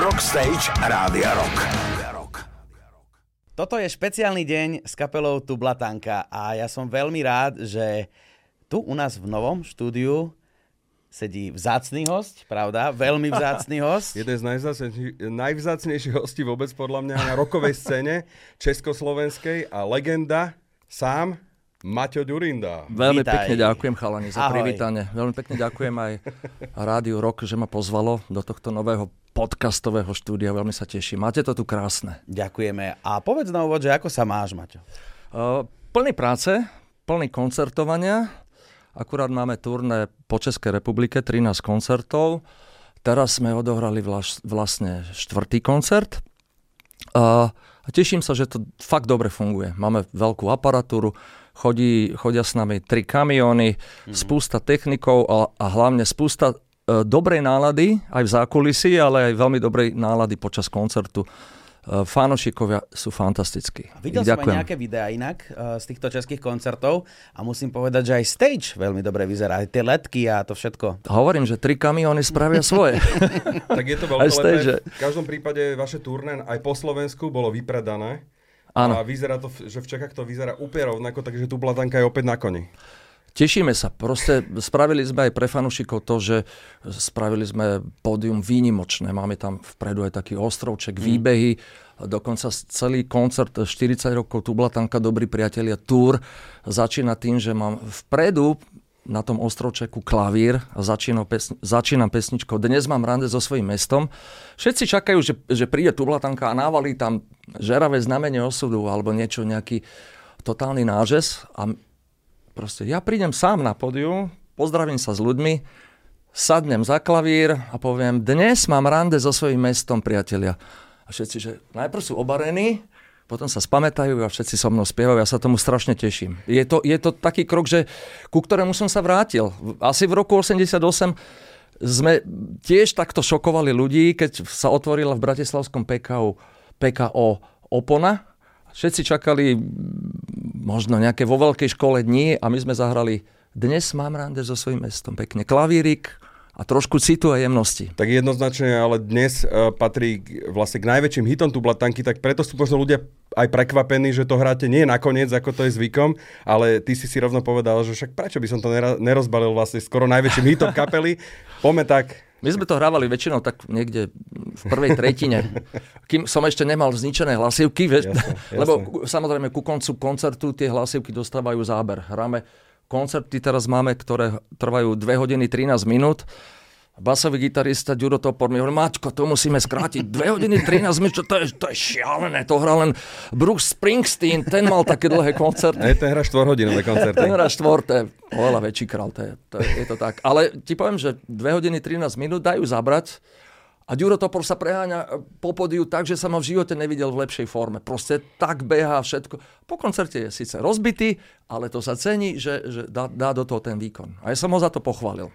Rockstage Rádia Rock. Toto je špeciálny deň s kapelou Tublatanka a ja som veľmi rád, že tu u nás v novom štúdiu sedí vzácný host, pravda? Veľmi vzácný host. Jeden z najvzácnejších, najvzácnejších hostí vôbec podľa mňa na rokovej scéne československej a legenda sám Maťo Ďurinda. Veľmi Vítaj. pekne ďakujem chalani za Ahoj. privítanie. Veľmi pekne ďakujem aj Rádiu Rock, že ma pozvalo do tohto nového podcastového štúdia. Veľmi sa teším. Máte to tu krásne. Ďakujeme. A povedz na úvod, že ako sa máš, Maťo? Uh, plný práce, plný koncertovania. Akurát máme turné po Českej republike, 13 koncertov. Teraz sme odohrali vlaš, vlastne štvrtý koncert. A, a teším sa, že to fakt dobre funguje. Máme veľkú aparatúru, chodí, chodia s nami tri kamióny, mm-hmm. spústa technikov a, a hlavne spústa dobrej nálady aj v zákulisí, ale aj veľmi dobrej nálady počas koncertu. E, Fánošikovia sú fantastickí. Videl som aj nejaké videá inak uh, z týchto českých koncertov a musím povedať, že aj stage veľmi dobre vyzerá. Aj tie letky a to všetko. Hovorím, že tri kamióny spravia svoje. Tak je to Aj stage. V každom prípade vaše turné aj po Slovensku bolo vypredané. Áno. A vyzerá to, že v Čechách to vyzerá úplne rovnako, takže tu Blatanka je opäť na koni. Tešíme sa. Proste spravili sme aj pre fanúšikov to, že spravili sme pódium výnimočné. Máme tam vpredu aj taký ostrovček, výbehy. Dokonca celý koncert 40 rokov Tublatanka, Dobrí priatelia, Tour začína tým, že mám vpredu na tom ostrovčeku klavír a začínam, pesni- začínam pesničkou Dnes mám rande so svojím mestom. Všetci čakajú, že, že príde Tublatanka a návalí tam žeravé znamenie osudu alebo niečo, nejaký totálny nážes a proste ja prídem sám na pódium, pozdravím sa s ľuďmi, sadnem za klavír a poviem, dnes mám rande so svojím mestom, priatelia. A všetci, že najprv sú obarení, potom sa spamätajú a všetci so mnou spievajú. Ja sa tomu strašne teším. Je to, je to taký krok, že, ku ktorému som sa vrátil. Asi v roku 88 sme tiež takto šokovali ľudí, keď sa otvorila v Bratislavskom PKO, PKO Opona. Všetci čakali možno nejaké vo veľkej škole dní a my sme zahrali Dnes mám rande so svojím mestom. Pekne klavírik a trošku citu a jemnosti. Tak jednoznačne, ale dnes uh, patrí vlastne k najväčším hitom tu Blatanky, tak preto sú možno ľudia aj prekvapení, že to hráte nie nakoniec, ako to je zvykom, ale ty si si rovno povedal, že však prečo by som to nerozbalil vlastne skoro najväčším hitom kapely. Poďme tak, My sme to hrávali väčšinou tak niekde v prvej tretine, kým som ešte nemal zničené hlasivky, vieš, Jasné, jasné. lebo samozrejme ku koncu koncertu tie hlasivky dostávajú záber. Hráme koncerty teraz máme, ktoré trvajú 2 hodiny 13 minút. Basový gitarista Ďuro Topor mi hovorí, Maťko, to musíme skrátiť 2 hodiny 13 minút, to je, to je šialené, to hral len Bruce Springsteen, ten mal také dlhé koncerty. aj ten hra 4-hodinové koncerty. Ten hra štvorté, oveľa väčší král, to je, to je, je to tak. Ale ti poviem, že 2 hodiny 13 minút dajú zabrať a Ďuro Topor sa preháňa po podiu tak, že sa ma v živote nevidel v lepšej forme. Proste tak beha všetko. Po koncerte je síce rozbitý, ale to sa cení, že, že dá, dá do toho ten výkon. A ja som ho za to pochválil.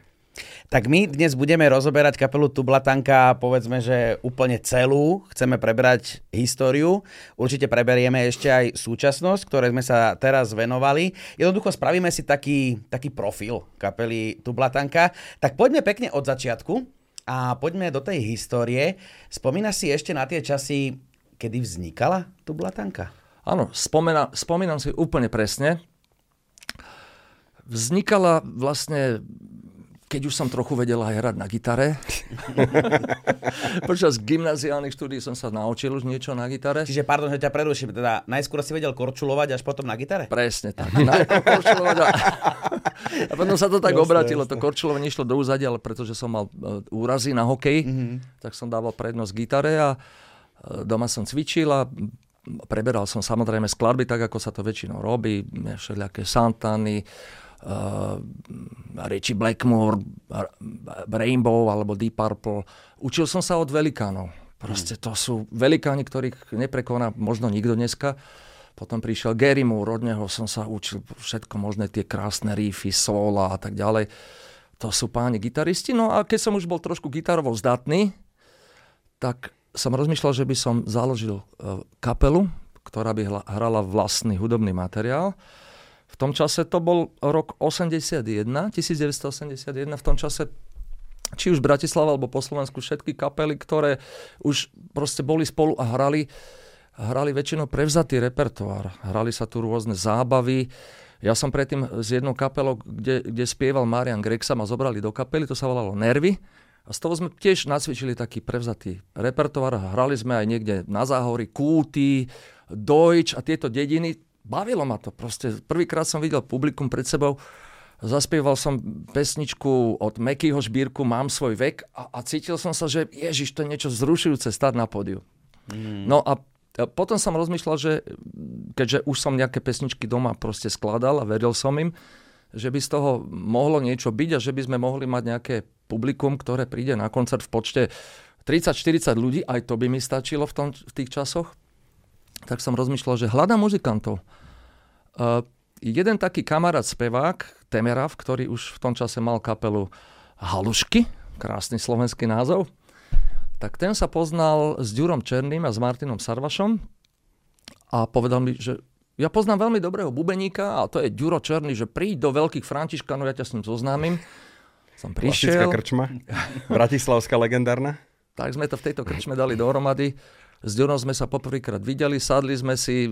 Tak my dnes budeme rozoberať kapelu Tublatanka, povedzme, že úplne celú. Chceme prebrať históriu. Určite preberieme ešte aj súčasnosť, ktoré sme sa teraz venovali. Jednoducho spravíme si taký, taký profil kapely Tublatanka. Tak poďme pekne od začiatku a poďme do tej histórie. Spomínaš si ešte na tie časy, kedy vznikala Tublatanka? Áno, spomena, spomínam si úplne presne. Vznikala vlastne, keď už som trochu vedel aj hrať na gitare. Počas gymnaziálnych štúdí som sa naučil už niečo na gitare. Čiže, pardon, že ťa preruším, teda najskôr si vedel korčulovať až potom na gitare? Presne tak. Korčulovať a, a potom sa to tak Jasné, obratilo. jasné. To korčulovanie išlo do úzadia, ale pretože som mal e, úrazy na hokej, Mhm. tak som dával prednosť gitare a e, doma som cvičil a preberal som samozrejme skladby, tak ako sa to väčšinou robí, všelijaké Santany, Richie Blackmore, Rainbow alebo Deep Purple. Učil som sa od velikánov. Proste to sú velikáni, ktorých neprekoná možno nikto dneska. Potom prišiel Gary Moore, od neho som sa učil všetko možné, tie krásne riffy, sola a tak ďalej. To sú páni gitaristi. No a keď som už bol trošku gitarovo zdatný, tak som rozmýšľal, že by som založil e, kapelu, ktorá by hrala vlastný hudobný materiál. V tom čase to bol rok 81, 1981, v tom čase či už Bratislava alebo po Slovensku všetky kapely, ktoré už proste boli spolu a hrali, hrali väčšinou prevzatý repertoár. Hrali sa tu rôzne zábavy. Ja som predtým s jednou kapelou, kde, kde spieval Marian Grexa, ma zobrali do kapely, to sa volalo Nervy. A z toho sme tiež nacvičili taký prevzatý repertoár. Hrali sme aj niekde na záhory, Kúty, Deutsch a tieto dediny. Bavilo ma to proste. Prvýkrát som videl publikum pred sebou, zaspieval som pesničku od Mekyho Žbírku Mám svoj vek a, a cítil som sa, že ježiš, to je niečo zrušujúce stať na pódiu. Mm. No a potom som rozmýšľal, že keďže už som nejaké pesničky doma proste skladal a veril som im, že by z toho mohlo niečo byť a že by sme mohli mať nejaké publikum, ktoré príde na koncert v počte 30-40 ľudí, aj to by mi stačilo v, tom, v tých časoch. Tak som rozmýšľal, že hľadám muzikantov. Uh, jeden taký kamarát spevák, Temerav, ktorý už v tom čase mal kapelu Halušky, krásny slovenský názov, tak ten sa poznal s Ďurom Černým a s Martinom Sarvašom a povedal mi, že ja poznám veľmi dobrého bubeníka a to je Ďuro Černý, že príď do veľkých Františkanov, ja ťa s ním zoznámim. Som prišiel. Klasická krčma, bratislavská legendárna. Tak sme to v tejto krčme dali dohromady. S Ďurom sme sa poprvýkrát videli, sadli sme si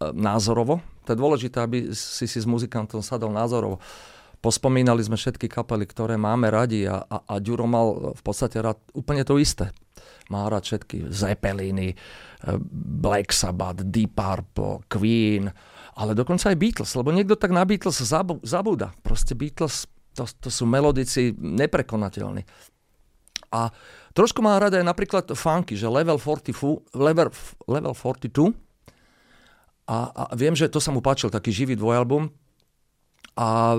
názorovo. To je dôležité, aby si si s muzikantom sadol názorovo. Pospomínali sme všetky kapely, ktoré máme radi a, a, a Ďuro mal v podstate rád úplne to isté. Má rád všetky Zeppeliny, Black Sabbath, Deep Purple, Queen, ale dokonca aj Beatles, lebo niekto tak na Beatles zabúda. Proste Beatles, to, to sú melodici neprekonateľní. A trošku má rada aj napríklad funky, že level, 40, level, level 42 a, a viem, že to sa mu páčil, taký živý dvojalbum. A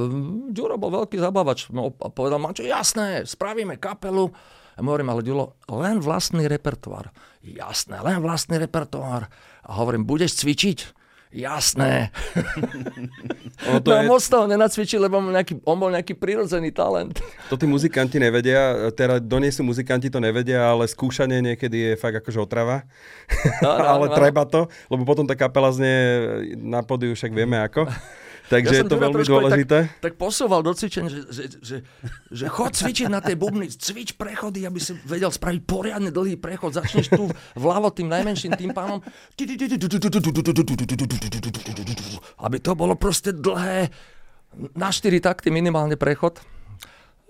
Ďuro bol veľký zabávač. No, a povedal, Mačo, jasné, spravíme kapelu, a hovorím, ale Ďulo, len vlastný repertoár. Jasné, len vlastný repertoár. A hovorím, budeš cvičiť? Jasné. Ono to no je... moc toho nenacvičil, lebo on, nejaký, on bol nejaký prirodzený talent. To tí muzikanti nevedia, teda doniesú muzikanti to nevedia, ale skúšanie niekedy je fakt akože otrava. No, no, ale no. treba to, lebo potom tá kapela znie na podiu, však vieme ako. Takže ja je to veľmi dôležité. Tak, tak posúval do cvičenia, že, že, že, že chod cvičiť na tej bubny, cvič prechody, aby si vedel spraviť poriadne dlhý prechod. Začneš tu vľavo tým najmenším tým pánom. Aby to bolo proste dlhé. Na 4 takty minimálne prechod.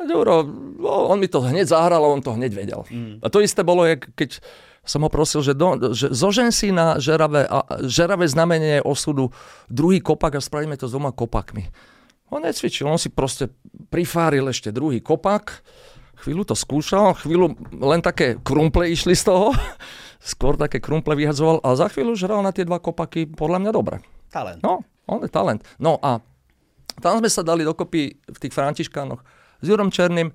Ďuro, on mi to hneď zahral a on to hneď vedel. A to isté bolo, keď som ho prosil, že, do, že zožen si na žeravé, a, žeravé znamenie osudu druhý kopak a spravíme to s dvoma kopakmi. On necvičil, on si proste prifáril ešte druhý kopak, chvíľu to skúšal, chvíľu len také krumple išli z toho, skôr také krumple vyhadzoval a za chvíľu žral na tie dva kopaky podľa mňa dobre. Talent. No, on je talent. No a tam sme sa dali dokopy v tých Františkánoch s Jurom Černým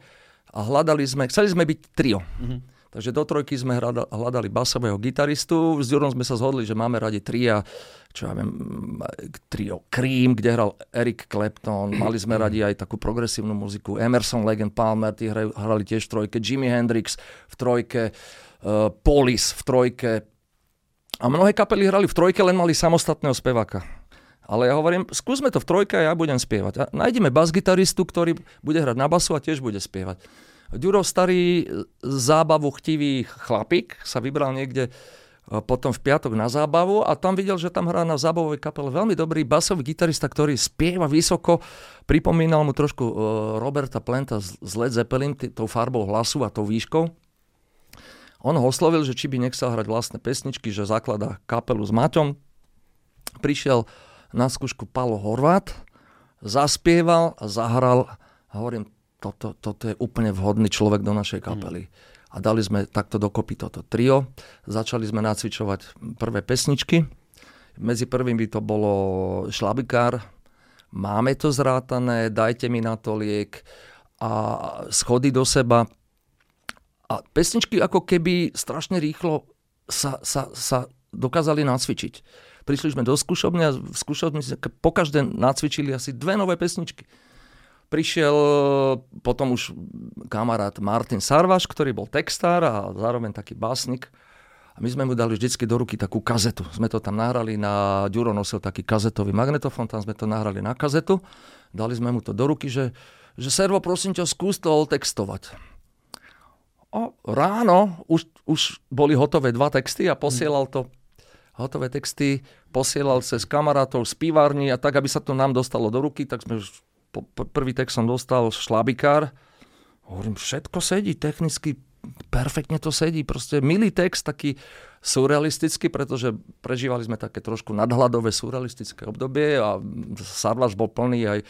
a hľadali sme, chceli sme byť trio. Mm-hmm Takže do trojky sme hľadali basového gitaristu, s Ďurom sme sa zhodli, že máme radi tria, čo ja viem, trio Cream, kde hral Eric Clapton, mali sme radi aj takú progresívnu muziku, Emerson, Legend, Palmer, tí hrali tiež v trojke, Jimi Hendrix v trojke, uh, Police v trojke. A mnohé kapely hrali v trojke, len mali samostatného speváka. Ale ja hovorím, skúsme to v trojke a ja budem spievať. A nájdeme bas-gitaristu, ktorý bude hrať na basu a tiež bude spievať. Ďuro starý zábavu chtivý chlapík sa vybral niekde e, potom v piatok na zábavu a tam videl, že tam hrá na zábavovej kapele veľmi dobrý basový gitarista, ktorý spieva vysoko. Pripomínal mu trošku uh, Roberta Plenta z Led Zeppelin, tou farbou hlasu a tou výškou. On ho oslovil, že či by nechcel hrať vlastné pesničky, že zaklada kapelu s Maťom. Prišiel na skúšku Palo Horvát, zaspieval zahral. A hovorím, toto, toto je úplne vhodný človek do našej kapely. A dali sme takto dokopy toto trio. Začali sme nacvičovať prvé pesničky. Medzi prvými to bolo Šlabikár, Máme to zrátané, dajte mi na to liek a schody do seba. A pesničky ako keby strašne rýchlo sa, sa, sa dokázali nacvičiť. Prišli sme do skúšobne a v skúšobni po každé nacvičili asi dve nové pesničky prišiel potom už kamarát Martin Sarvaš, ktorý bol textár a zároveň taký básnik. A my sme mu dali vždycky do ruky takú kazetu. Sme to tam nahrali na... Ďuro nosil taký kazetový magnetofón, tam sme to nahrali na kazetu. Dali sme mu to do ruky, že, že servo, prosím ťa, skús to textovať. A ráno už, už boli hotové dva texty a posielal to hotové texty, posielal cez kamarátov z pivárni a tak, aby sa to nám dostalo do ruky, tak sme už, prvý text som dostal šlabikár. Hovorím, všetko sedí, technicky perfektne to sedí. Proste milý text, taký surrealistický, pretože prežívali sme také trošku nadhľadové surrealistické obdobie a Sarvaš bol plný aj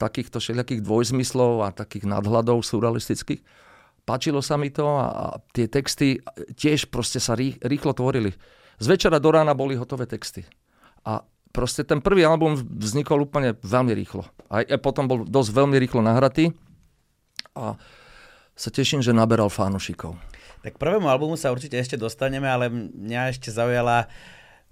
takýchto všelijakých dvojzmyslov a takých nadhľadov surrealistických. Páčilo sa mi to a, tie texty tiež proste sa rý, rýchlo tvorili. Z večera do rána boli hotové texty. A proste ten prvý album vznikol úplne veľmi rýchlo. A potom bol dosť veľmi rýchlo nahratý. A sa teším, že naberal fánušikov. Tak k prvému albumu sa určite ešte dostaneme, ale mňa ešte zaujala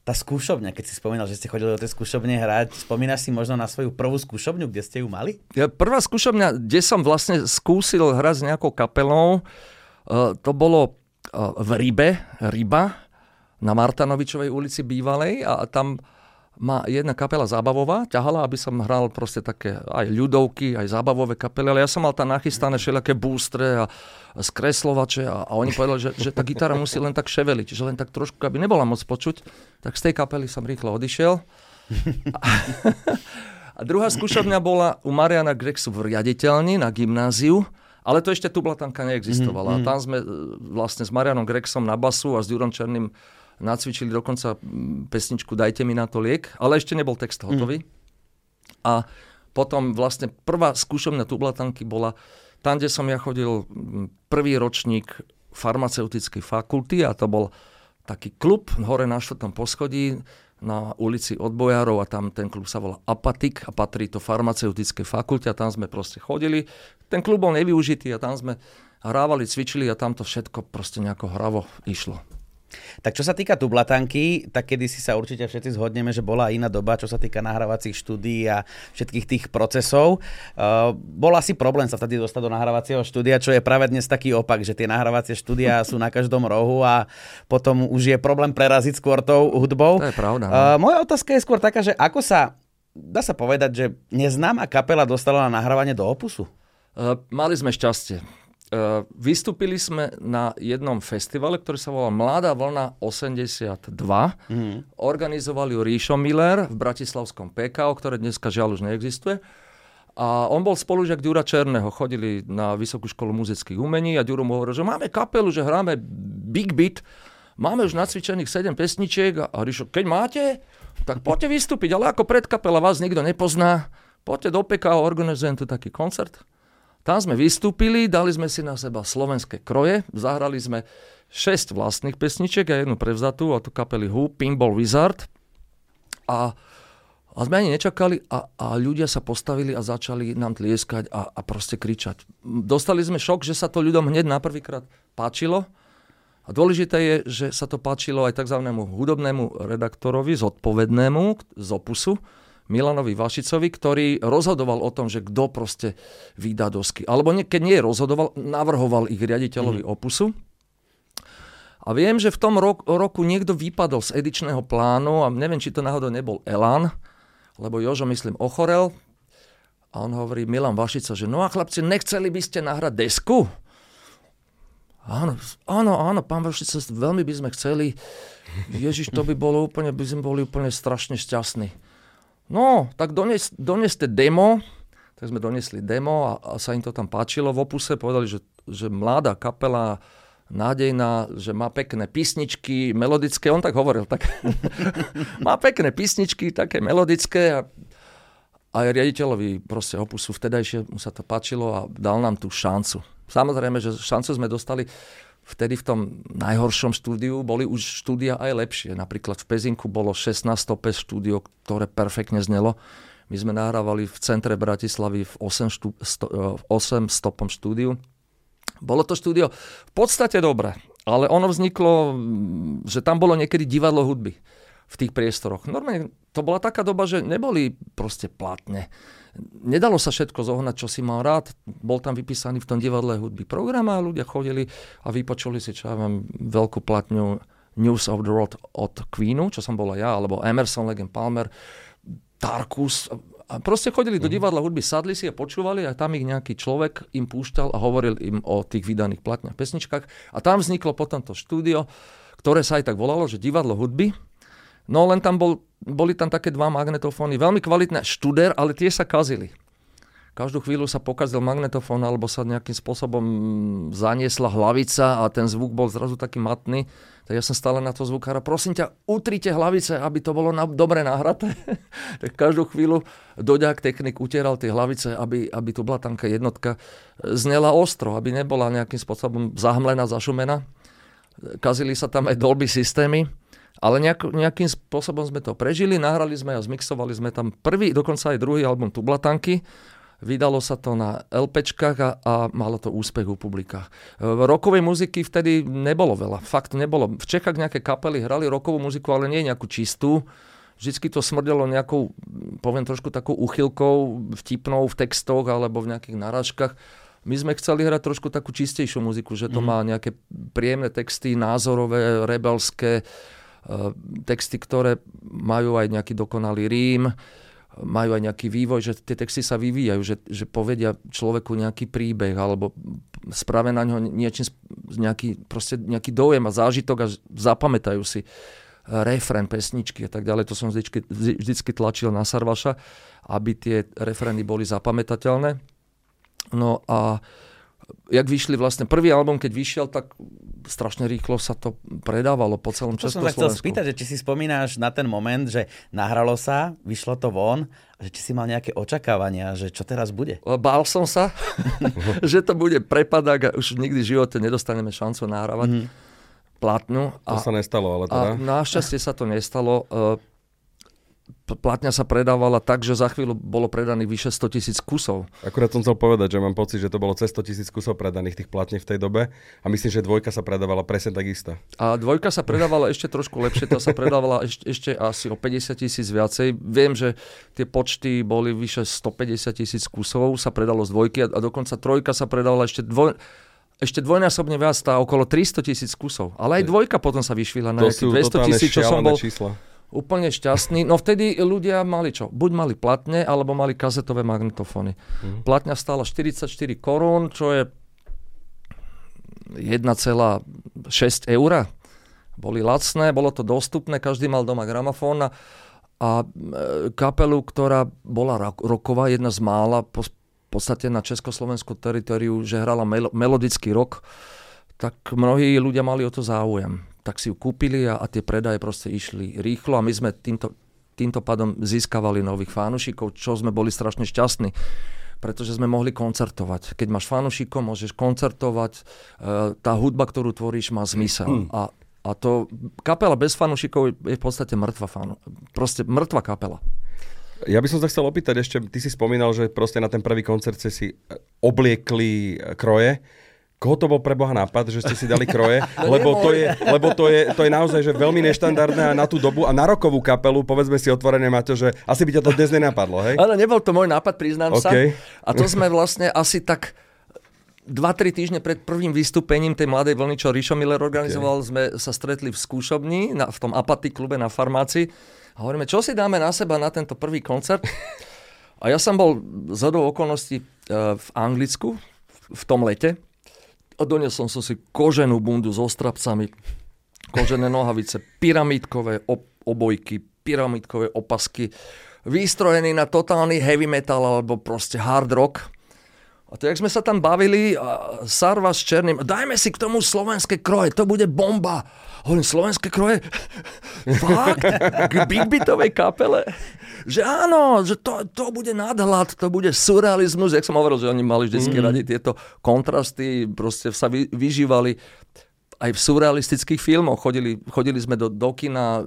tá skúšobňa, keď si spomínal, že ste chodili do tej skúšobne hrať, spomínaš si možno na svoju prvú skúšobňu, kde ste ju mali? Ja, prvá skúšobňa, kde som vlastne skúsil hrať s nejakou kapelou, uh, to bolo uh, v Rybe, Ryba, na Martanovičovej ulici bývalej a tam ma jedna kapela zábavová ťahala, aby som hral proste také aj ľudovky, aj zábavové kapely, ale ja som mal tam nachystané všelijaké bústre a skreslovače a, a oni povedali, že, že tá gitara musí len tak ševeliť, že len tak trošku, aby nebola moc počuť, tak z tej kapely som rýchlo odišiel. A, a druhá skúšovňa bola u Mariana Grexu v riaditeľni na gymnáziu, ale to ešte tublatanka neexistovala. Mm-hmm. A tam sme e, vlastne s Marianom Grexom na basu a s Durom Černým nacvičili dokonca pesničku Dajte mi na to liek, ale ešte nebol text hotový. Mm. A potom vlastne prvá skúšovňa tublatanky bola tam, kde som ja chodil prvý ročník farmaceutickej fakulty a to bol taký klub hore na štvrtom poschodí na ulici Odbojárov a tam ten klub sa volá Apatik a patrí to farmaceutickej fakulte a tam sme proste chodili. Ten klub bol nevyužitý a tam sme hrávali, cvičili a tam to všetko proste nejako hravo išlo. Tak čo sa týka tublatanky, tak kedy si sa určite všetci zhodneme, že bola iná doba, čo sa týka nahrávacích štúdií a všetkých tých procesov. Uh, bol asi problém sa vtedy dostať do nahrávacieho štúdia, čo je práve dnes taký opak, že tie nahrávacie štúdia sú na každom rohu a potom už je problém preraziť skôr tou hudbou. To je pravda. No. Uh, moja otázka je skôr taká, že ako sa, dá sa povedať, že neznáma kapela dostala na nahrávanie do opusu? Uh, mali sme šťastie vystúpili sme na jednom festivale, ktorý sa volá Mladá vlna 82. Mm. Organizovali ju Ríšo Miller v Bratislavskom PKO, ktoré dneska žiaľ už neexistuje. A on bol spolužiak Ďura Černého, chodili na Vysokú školu muzických umení a Ďuro mu hovoril, že máme kapelu, že hráme Big Beat, máme už nacvičených 7 pesničiek a Ríšo, keď máte, tak poďte vystúpiť, ale ako predkapela vás nikto nepozná, poďte do PKO, organizujem tu taký koncert. Tam sme vystúpili, dali sme si na seba slovenské kroje, zahrali sme 6 vlastných pesniček a jednu prevzatú od kapely Who, Pinball Wizard. A, a sme ani nečakali a, a ľudia sa postavili a začali nám tlieskať a, a proste kričať. Dostali sme šok, že sa to ľuďom hneď na prvýkrát páčilo. A dôležité je, že sa to páčilo aj tzv. hudobnému redaktorovi, zodpovednému z opusu, Milanovi Vašicovi, ktorý rozhodoval o tom, že kto proste vydá dosky. Alebo nie, keď nie rozhodoval, navrhoval ich riaditeľovi mm. opusu. A viem, že v tom roku, roku niekto vypadol z edičného plánu a neviem, či to náhodou nebol Elan, lebo Jožo, myslím, ochorel. A on hovorí, Milan Vašica, že no a chlapci, nechceli by ste nahrať desku? Áno, áno, áno, pán Vašica, veľmi by sme chceli. Ježiš, to by bolo úplne, by sme boli úplne strašne šťastní. No, tak dones, doneste demo, tak sme donesli demo a, a sa im to tam páčilo v opuse. Povedali, že, že mladá kapela, nádejná, že má pekné písničky, melodické. On tak hovoril, tak má pekné písničky, také melodické a aj riaditeľovi proste opusu vtedajšie mu sa to páčilo a dal nám tú šancu. Samozrejme, že šancu sme dostali vtedy v tom najhoršom štúdiu boli už štúdia aj lepšie. Napríklad v Pezinku bolo 16 stopes štúdio, ktoré perfektne znelo. My sme nahrávali v centre Bratislavy v 8, štú, sto, 8 e, stopom štúdiu. Bolo to štúdio v podstate dobré, ale ono vzniklo, že tam bolo niekedy divadlo hudby v tých priestoroch. Normálne to bola taká doba, že neboli proste platne nedalo sa všetko zohnať, čo si mal rád. Bol tam vypísaný v tom divadle hudby program a ľudia chodili a vypočuli si, čo ja mám, veľkú platňu News of the World od Queenu, čo som bola ja, alebo Emerson, Legend Palmer, Tarkus A proste chodili do divadla hudby, sadli si a počúvali a tam ich nejaký človek im púšťal a hovoril im o tých vydaných platniach, pesničkách. A tam vzniklo potom to štúdio, ktoré sa aj tak volalo, že divadlo hudby. No len tam bol, boli tam také dva magnetofóny, veľmi kvalitné, študer, ale tie sa kazili každú chvíľu sa pokazil magnetofón alebo sa nejakým spôsobom zaniesla hlavica a ten zvuk bol zrazu taký matný. Tak ja som stále na to zvukára, prosím ťa, utrite hlavice, aby to bolo na, dobre nahraté. tak každú chvíľu doďak technik utieral tie hlavice, aby, aby tu blatanka jednotka znela ostro, aby nebola nejakým spôsobom zahmlená, zašumená. Kazili sa tam aj dolby systémy. Ale nejak, nejakým spôsobom sme to prežili, nahrali sme a zmixovali sme tam prvý, dokonca aj druhý album Tublatanky Vydalo sa to na LPčkách a, a malo to úspech u publikách. Rokovej muziky vtedy nebolo veľa. Fakt nebolo. V Čechách nejaké kapely hrali rokovú muziku, ale nie nejakú čistú. Vždycky to smrdelo nejakou, poviem trošku takou uchylkou, vtipnou v textoch alebo v nejakých narážkach. My sme chceli hrať trošku takú čistejšiu muziku, že to mm. má nejaké príjemné texty, názorové, rebelské, texty, ktoré majú aj nejaký dokonalý rím majú aj nejaký vývoj, že tie texty sa vyvíjajú, že, že povedia človeku nejaký príbeh alebo spravia na ňo niečím, nejaký, proste nejaký dojem a zážitok a zapamätajú si refren, pesničky a tak ďalej. To som vždycky, vždycky tlačil na Sarvaša, aby tie refrény boli zapamätateľné. No a jak vyšli vlastne prvý album, keď vyšiel, tak strašne rýchlo sa to predávalo po celom to som sa chcel spýtať, že či si spomínáš na ten moment, že nahralo sa, vyšlo to von, že či si mal nejaké očakávania, že čo teraz bude? Bál som sa, že to bude prepadak a už nikdy v živote nedostaneme šancu nahrávať mm. platňu. To a, sa nestalo, ale teda. A našťastie sa to nestalo. Platňa sa predávala tak, že za chvíľu bolo predaných vyše 100 tisíc kusov. Akurát som chcel povedať, že mám pocit, že to bolo cez 100 tisíc kusov predaných tých platní v tej dobe a myslím, že dvojka sa predávala presne takisto. A dvojka sa predávala ešte trošku lepšie, to sa predávala ešte, ešte asi o 50 tisíc viacej. Viem, že tie počty boli vyše 150 tisíc kusov, sa predalo z dvojky a, a dokonca trojka sa predávala ešte dvoj, ešte dvojnásobne viac, tá okolo 300 tisíc kusov. Ale aj dvojka potom sa vyšvila na 200 tisíc, čo som bol... Čísla úplne šťastný. No vtedy ľudia mali čo? Buď mali platne, alebo mali kazetové magnetofóny. Mm. Platňa stála 44 korún, čo je 1,6 eur. Boli lacné, bolo to dostupné, každý mal doma gramofón a, e, kapelu, ktorá bola roková, jedna z mála, po, v podstate na československom teritoriu, že hrala mel- melodický rok, tak mnohí ľudia mali o to záujem tak si ju kúpili a, a tie predaje proste išli rýchlo a my sme týmto, týmto pádom získavali nových fánušikov, čo sme boli strašne šťastní pretože sme mohli koncertovať. Keď máš fanúšikov, môžeš koncertovať, e, tá hudba, ktorú tvoríš, má zmysel. Mm. A, a to kapela bez fanúšikov je v podstate mŕtva fanu. Proste mŕtva kapela. Ja by som sa chcel opýtať ešte, ty si spomínal, že proste na ten prvý koncert si obliekli kroje. Koho to bol pre Boha nápad, že ste si dali kroje? Lebo, to je, lebo to, je, to je naozaj že veľmi neštandardné na tú dobu a na rokovú kapelu, povedzme si otvorené, Maťo, že asi by ťa to dnes nenapadlo, hej? Áno, nebol to môj nápad, priznám okay. sa. A to sme vlastne asi tak 2-3 týždne pred prvým vystúpením tej mladej vlny, čo Rišo Miller organizoval, okay. sme sa stretli v skúšobni, na, v tom Apaty klube na farmácii a hovoríme, čo si dáme na seba na tento prvý koncert. A ja som bol z okolností uh, v Anglicku v tom lete a doniesol som si koženú bundu so strapcami, kožené nohavice, pyramidkové obojky, pyramidkové opasky, výstrojený na totálny heavy metal alebo proste hard rock. A to, jak sme sa tam bavili, a Sarva s Černým, dajme si k tomu slovenské kroje, to bude bomba. Hovorím, slovenské kroje? Fakt? K Big kapele? Že áno, že to, to bude nadhľad, to bude surrealizmus. Jak som hovoril, že oni mali vždy mm. radi tieto kontrasty, proste sa vy, vyžívali aj v surrealistických filmoch. Chodili, chodili sme do, do kina,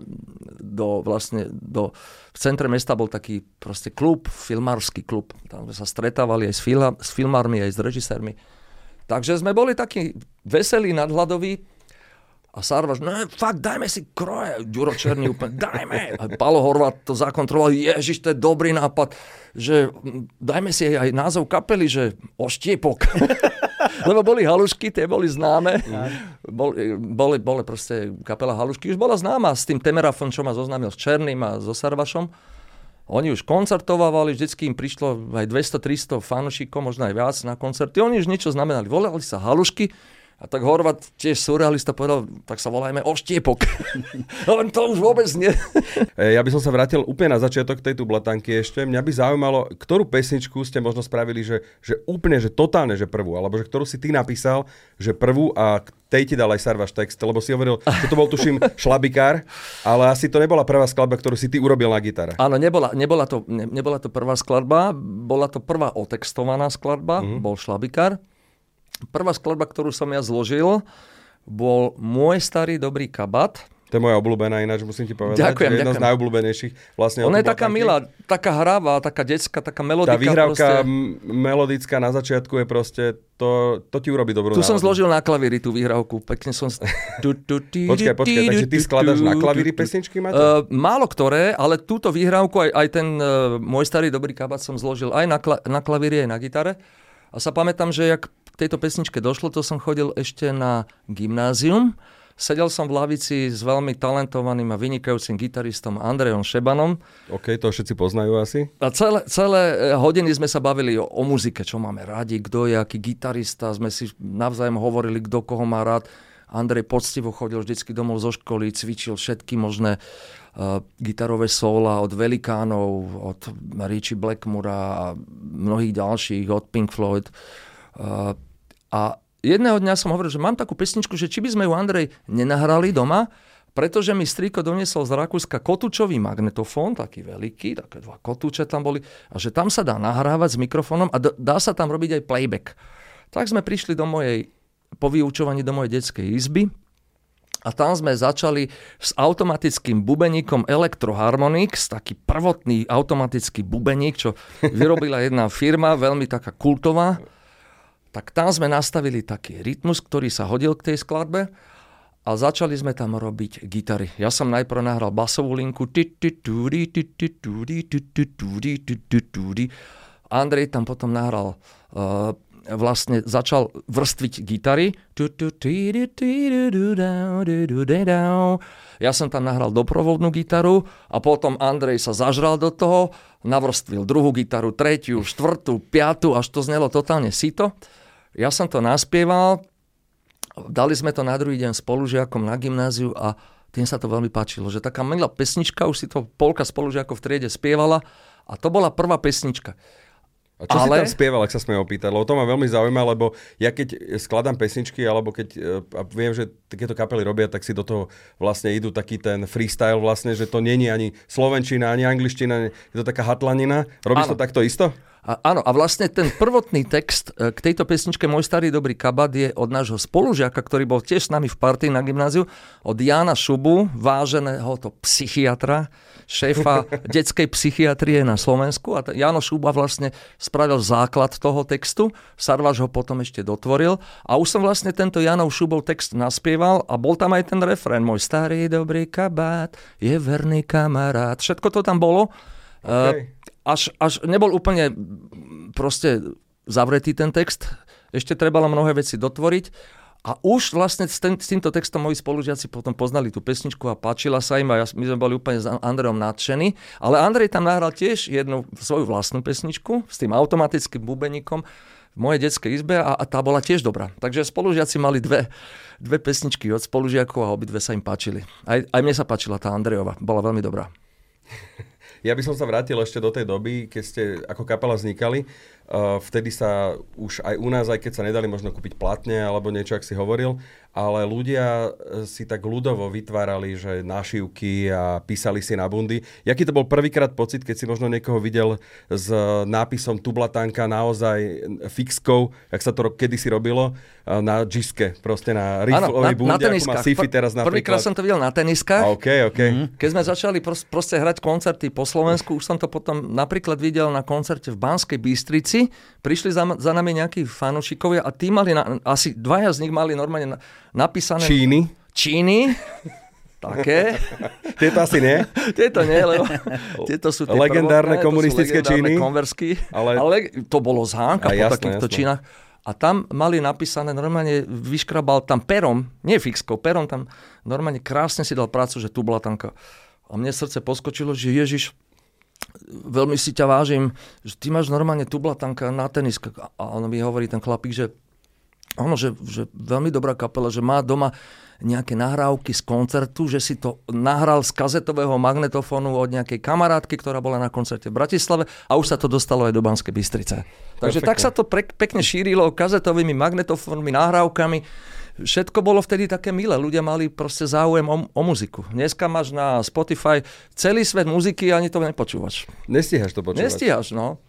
do, vlastne, do, v centre mesta bol taký proste klub, filmársky klub. Tam sme sa stretávali aj s, filha, s filmármi, aj s režisérmi. Takže sme boli takí veselí, nadhľadoví. A Sarvaš, no fakt, dajme si kroje. Ďuro Černý úplne, dajme. A Palo Horvat to zakontroloval, ježiš, to je dobrý nápad, že dajme si aj názov kapely, že Oštiepok. Lebo boli halušky, tie boli známe. Boli, boli, boli proste kapela halušky, už bola známa s tým Temerafon, čo ma zoznámil s Černým a so Sarvašom. Oni už koncertovali, vždycky im prišlo aj 200-300 fanúšikov, možno aj viac na koncerty. Oni už niečo znamenali. Volali sa halušky, a tak Horvat, tiež surrealista, povedal, tak sa volajme Oštiepok. Len to už vôbec nie. E, ja by som sa vrátil úplne na začiatok tej tublatanky ešte. Mňa by zaujímalo, ktorú pesničku ste možno spravili, že, že úplne, že totálne, že prvú, alebo že ktorú si ty napísal, že prvú a tej ti dal aj Sarvaš text, lebo si hovoril, že to bol tuším šlabikár, ale asi to nebola prvá skladba, ktorú si ty urobil na gitare. Áno, nebola, nebola, to, ne, nebola to prvá skladba, bola to prvá otextovaná skladba, mm-hmm. bol šlabikár. Prvá skladba, ktorú som ja zložil, bol Môj starý dobrý kabat. To je moja obľúbená ináč, musím ti povedať. Ďakujem, jedna ďakujem. z najobľúbenejších. Vlastne Ona je taká milá, taká hravá, taká detská, taká melodika. Tá vyhrávka proste. melodická na začiatku je proste, to, to ti urobí dobrú Tu som náladu. zložil na klavíri tú výhrávku, pekne som... Počkaj, počkaj, takže ty skladaš na klavíri pesničky, Maťo? Uh, málo ktoré, ale túto výhrávku, aj, aj ten uh, môj starý dobrý kabat som zložil aj na, kla- na klavíri, aj na gitare. A sa pamätám, že jak k tejto pesničke došlo, to som chodil ešte na gymnázium. Sedel som v lavici s veľmi talentovaným a vynikajúcim gitaristom Andrejom Šebanom. OK, to všetci poznajú asi. A celé, celé e, hodiny sme sa bavili o, o muzike, čo máme radi, kto je aký gitarista, sme si navzájom hovorili, kto koho má rád. Andrej poctivo chodil vždycky domov zo školy, cvičil všetky možné uh, gitarové sóla od Velikánov, od Richie Blackmura a mnohých ďalších, od Pink Floyd. Uh, a jedného dňa som hovoril, že mám takú pesničku, že či by sme ju Andrej nenahrali doma, pretože mi strýko doniesol z Rakúska kotúčový magnetofón, taký veľký, také dva kotúče tam boli, a že tam sa dá nahrávať s mikrofónom a dá sa tam robiť aj playback. Tak sme prišli do mojej, po vyučovaní do mojej detskej izby a tam sme začali s automatickým bubeníkom Electroharmonix, taký prvotný automatický bubeník, čo vyrobila jedna firma, veľmi taká kultová. Tak tam sme nastavili taký rytmus, ktorý sa hodil k tej skladbe a začali sme tam robiť gitary. Ja som najprv nahral basovú linku. Andrej tam potom nahral uh, vlastne začal vrstviť gitary. Ja som tam nahral doprovodnú gitaru a potom Andrej sa zažral do toho, navrstvil druhú gitaru, tretiu, štvrtú, piatu, až to znelo totálne sito. Ja som to naspieval, dali sme to na druhý deň spolužiakom na gymnáziu a tým sa to veľmi páčilo, že taká milá pesnička, už si to polka spolužiakov v triede spievala a to bola prvá pesnička. A čo Ale- si tam spieval, ak sa smiem opýtať? Lebo to ma veľmi zaujíma, lebo ja keď skladám pesničky, alebo keď e, a viem, že takéto kapely robia, tak si do toho vlastne idú taký ten freestyle vlastne, že to není ani slovenčina, ani angličtina, je to taká hatlanina. Robíš Áno. to takto isto? A, áno, a vlastne ten prvotný text e, k tejto pesničke Môj starý dobrý kabat je od nášho spolužiaka, ktorý bol tiež s nami v partii na gymnáziu, od Jána Šubu, váženého to psychiatra, šéfa detskej psychiatrie na Slovensku. A t- Jáno Šuba vlastne spravil základ toho textu, Sarvaš ho potom ešte dotvoril a už som vlastne tento Janov Šubov text naspieval a bol tam aj ten refrén Môj starý dobrý kabát je verný kamarát. Všetko to tam bolo. Okay. Až, až nebol úplne proste zavretý ten text, ešte trebalo mnohé veci dotvoriť a už vlastne s, ten, s týmto textom moji spolužiaci potom poznali tú pesničku a páčila sa im a ja, my sme boli úplne s Andrejom nadšení, ale Andrej tam nahral tiež jednu svoju vlastnú pesničku s tým automatickým bubeníkom v mojej detskej izbe a, a tá bola tiež dobrá. Takže spolužiaci mali dve, dve pesničky od spolužiakov a obidve sa im páčili. Aj, aj mne sa páčila tá Andrejova, bola veľmi dobrá. Ja by som sa vrátil ešte do tej doby, keď ste ako kapela vznikali. Vtedy sa už aj u nás, aj keď sa nedali možno kúpiť platne alebo niečo, ak si hovoril, ale ľudia e, si tak ľudovo vytvárali, že našivky a písali si na bundy. Jaký to bol prvýkrát pocit, keď si možno niekoho videl s nápisom tublatanka naozaj fixkou, jak sa to kedysi robilo, e, na džiske, proste na riflovej bunde, ako má sci-fi teraz Prvýkrát napríklad. som to videl na teniskách. A OK, OK. Mm-hmm. Keď sme začali pros- proste hrať koncerty po Slovensku, už som to potom napríklad videl na koncerte v Banskej Bystrici. Prišli za, za nami nejakí fanúšikovia a tí mali, na, asi dvaja z nich mali normálne na, napísané... Číny. Číny. Také. Tieto asi nie. Tieto nie, lebo tieto sú tie Legendárne prvotné, to komunistické legendárne Číny. konversky, Ale- ale... to bolo z Hánka A po jasné, takýchto jasné. činách. A tam mali napísané, normálne vyškrabal tam perom, nie fixkou, perom tam normálne krásne si dal prácu, že tu bola tanka. A mne srdce poskočilo, že Ježiš, veľmi si ťa vážim, že ty máš normálne tublatanka na teniska. A on mi hovorí, ten chlapík, že ono, že, že veľmi dobrá kapela, že má doma nejaké nahrávky z koncertu, že si to nahral z kazetového magnetofónu od nejakej kamarátky, ktorá bola na koncerte v Bratislave a už sa to dostalo aj do Banskej Bystrice. Takže Perfectne. tak sa to pre, pekne šírilo kazetovými magnetofónmi, nahrávkami. Všetko bolo vtedy také milé. Ľudia mali proste záujem o, o muziku. Dneska máš na Spotify celý svet muziky a ani to nepočúvaš. Nestíhaš to počúvať. Nestíhaš, no.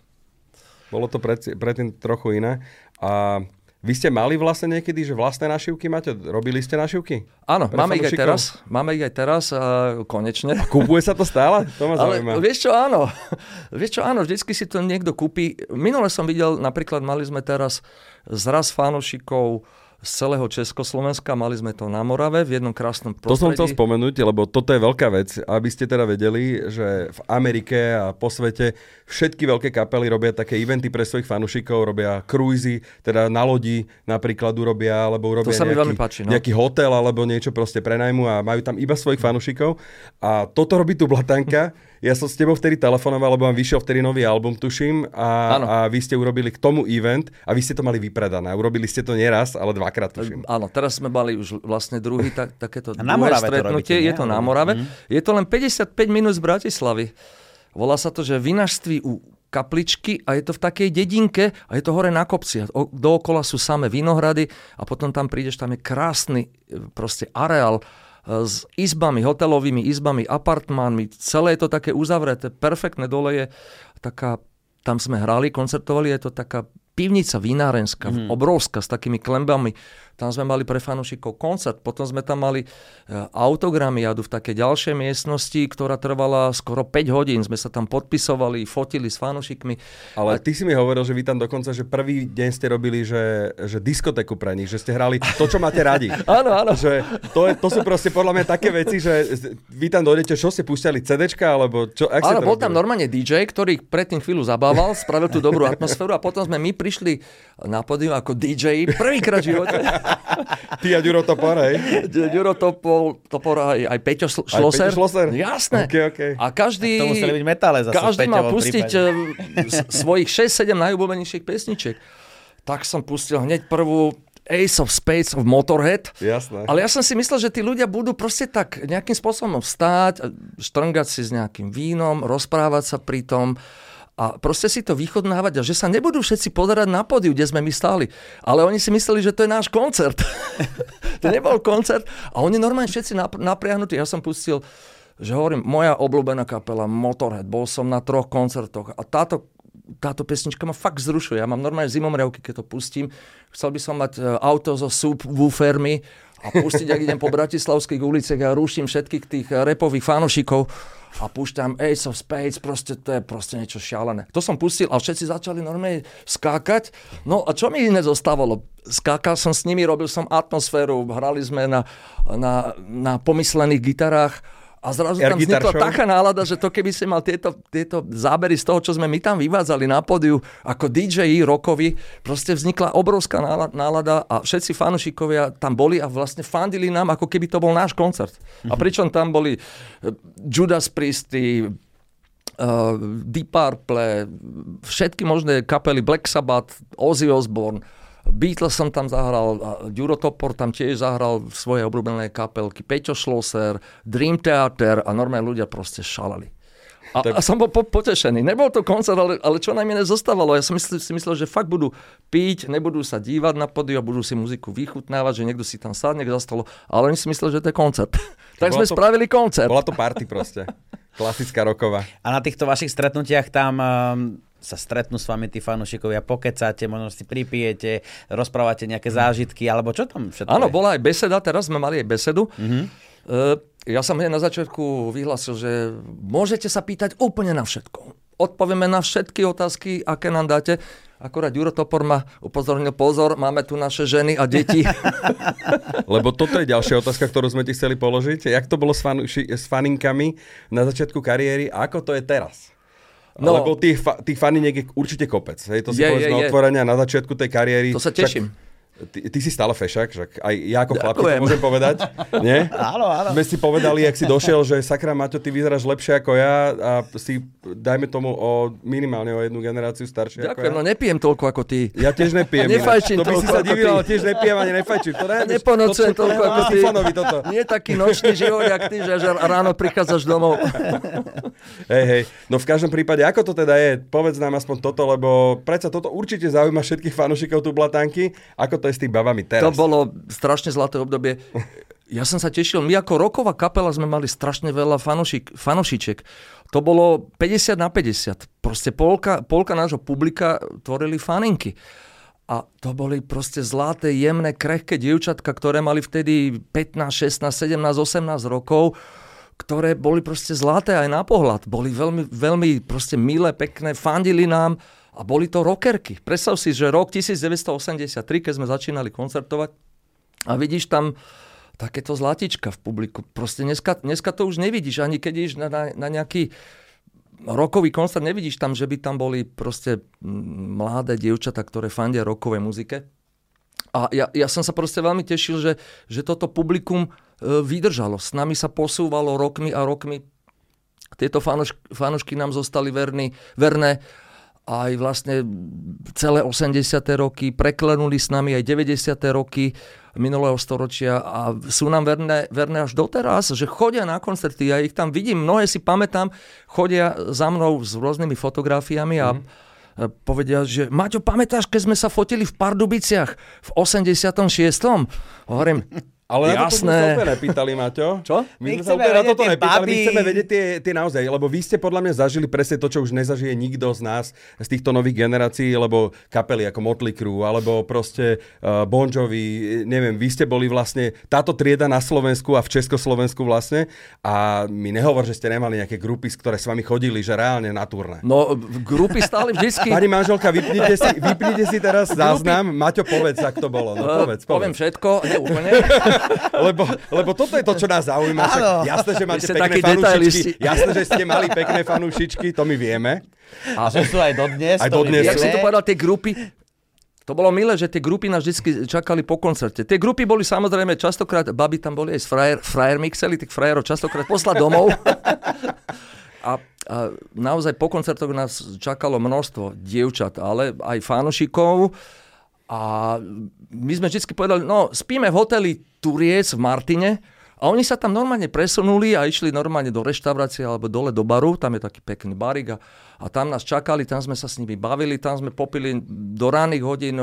Bolo to pred, predtým trochu iné. A vy ste mali vlastne niekedy, že vlastné našivky máte? Robili ste našivky? Áno, máme ich aj teraz. Máme ich aj teraz, uh, konečne. A kúpuje sa to stále? To ma Ale zaujíma. vieš čo, áno. vieš čo, áno, vždycky si to niekto kúpi. Minule som videl, napríklad mali sme teraz zraz fanúšikov z celého Československa. Mali sme to na Morave v jednom krásnom prostredí. To som chcel spomenúť, lebo toto je veľká vec, aby ste teda vedeli, že v Amerike a po svete všetky veľké kapely robia také eventy pre svojich fanúšikov, robia cruisy, teda na lodi napríklad urobia, alebo urobia to sa nejaký, mi páči, no. nejaký hotel alebo niečo proste prenajmu a majú tam iba svojich fanúšikov. A toto robí tu Blatanka ja som s tebou vtedy telefonoval, lebo vám vyšiel vtedy nový album, tuším, a, a vy ste urobili k tomu event a vy ste to mali vypredané. Urobili ste to nieraz, ale dvakrát, tuším. Áno, teraz sme mali už vlastne druhý tak, takéto na druhé stretnutie. Robíte, je to na Morave. Mm. Je to len 55 minút z Bratislavy. Volá sa to, že vinažství u kapličky a je to v takej dedinke a je to hore na kopci. Dookola sú samé vinohrady a potom tam prídeš, tam je krásny e, proste areál s izbami, hotelovými izbami, apartmánmi. Celé je to také uzavreté, perfektné. Dole je taká, tam sme hrali, koncertovali, je to taká pivnica vinárenská, mm. obrovská, s takými klembami tam sme mali pre fanúšikov koncert, potom sme tam mali e, autogramy jadu v takej ďalšej miestnosti, ktorá trvala skoro 5 hodín. Sme sa tam podpisovali, fotili s fanúšikmi. Ale ty si mi hovoril, že vy tam dokonca, že prvý deň ste robili, že, že diskotéku pre nich, že ste hrali to, čo máte radi. áno, áno. Že to, je, to sú proste podľa mňa také veci, že vy tam dojdete, čo ste púšťali CDčka, alebo čo? Ak áno, bol tam normálne DJ, ktorý predtým chvíľu zabával, spravil tú dobrú atmosféru a potom sme my prišli na pódium ako DJ prvýkrát v živote. Ty a Ďuro Topor, hej? Ďuro Topor, Topor aj, aj Peťo Šloser. Aj Peťo Šloser? Jasné. Okay, okay. A každý... To museli byť metále zase Každý mal pustiť prípade. svojich 6-7 najobľúbenejších pesničiek. Tak som pustil hneď prvú Ace of Spades of Motorhead. Jasné. Ale ja som si myslel, že tí ľudia budú proste tak nejakým spôsobom vstáť, štrngať si s nejakým vínom, rozprávať sa pri tom a proste si to vychodnávať a že sa nebudú všetci pozerať na podiu, kde sme my stáli. Ale oni si mysleli, že to je náš koncert. to nebol koncert a oni normálne všetci napriahnutí. Ja som pustil, že hovorím, moja obľúbená kapela Motorhead, bol som na troch koncertoch a táto táto pesnička ma fakt zrušuje. Ja mám normálne zimomriavky, keď to pustím. Chcel by som mať e, auto so subwoofermi a pustiť, ak idem po bratislavských uliciach a ruším všetkých tých repových fanošikov a púšťam Ace of Spades, proste to je proste niečo šialené. To som pustil a všetci začali normálne skákať. No a čo mi iné zostávalo? Skákal som s nimi, robil som atmosféru, hrali sme na, na, na pomyslených gitarách a zrazu Air tam vznikla show. taká nálada, že to keby si mal tieto, tieto zábery z toho, čo sme my tam vyvádzali na pódiu ako DJ rokovi, proste vznikla obrovská nálada a všetci fanúšikovia tam boli a vlastne fandili nám, ako keby to bol náš koncert. Mm-hmm. A mhm. pričom tam boli eh, Judas Priesty, Uh, Deep Purple, všetky možné kapely, Black Sabbath, Ozzy Osbourne, Beatles som tam zahral, Ďuro Topor tam tiež zahral v svojej obľúbenej kapelky, Peťo Schlosser, Dream Theater a normálne ľudia proste šalali. A, tak... a som bol po, potešený. Nebol to koncert, ale, ale čo najmenej zostávalo. Ja som myslel, si myslel, že fakt budú piť, nebudú sa dívať na podiu a budú si muziku vychutnávať, že niekto si tam sadne za stolo, ale oni si mysleli, že to je koncert. tak sme to, spravili koncert. Bola to party proste. Klasická roková. A na týchto vašich stretnutiach tam um sa stretnú s vami tí fanúšikovia, pokecáte, možno si pripijete, rozprávate nejaké zážitky, alebo čo tam všetko Áno, je? bola aj beseda, teraz sme mali aj besedu. Mm-hmm. Ja som hneď na začiatku vyhlásil, že môžete sa pýtať úplne na všetko. Odpovieme na všetky otázky, aké nám dáte. Akorát Juro Topor ma upozornil, pozor, máme tu naše ženy a deti. Lebo toto je ďalšia otázka, ktorú sme ti chceli položiť. Jak to bolo s, fan, s faninkami na začiatku kariéry a ako to je teraz? No, Lebo tých, fa- tých faniniek je určite kopec. Hej, to si je, povedzme je, otvorenia na začiatku tej kariéry. To sa teším. Ty, ty si stále fešák, že aj ja ako chlapík to môžem povedať. Nie? Áno, áno. Sme si povedali, jak si došiel, že sakra Maťo, ty vyzeráš lepšie ako ja a si, dajme tomu, o minimálne o jednu generáciu staršie Ďakujem, ako no ja. nepijem toľko ako ty. Ja tiež nepijem. Nefajčím to by si sa divil, ale tiež nepijem ani nefajčím. To ne, Neponocujem to- to- toľko to- ako ty. Toto. Nie taký nočný život, jak ty, že že ráno prichádzaš domov. Hej, hej. No v každom prípade, ako to teda je? Povedz nám aspoň toto, lebo predsa toto určite zaujíma všetkých fanúšikov tu Blatanky. Ako to je s tými babami teraz? To bolo strašne zlaté obdobie. Ja som sa tešil, my ako roková kapela sme mali strašne veľa fanušik, fanušiček. To bolo 50 na 50. Proste polka, polka nášho publika tvorili faninky. A to boli proste zlaté, jemné, krehké dievčatka, ktoré mali vtedy 15, 16, 17, 18 rokov, ktoré boli proste zlaté aj na pohľad. Boli veľmi, veľmi proste milé, pekné, fandili nám a boli to rockerky. Predstav si, že rok 1983, keď sme začínali koncertovať a vidíš tam takéto zlatička v publiku. Proste dneska, dneska to už nevidíš, ani keď ideš na, na, na nejaký rokový koncert, nevidíš tam, že by tam boli proste mm, mladé dievčatá, ktoré fandia rokovej muzike. A ja, ja som sa proste veľmi tešil, že, že toto publikum e, vydržalo. S nami sa posúvalo rokmi a rokmi. Tieto fanoš, fanošky nám zostali verní, verné aj vlastne celé 80. roky, preklenuli s nami aj 90. roky minulého storočia a sú nám verné, verné až doteraz, že chodia na koncerty, ja ich tam vidím, mnohé si pamätám, chodia za mnou s rôznymi fotografiami a mm. povedia, že Maťo, pamätáš, keď sme sa fotili v Pardubiciach v 86. Hovorím, Ale na to sme sa Jasné. úplne nepýtali, Maťo. Čo? My, My sme sa úplne na toto nepýtali, my baby. chceme vedieť tie, tie naozaj, lebo vy ste podľa mňa zažili presne to, čo už nezažije nikto z nás, z týchto nových generácií, lebo kapely ako Motley Crue, alebo proste uh, Bon Jovi, neviem, vy ste boli vlastne táto trieda na Slovensku a v Československu vlastne a mi nehovor, že ste nemali nejaké grupy, ktoré s vami chodili, že reálne na turné. no grupy stáli vždycky... Pani manželka, vypnite si, vypnite si teraz záznam. Maťo, povedz, ak to bolo. No, povedz, Eh, Poviem povedz. všetko, nie úplne. Lebo, lebo toto je to, čo nás zaujíma. Však jasné, že máte ste pekné fanúšičky. Jasné, že ste mali pekné fanúšičky, to my vieme. A že sú aj dodnes. Aj dodnes. Jak si to povedal, tie grupy, to bolo milé, že tie grupy nás vždy čakali po koncerte. Tie grupy boli samozrejme častokrát, baby tam boli aj s frajer, frajermi, chceli tých frajerov častokrát poslať domov. A, a naozaj po koncertoch nás čakalo množstvo dievčat, ale aj fanošikov. A my sme vždy povedali, no spíme v hoteli Turiec v Martine, a oni sa tam normálne presunuli a išli normálne do reštaurácie alebo dole do baru, tam je taký pekný barik a, a tam nás čakali, tam sme sa s nimi bavili, tam sme popili do ranných hodín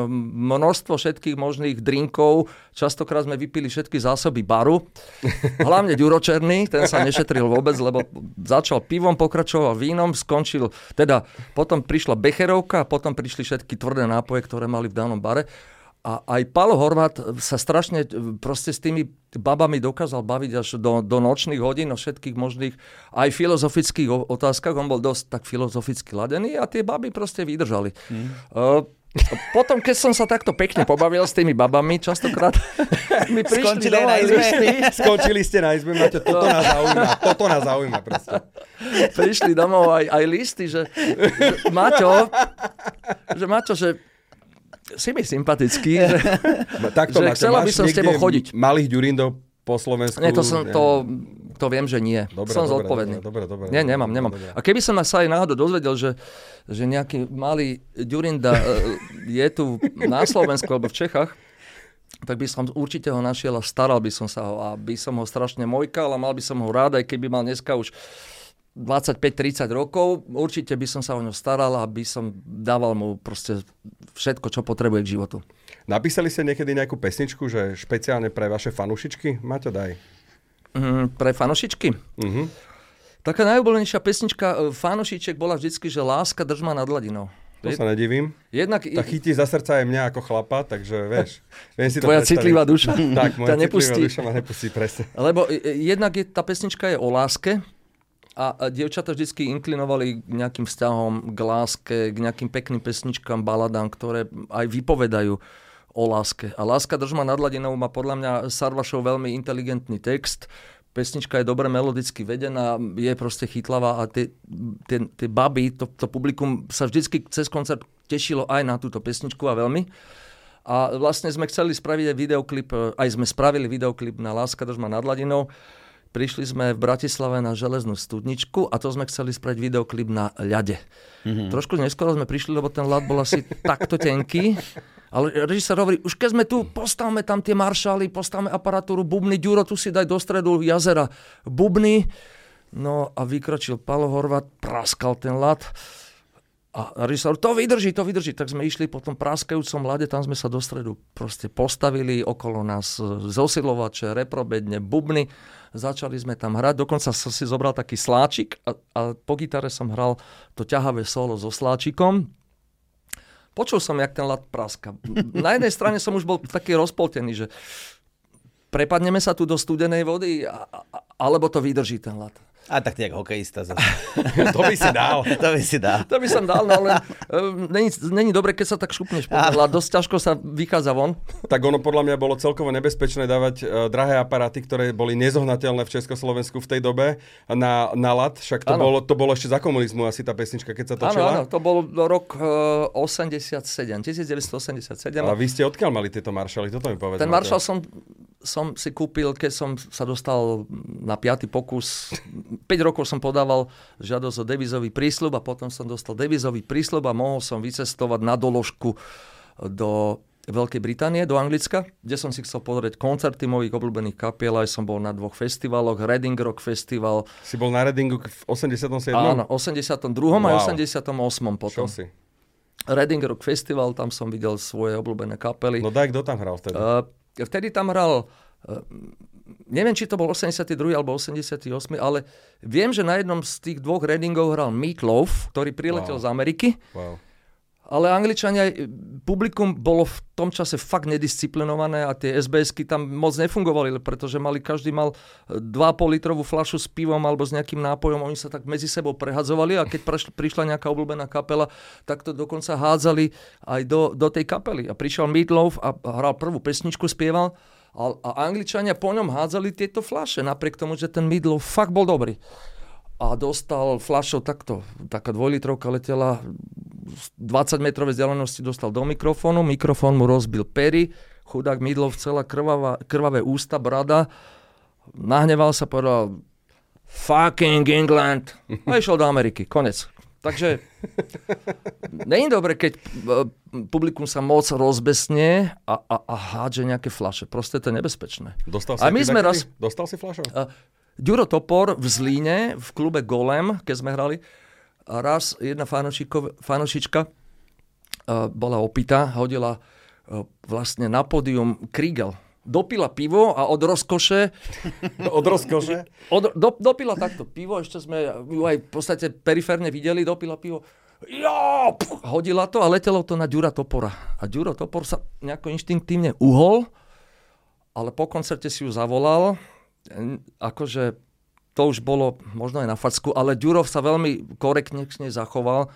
množstvo všetkých možných drinkov, častokrát sme vypili všetky zásoby baru, hlavne Ďuročerný, ten sa nešetril vôbec, lebo začal pivom, pokračoval vínom, skončil, teda potom prišla Becherovka a potom prišli všetky tvrdé nápoje, ktoré mali v danom bare. A aj Palo Horvát sa strašne e, proste s tými babami dokázal baviť až do, do nočných hodín o všetkých možných aj filozofických otázkach. On bol dosť tak filozoficky ladený a tie baby proste vydržali. Mm. Uh, potom, keď som sa takto pekne pobavil s tými babami, častokrát mi prišli Skončili na izbe. Skončili ste na izbe, máte, toto nás zaujíma. Toto nás zaujíma proste. prišli domov aj, aj listy, že, že Maťo, že Maťo, že si mi sympatický, že, Takto, Že chcela by som s tebou chodiť. Malých ďurindov po Slovensku. Nie, to, som, to, to viem, že nie. Dobre, som dobre, zodpovedný. dobre, dobre, nie, dobre, nemám, dobre, nemám. dobre. A keby som sa aj náhodou dozvedel, že, že nejaký malý Ďurinda e, je tu na Slovensku alebo v Čechách, tak by som určite ho našiel a staral by som sa ho a by som ho strašne mojkal a mal by som ho rád, aj keby mal dneska už 25-30 rokov, určite by som sa o ňo staral a by som dával mu proste všetko, čo potrebuje k životu. Napísali ste niekedy nejakú pesničku, že špeciálne pre vaše fanušičky? Maťo, daj. Mm, pre fanošičky? Mhm. Taká najobľúbenejšia pesnička e, fanošiček bola vždycky, že Láska drž ma nad hladinou. To sa nedivím. Jednak, Tak chytí za srdca aj mňa ako chlapa, takže vieš. Viem si to Tvoja predstaviť. citlivá duša Tak, moja nepustí. citlivá duša ma nepustí, presne. Lebo jednak je, tá pesnička je o láske a, a dievčatá vždy inklinovali k nejakým vzťahom, k láske, k nejakým pekným pesničkám, baladám, ktoré aj vypovedajú o láske. A Láska držma nad hladinou má podľa mňa Sarvašov veľmi inteligentný text. Pesnička je dobre melodicky vedená, je proste chytlavá a tie, tie, tie baby, to, to publikum sa vždycky cez koncert tešilo aj na túto pesničku a veľmi. A vlastne sme chceli spraviť aj videoklip, e, aj sme spravili videoklip na Láska držma nad Ladinou. Prišli sme v Bratislave na železnú studničku a to sme chceli spraviť videoklip na ľade. Mm-hmm. Trošku neskoro sme prišli, lebo ten ľad bol asi takto tenký. Ale režisér hovorí, už keď sme tu, postavme tam tie maršály, postavme aparatúru, bubny, Ďuro, tu si daj do stredu jazera bubny. No a vykročil Palo Horvat, praskal ten ľad. A režisér, to vydrží, to vydrží. Tak sme išli po tom praskajúcom lade, tam sme sa do stredu proste postavili, okolo nás zosilovače, reprobedne, bubny. Začali sme tam hrať, dokonca som si zobral taký sláčik a, a po gitare som hral to ťahavé solo so sláčikom. Počul som, jak ten lad praska. Na jednej strane som už bol taký rozpoltený, že prepadneme sa tu do studenej vody, a, a, alebo to vydrží ten lad. A tak ty jak hokejista. Zase. to by si dal. to by si dal. To by som dal, no ale není, není dobre, keď sa tak šupneš ale dosť ťažko sa vychádza von. Tak ono podľa mňa bolo celkovo nebezpečné dávať uh, drahé aparáty, ktoré boli nezohnateľné v Československu v tej dobe na, na lat. Však to bolo, to bolo ešte za komunizmu asi tá pesnička, keď sa točila. Áno, to bol rok uh, 87, 1987. A vy ste odkiaľ mali tieto maršaly? Toto mi povedz. Ten maršal som som si kúpil, keď som sa dostal na piaty pokus. 5 rokov som podával žiadosť o devizový prísľub a potom som dostal devizový prísľub a mohol som vycestovať na doložku do Veľkej Británie, do Anglicka, kde som si chcel pozrieť koncerty mojich obľúbených kapiel, aj som bol na dvoch festivaloch, Reading Rock Festival. Si bol na Readingu v 87. Áno, 82. Wow. a 88. potom. Čo si? Reading Rock Festival, tam som videl svoje obľúbené kapely. No daj, kto tam hral vtedy? Uh, vtedy tam hral, eh, neviem, či to bol 82. alebo 88. ale viem, že na jednom z tých dvoch readingov hral Meat Loaf, ktorý priletel wow. z Ameriky. Wow. Ale Angličania, eh, publikum bolo v tom čase fakt nedisciplinované a tie SBSky tam moc nefungovali, pretože mali, každý mal 2,5 eh, litrovú flašu s pivom alebo s nejakým nápojom, oni sa tak medzi sebou prehadzovali a keď prišla nejaká obľúbená kapela, tak to dokonca hádzali aj do, do tej kapely. A prišiel Meatloaf a hral prvú pesničku, spieval a, a Angličania po ňom hádzali tieto flaše, napriek tomu, že ten Meatloaf fakt bol dobrý a dostal flašou takto, taká dvojlitrovka letela 20 metrovej vzdialenosti dostal do mikrofónu, mikrofón mu rozbil pery, chudák Midlov celá krvavá, krvavé ústa, brada, nahneval sa, povedal fucking England a išiel do Ameriky, konec. Takže není dobre, keď e, publikum sa moc rozbesne a, a, a hádže nejaké flaše. Proste to je nebezpečné. Dostal si, a my sme raz... Dostal si flašov? Uh, Ďuro Topor v Zlíne, v klube Golem, keď sme hrali, a raz jedna fanošička uh, bola opitá, hodila uh, vlastne na pódium Kriegel. Dopila pivo a od rozkoše... od rozkoše? Od, do, dopila takto pivo, ešte sme ju aj v podstate periférne videli, dopila pivo. Jo, hodila to a letelo to na Ďura Topora. A Ďuro Topor sa nejako inštinktívne uhol, ale po koncerte si ju zavolal akože to už bolo možno aj na facku, ale Ďurov sa veľmi korektne zachoval,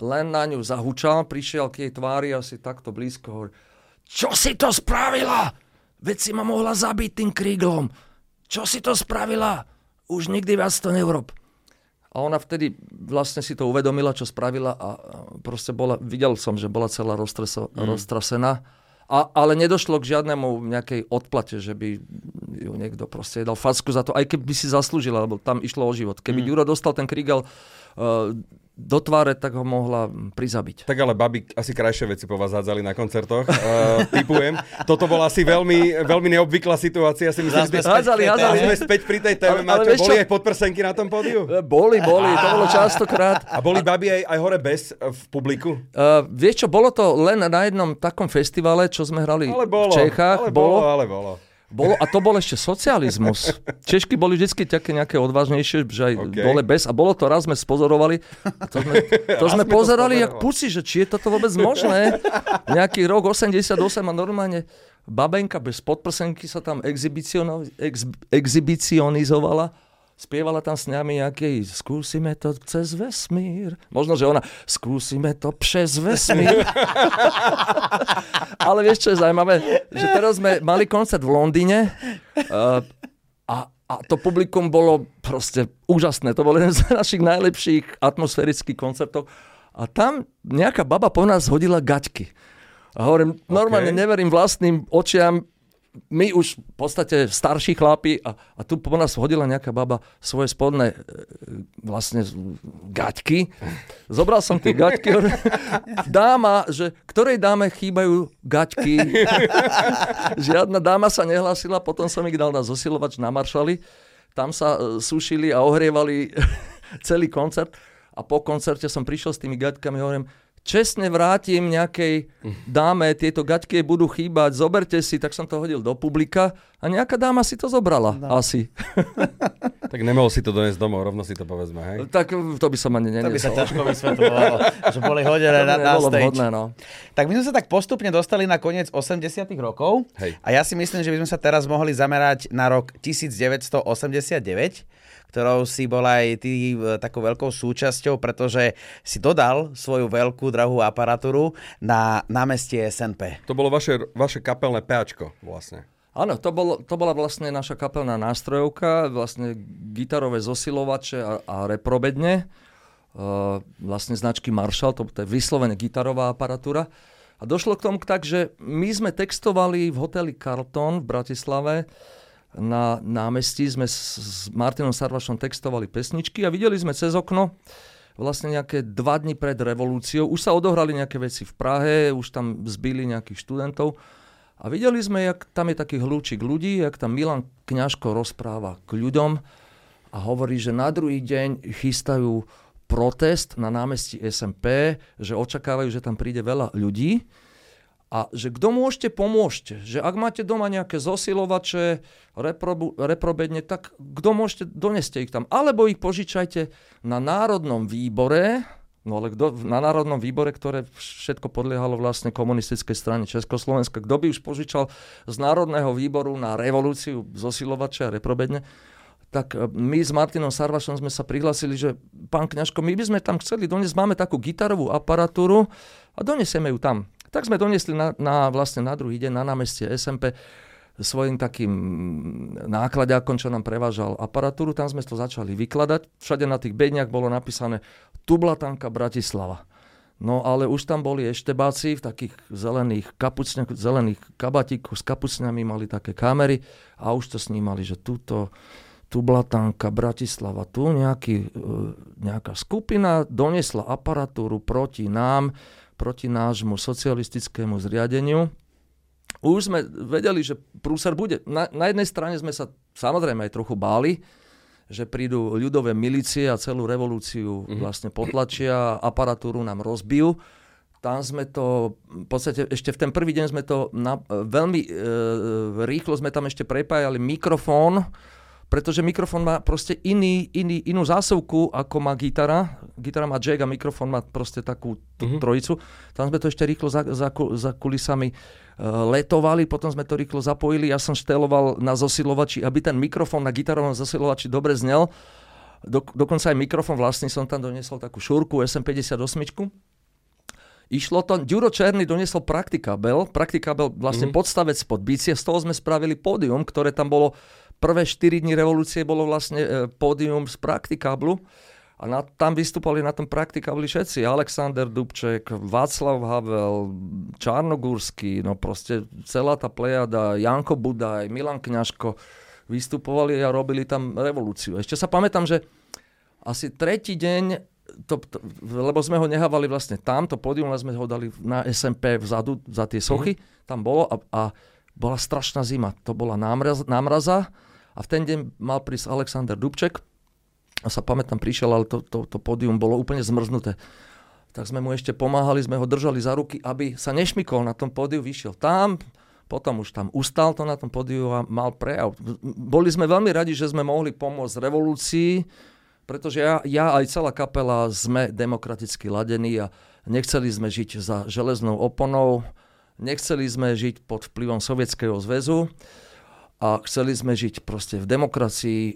len na ňu zahučal, prišiel k jej tvári asi takto blízko, hovorí, čo si to spravila? Veď si ma mohla zabiť tým kríglom. Čo si to spravila? Už nikdy viac to neurob. A ona vtedy vlastne si to uvedomila, čo spravila a proste bola, videl som, že bola celá roztreso, mm. roztrasená a, ale nedošlo k žiadnemu nejakej odplate, že by ju niekto proste dal facku za to, aj keby si zaslúžila, lebo tam išlo o život. Keby mm. Dostal ten Krigel uh, do tváre, tak ho mohla prizabiť. Tak ale babi asi krajšie veci po vás hádzali na koncertoch, uh, typujem. Toto bola asi veľmi, veľmi neobvyklá situácia, si myslím. Sme hádzali, hádzali. Sme späť pri tej téme, ale, ale boli čo? aj podprsenky na tom pódiu? Eh, boli, boli, to bolo častokrát. A boli babi aj, aj hore bez v publiku? Uh, vieš čo, bolo to len na jednom takom festivale, čo sme hrali ale bolo, v Čechách. Ale bolo, ale bolo. Bolo, a to bol ešte socializmus. Češky boli vždy také nejaké odvážnejšie, že aj okay. dole bez. A bolo to raz sme spozorovali. To sme, to sme pozerali jak puci, že či je toto vôbec možné. Nejaký rok 88 a normálne babenka bez podprsenky sa tam exhibicionizovala Spievala tam s nami nejakej, skúsime to cez vesmír. Možno, že ona, skúsime to přes vesmír. Ale vieš, čo je zaujímavé? Že teraz sme mali koncert v Londýne uh, a, a to publikum bolo proste úžasné. To bol jeden z našich najlepších atmosférických koncertov. A tam nejaká baba po nás hodila gaťky. A hovorím, normálne OK. neverím vlastným očiam, my už v podstate starší chlapi a, a tu po nás hodila nejaká baba svoje spodné e, vlastne gaťky. Zobral som tie gaťky. Dáma, že ktorej dáme chýbajú gaťky. Žiadna dáma sa nehlásila, potom som ich dal na zosilovač na Maršali. Tam sa e, sušili a ohrievali celý koncert. A po koncerte som prišiel s tými gaťkami a hovorím, čestne vrátim nejakej dáme, tieto gaťky budú chýbať, zoberte si, tak som to hodil do publika a nejaká dáma si to zobrala, no. asi. Tak nemohol si to doniesť domov, rovno si to povedzme, hej? tak to by som ani To by sa ťažko vysvetľovalo, že boli hodené na, na stage. vhodné, no. Tak my sme sa tak postupne dostali na koniec 80 rokov Hej. a ja si myslím, že by sme sa teraz mohli zamerať na rok 1989, ktorou si bol aj ty e, takou veľkou súčasťou, pretože si dodal svoju veľkú drahú aparatúru na námestie SNP. To bolo vaše, vaše kapelné PAčko vlastne. Áno, to, bol, to bola vlastne naša kapelná nástrojovka, vlastne gitarové zosilovače a, a reprobedne, uh, vlastne značky Marshall, to, to je vyslovene gitarová aparatúra. A došlo k tomu tak, že my sme textovali v hoteli Carlton v Bratislave, na námestí sme s, Martinom Sarvašom textovali pesničky a videli sme cez okno vlastne nejaké dva dni pred revolúciou. Už sa odohrali nejaké veci v Prahe, už tam zbili nejakých študentov. A videli sme, jak tam je taký hľúčik ľudí, jak tam Milan Kňažko rozpráva k ľuďom a hovorí, že na druhý deň chystajú protest na námestí SMP, že očakávajú, že tam príde veľa ľudí a že kto môžete, pomôžte. Že ak máte doma nejaké zosilovače, reprobu, reprobedne, tak kto môžete, doneste ich tam. Alebo ich požičajte na Národnom výbore, no ale kto, na Národnom výbore, ktoré všetko podliehalo vlastne komunistickej strane Československa, kto by už požičal z Národného výboru na revolúciu zosilovače a reprobedne, tak e, my s Martinom Sarvašom sme sa prihlásili, že pán Kňažko, my by sme tam chceli doniesť, máme takú gitarovú aparatúru a donesieme ju tam. Tak sme doniesli na, na, vlastne na druhý deň na námestie SMP svojim takým nákladiakom, čo nám prevážal aparatúru, tam sme to začali vykladať. Všade na tých bedniach bolo napísané Tublatanka Bratislava. No ale už tam boli eštebáci v takých zelených kapucňach, zelených kabatíkoch s kapucňami, mali také kamery a už to snímali, že túto Tublatanka Bratislava, tu nejaký, e, nejaká skupina doniesla aparatúru proti nám, proti nášmu socialistickému zriadeniu. Už sme vedeli, že prúser bude. Na, na jednej strane sme sa samozrejme aj trochu báli, že prídu ľudové milície a celú revolúciu mm-hmm. vlastne potlačia, aparatúru nám rozbijú. Tam sme to, v podstate ešte v ten prvý deň sme to na, veľmi e, rýchlo sme tam ešte prepájali mikrofón, pretože mikrofón má proste iný, iný, inú zásuvku, ako má gitara. Gitara má jack a mikrofón má proste takú tú mm-hmm. trojicu. Tam sme to ešte rýchlo za, za, za kulisami uh, letovali, potom sme to rýchlo zapojili. Ja som šteloval na zosilovači, aby ten mikrofón na gitarovom zosilovači dobre znel. Do, dokonca aj mikrofón vlastný som tam doniesol takú šúrku SM58. Išlo to, Ďuro Černý doniesol praktikabel, praktikabel vlastne mm-hmm. podstavec pod bicie, z toho sme spravili pódium, ktoré tam bolo prvé 4 dní revolúcie bolo vlastne e, pódium z praktikablu a na, tam vystupovali na tom praktikabli všetci. Alexander Dubček, Václav Havel, Čarnogórsky, no proste celá tá plejada, Janko Budaj, Milan Kňažko vystupovali a robili tam revolúciu. Ešte sa pamätám, že asi tretí deň, to, to, lebo sme ho nehávali vlastne tam, to pódium, ale sme ho dali na SMP vzadu za tie sochy, mm. tam bolo a, a bola strašná zima. To bola námraz, námraza a v ten deň mal prísť Alexander Dubček a sa pamätám, prišiel, ale to, to, to pódium bolo úplne zmrznuté. Tak sme mu ešte pomáhali, sme ho držali za ruky, aby sa nešmikol na tom pódiu, vyšiel tam, potom už tam ustal to na tom pódiu a mal prejav. Boli sme veľmi radi, že sme mohli pomôcť revolúcii, pretože ja, ja aj celá kapela sme demokraticky ladení a nechceli sme žiť za železnou oponou, nechceli sme žiť pod vplyvom Sovietskeho zväzu a chceli sme žiť proste v demokracii, e,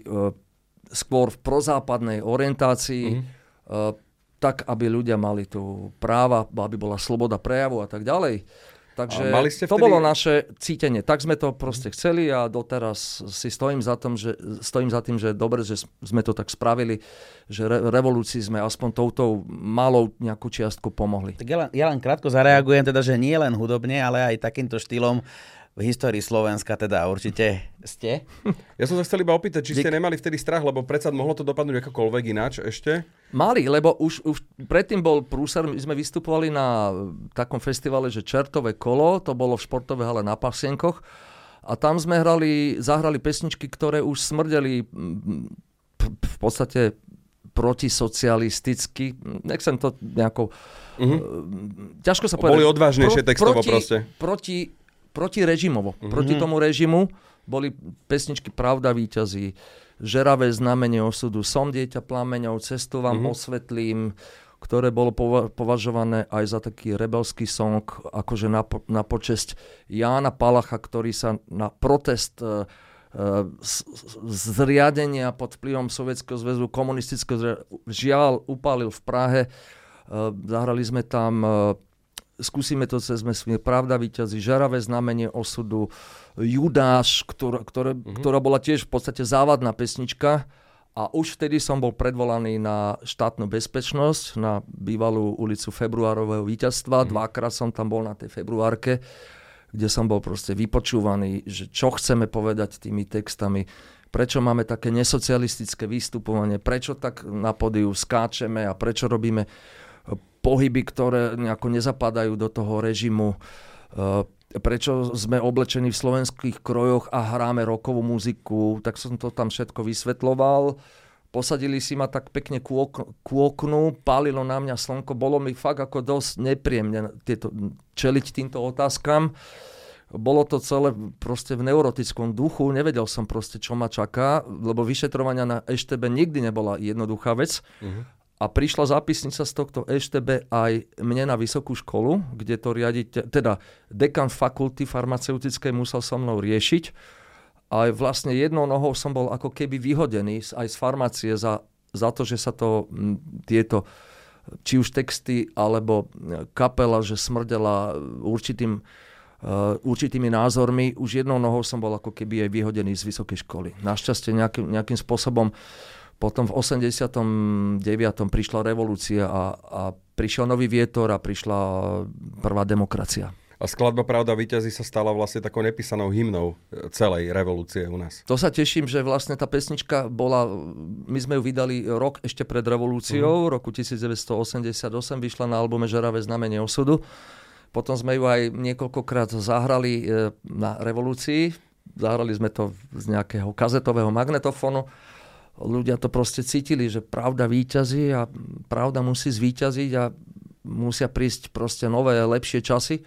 skôr v prozápadnej orientácii, mm-hmm. tak, aby ľudia mali tu práva, aby bola sloboda prejavu a tak ďalej. Takže A mali ste to vtedy- bolo naše cítenie. Tak sme to proste chceli a doteraz si stojím za, tom, že, stojím za tým, že dobre, že sme to tak spravili, že re, revolúcii sme aspoň touto malou nejakú čiastku pomohli. Tak ja len, ja len krátko zareagujem, teda, že nie len hudobne, ale aj takýmto štýlom v histórii Slovenska teda určite ste. Ja som sa chcel iba opýtať, či ste nemali vtedy strach, lebo predsa mohlo to dopadnúť akokoľvek ináč ešte. Mali, lebo už, už predtým bol prúser, my sme vystupovali na takom festivale, že Čertové kolo, to bolo v športovej hale na Pasienkoch a tam sme hrali, zahrali pesničky, ktoré už smrdeli mm, p- v podstate protisocialisticky, nechcem to nejako... Uh-huh. Ťažko sa povedať. Boli odvážnejšie textovo proti, proste. Proti, proti režimovo. Uh-huh. Proti tomu režimu boli pesničky Pravda víťazí, Žeravé znamenie osudu, Som dieťa plameňov, Cestu vám uh-huh. osvetlím, ktoré bolo pova- považované aj za taký rebelský song, akože na, po- na počesť Jána Palacha, ktorý sa na protest e, e, zriadenia pod vplyvom Sovietskeho zväzu komunistického zria- žiaľ upálil v Prahe. E, Zahrali sme tam Skúsime to cez vesmír, Pravda víťazí, Žaravé znamenie osudu, Judáš, ktorá, ktoré, uh-huh. ktorá bola tiež v podstate závadná pesnička. A už vtedy som bol predvolaný na štátnu bezpečnosť, na bývalú ulicu februárového víťazstva. Uh-huh. Dvakrát som tam bol na tej februárke, kde som bol proste vypočúvaný, že čo chceme povedať tými textami, prečo máme také nesocialistické vystupovanie, prečo tak na podiu skáčeme a prečo robíme pohyby, ktoré nejako nezapadajú do toho režimu. E, Prečo sme oblečení v slovenských krojoch a hráme rokovú muziku, tak som to tam všetko vysvetloval. Posadili si ma tak pekne ku, ok- ku oknu, pálilo na mňa slnko, bolo mi fakt ako dosť nepríjemne tieto, čeliť týmto otázkam. Bolo to celé proste v neurotickom duchu, nevedel som proste, čo ma čaká, lebo vyšetrovania na EŠTB nikdy nebola jednoduchá vec. Uh-huh. A prišla zápisnica z tohto EŠTB aj mne na vysokú školu, kde to riadite, teda dekan fakulty farmaceutickej musel so mnou riešiť. A vlastne jednou nohou som bol ako keby vyhodený aj z farmácie za, za to, že sa to tieto či už texty alebo e, kapela, že smrdela určitým, uh, určitými názormi. Už jednou nohou som bol ako keby aj vyhodený z vysokej školy. Našťastie nejakým, nejakým spôsobom potom v 89. prišla revolúcia a, a prišiel nový vietor a prišla prvá demokracia. A skladba Pravda víťazí sa stala vlastne takou nepísanou hymnou e, celej revolúcie u nás. To sa teším, že vlastne tá pesnička bola, my sme ju vydali rok ešte pred revolúciou, mm. roku 1988, vyšla na albume Žeravé znamenie osudu. Potom sme ju aj niekoľkokrát zahrali e, na revolúcii. Zahrali sme to z nejakého kazetového magnetofónu. Ľudia to proste cítili, že pravda víťazí a pravda musí zvíťaziť a musia prísť proste nové, lepšie časy.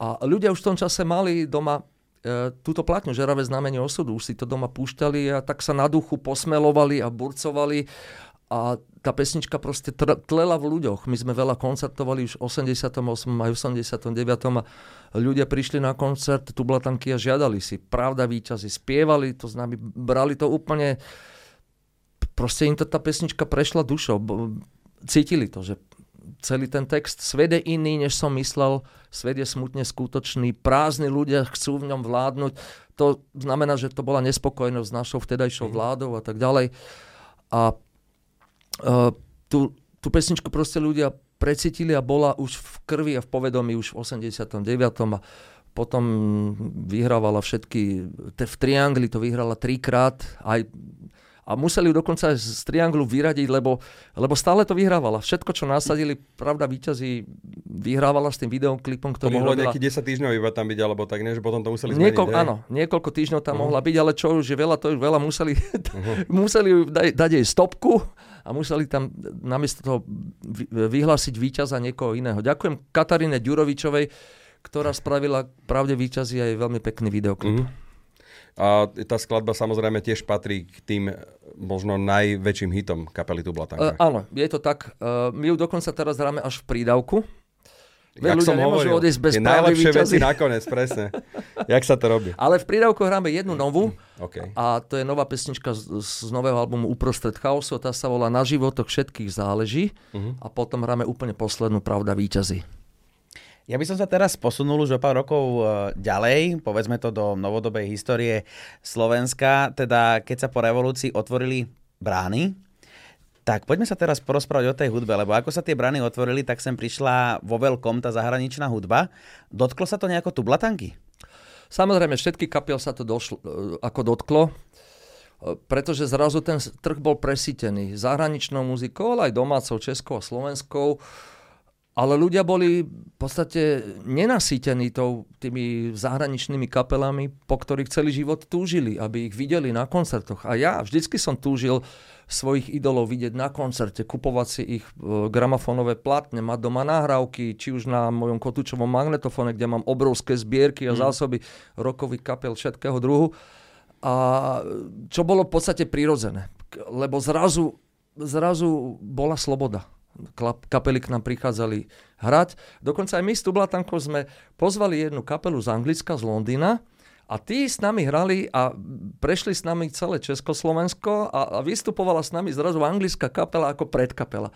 A ľudia už v tom čase mali doma e, túto platňu, žeravé znamenie osudu, už si to doma púšťali a tak sa na duchu posmelovali a burcovali a tá pesnička proste tr- tlela v ľuďoch. My sme veľa koncertovali už v 88. aj 89. a ľudia prišli na koncert Tublatanky a žiadali si. Pravda víťazi, spievali to s brali to úplne proste im to tá pesnička prešla dušou. Cítili to, že celý ten text, svet je iný, než som myslel, svet je smutne skutočný, prázdni ľudia chcú v ňom vládnuť. To znamená, že to bola nespokojnosť s našou vtedajšou vládou a tak ďalej. A uh, tú, tú pesničku proste ľudia precítili a bola už v krvi a v povedomí už v 89. a potom vyhrávala všetky, te, v Triangli to vyhrala trikrát, aj a museli ju dokonca z Trianglu vyradiť, lebo, lebo stále to vyhrávala. Všetko, čo nasadili, pravda, víťazí vyhrávala s tým videoklipom, To ktorý mohlo robila. nejaký 10 týždňov iba tam byť, alebo tak, ne? že potom to museli zmeniť. Niekoľ, hej? áno, niekoľko týždňov tam Mhm. mohla byť, ale čo už je veľa, to už veľa museli, museli ju dať, dať jej stopku a museli tam namiesto toho vy- vyhlásiť víťaza niekoho iného. Ďakujem Kataríne Ďurovičovej, ktorá spravila pravde víťazí aj veľmi pekný videoklip. Mhm. A tá skladba samozrejme tiež patrí k tým e, možno najväčším hitom kapely Tublatanka. Uh, áno, je to tak. Uh, my ju dokonca teraz hráme až v prídavku. Jak ľudia som nemôžu hovoril, odísť bez pravdy najlepšie veci nakoniec, presne. Jak sa to robí? Ale v prídavku hráme jednu novú OK. a to je nová pesnička z, z nového albumu Uprostred chaosu. Tá sa volá Na životoch všetkých záleží Mhm. a potom hráme úplne poslednú Pravda víťazí. Ja by som sa teraz posunul už o pár rokov e, ďalej, povedzme to do novodobej histórie Slovenska, teda keď sa po revolúcii otvorili brány, tak poďme sa teraz porozprávať o tej hudbe, lebo ako sa tie brány otvorili, tak sem prišla vo veľkom tá zahraničná hudba. Dotklo sa to nejako tublatanky? Samozrejme, všetky kapiel sa to došlo, e, ako dotklo, e, pretože zrazu ten trh bol presítený zahraničnou muzikou, ale aj domácou, českou a slovenskou. Ale ľudia boli v podstate nenasýtení tou, tými zahraničnými kapelami, po ktorých celý život túžili, aby ich videli na koncertoch. A ja vždycky som túžil svojich idolov vidieť na koncerte, kupovať si ich e, gramofónové platne, mať doma nahrávky, či už na mojom kotúčovom magnetofóne, kde mám obrovské zbierky a mm. zásoby rokových kapel všetkého druhu. A čo bolo v podstate prirodzené. Lebo zrazu, zrazu bola sloboda kapely k nám prichádzali hrať. Dokonca aj my s Tublatankou sme pozvali jednu kapelu z Anglicka, z Londýna, a tí s nami hrali a prešli s nami celé Československo a, a vystupovala s nami zrazu anglická kapela ako predkapela.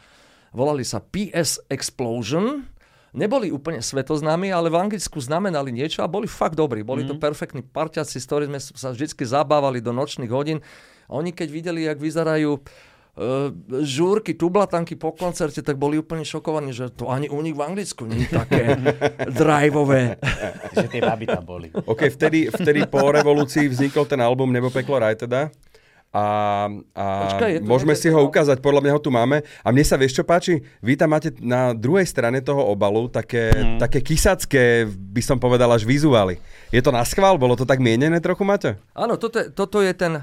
Volali sa PS Explosion, neboli úplne svetoznámi, ale v Anglicku znamenali niečo a boli fakt dobrí. Boli mm. to mhm. perfektní parťaci, s ktorými sme sa vždy zabávali do nočných hodín. Oni keď videli, jak vyzerajú uh, žúrky, tublatanky po koncerte, tak boli úplne šokovaní, že to ani u nich v Anglicku nie je také driveové. že tie baby tam boli. OK, vtedy, vtedy po revolúcii vznikol ten album Nebo peklo raj teda. A, a Počkaj, môžeme si ho ukázať, podľa mňa ho tu máme. A mne sa vieš čo páči? Vy tam máte na druhej strane toho obalu také, mm. také kysacké, by som povedal, až vizuály. Je to na schvál? Bolo to tak mienené trochu, Maťo? Áno, toto, toto je ten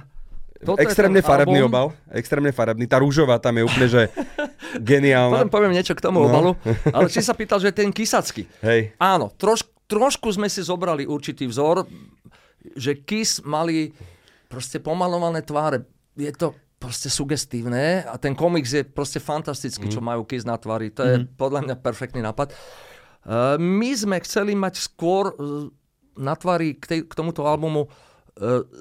toto extrémne farebný album. obal. Extrémne farebný. Tá rúžová tam je úplne, že geniálna. Potom poviem niečo k tomu no. obalu. Ale či sa pýtal, že ten kysacký. Hej. Áno, troš, trošku sme si zobrali určitý vzor, že Kiss mali proste pomalované tváre. Je to proste sugestívne a ten komiks je proste fantastický, mm. čo majú Kiss na tvári. To je mm. podľa mňa perfektný nápad. Uh, my sme chceli mať skôr uh, na tvári k, tej, k tomuto albumu E,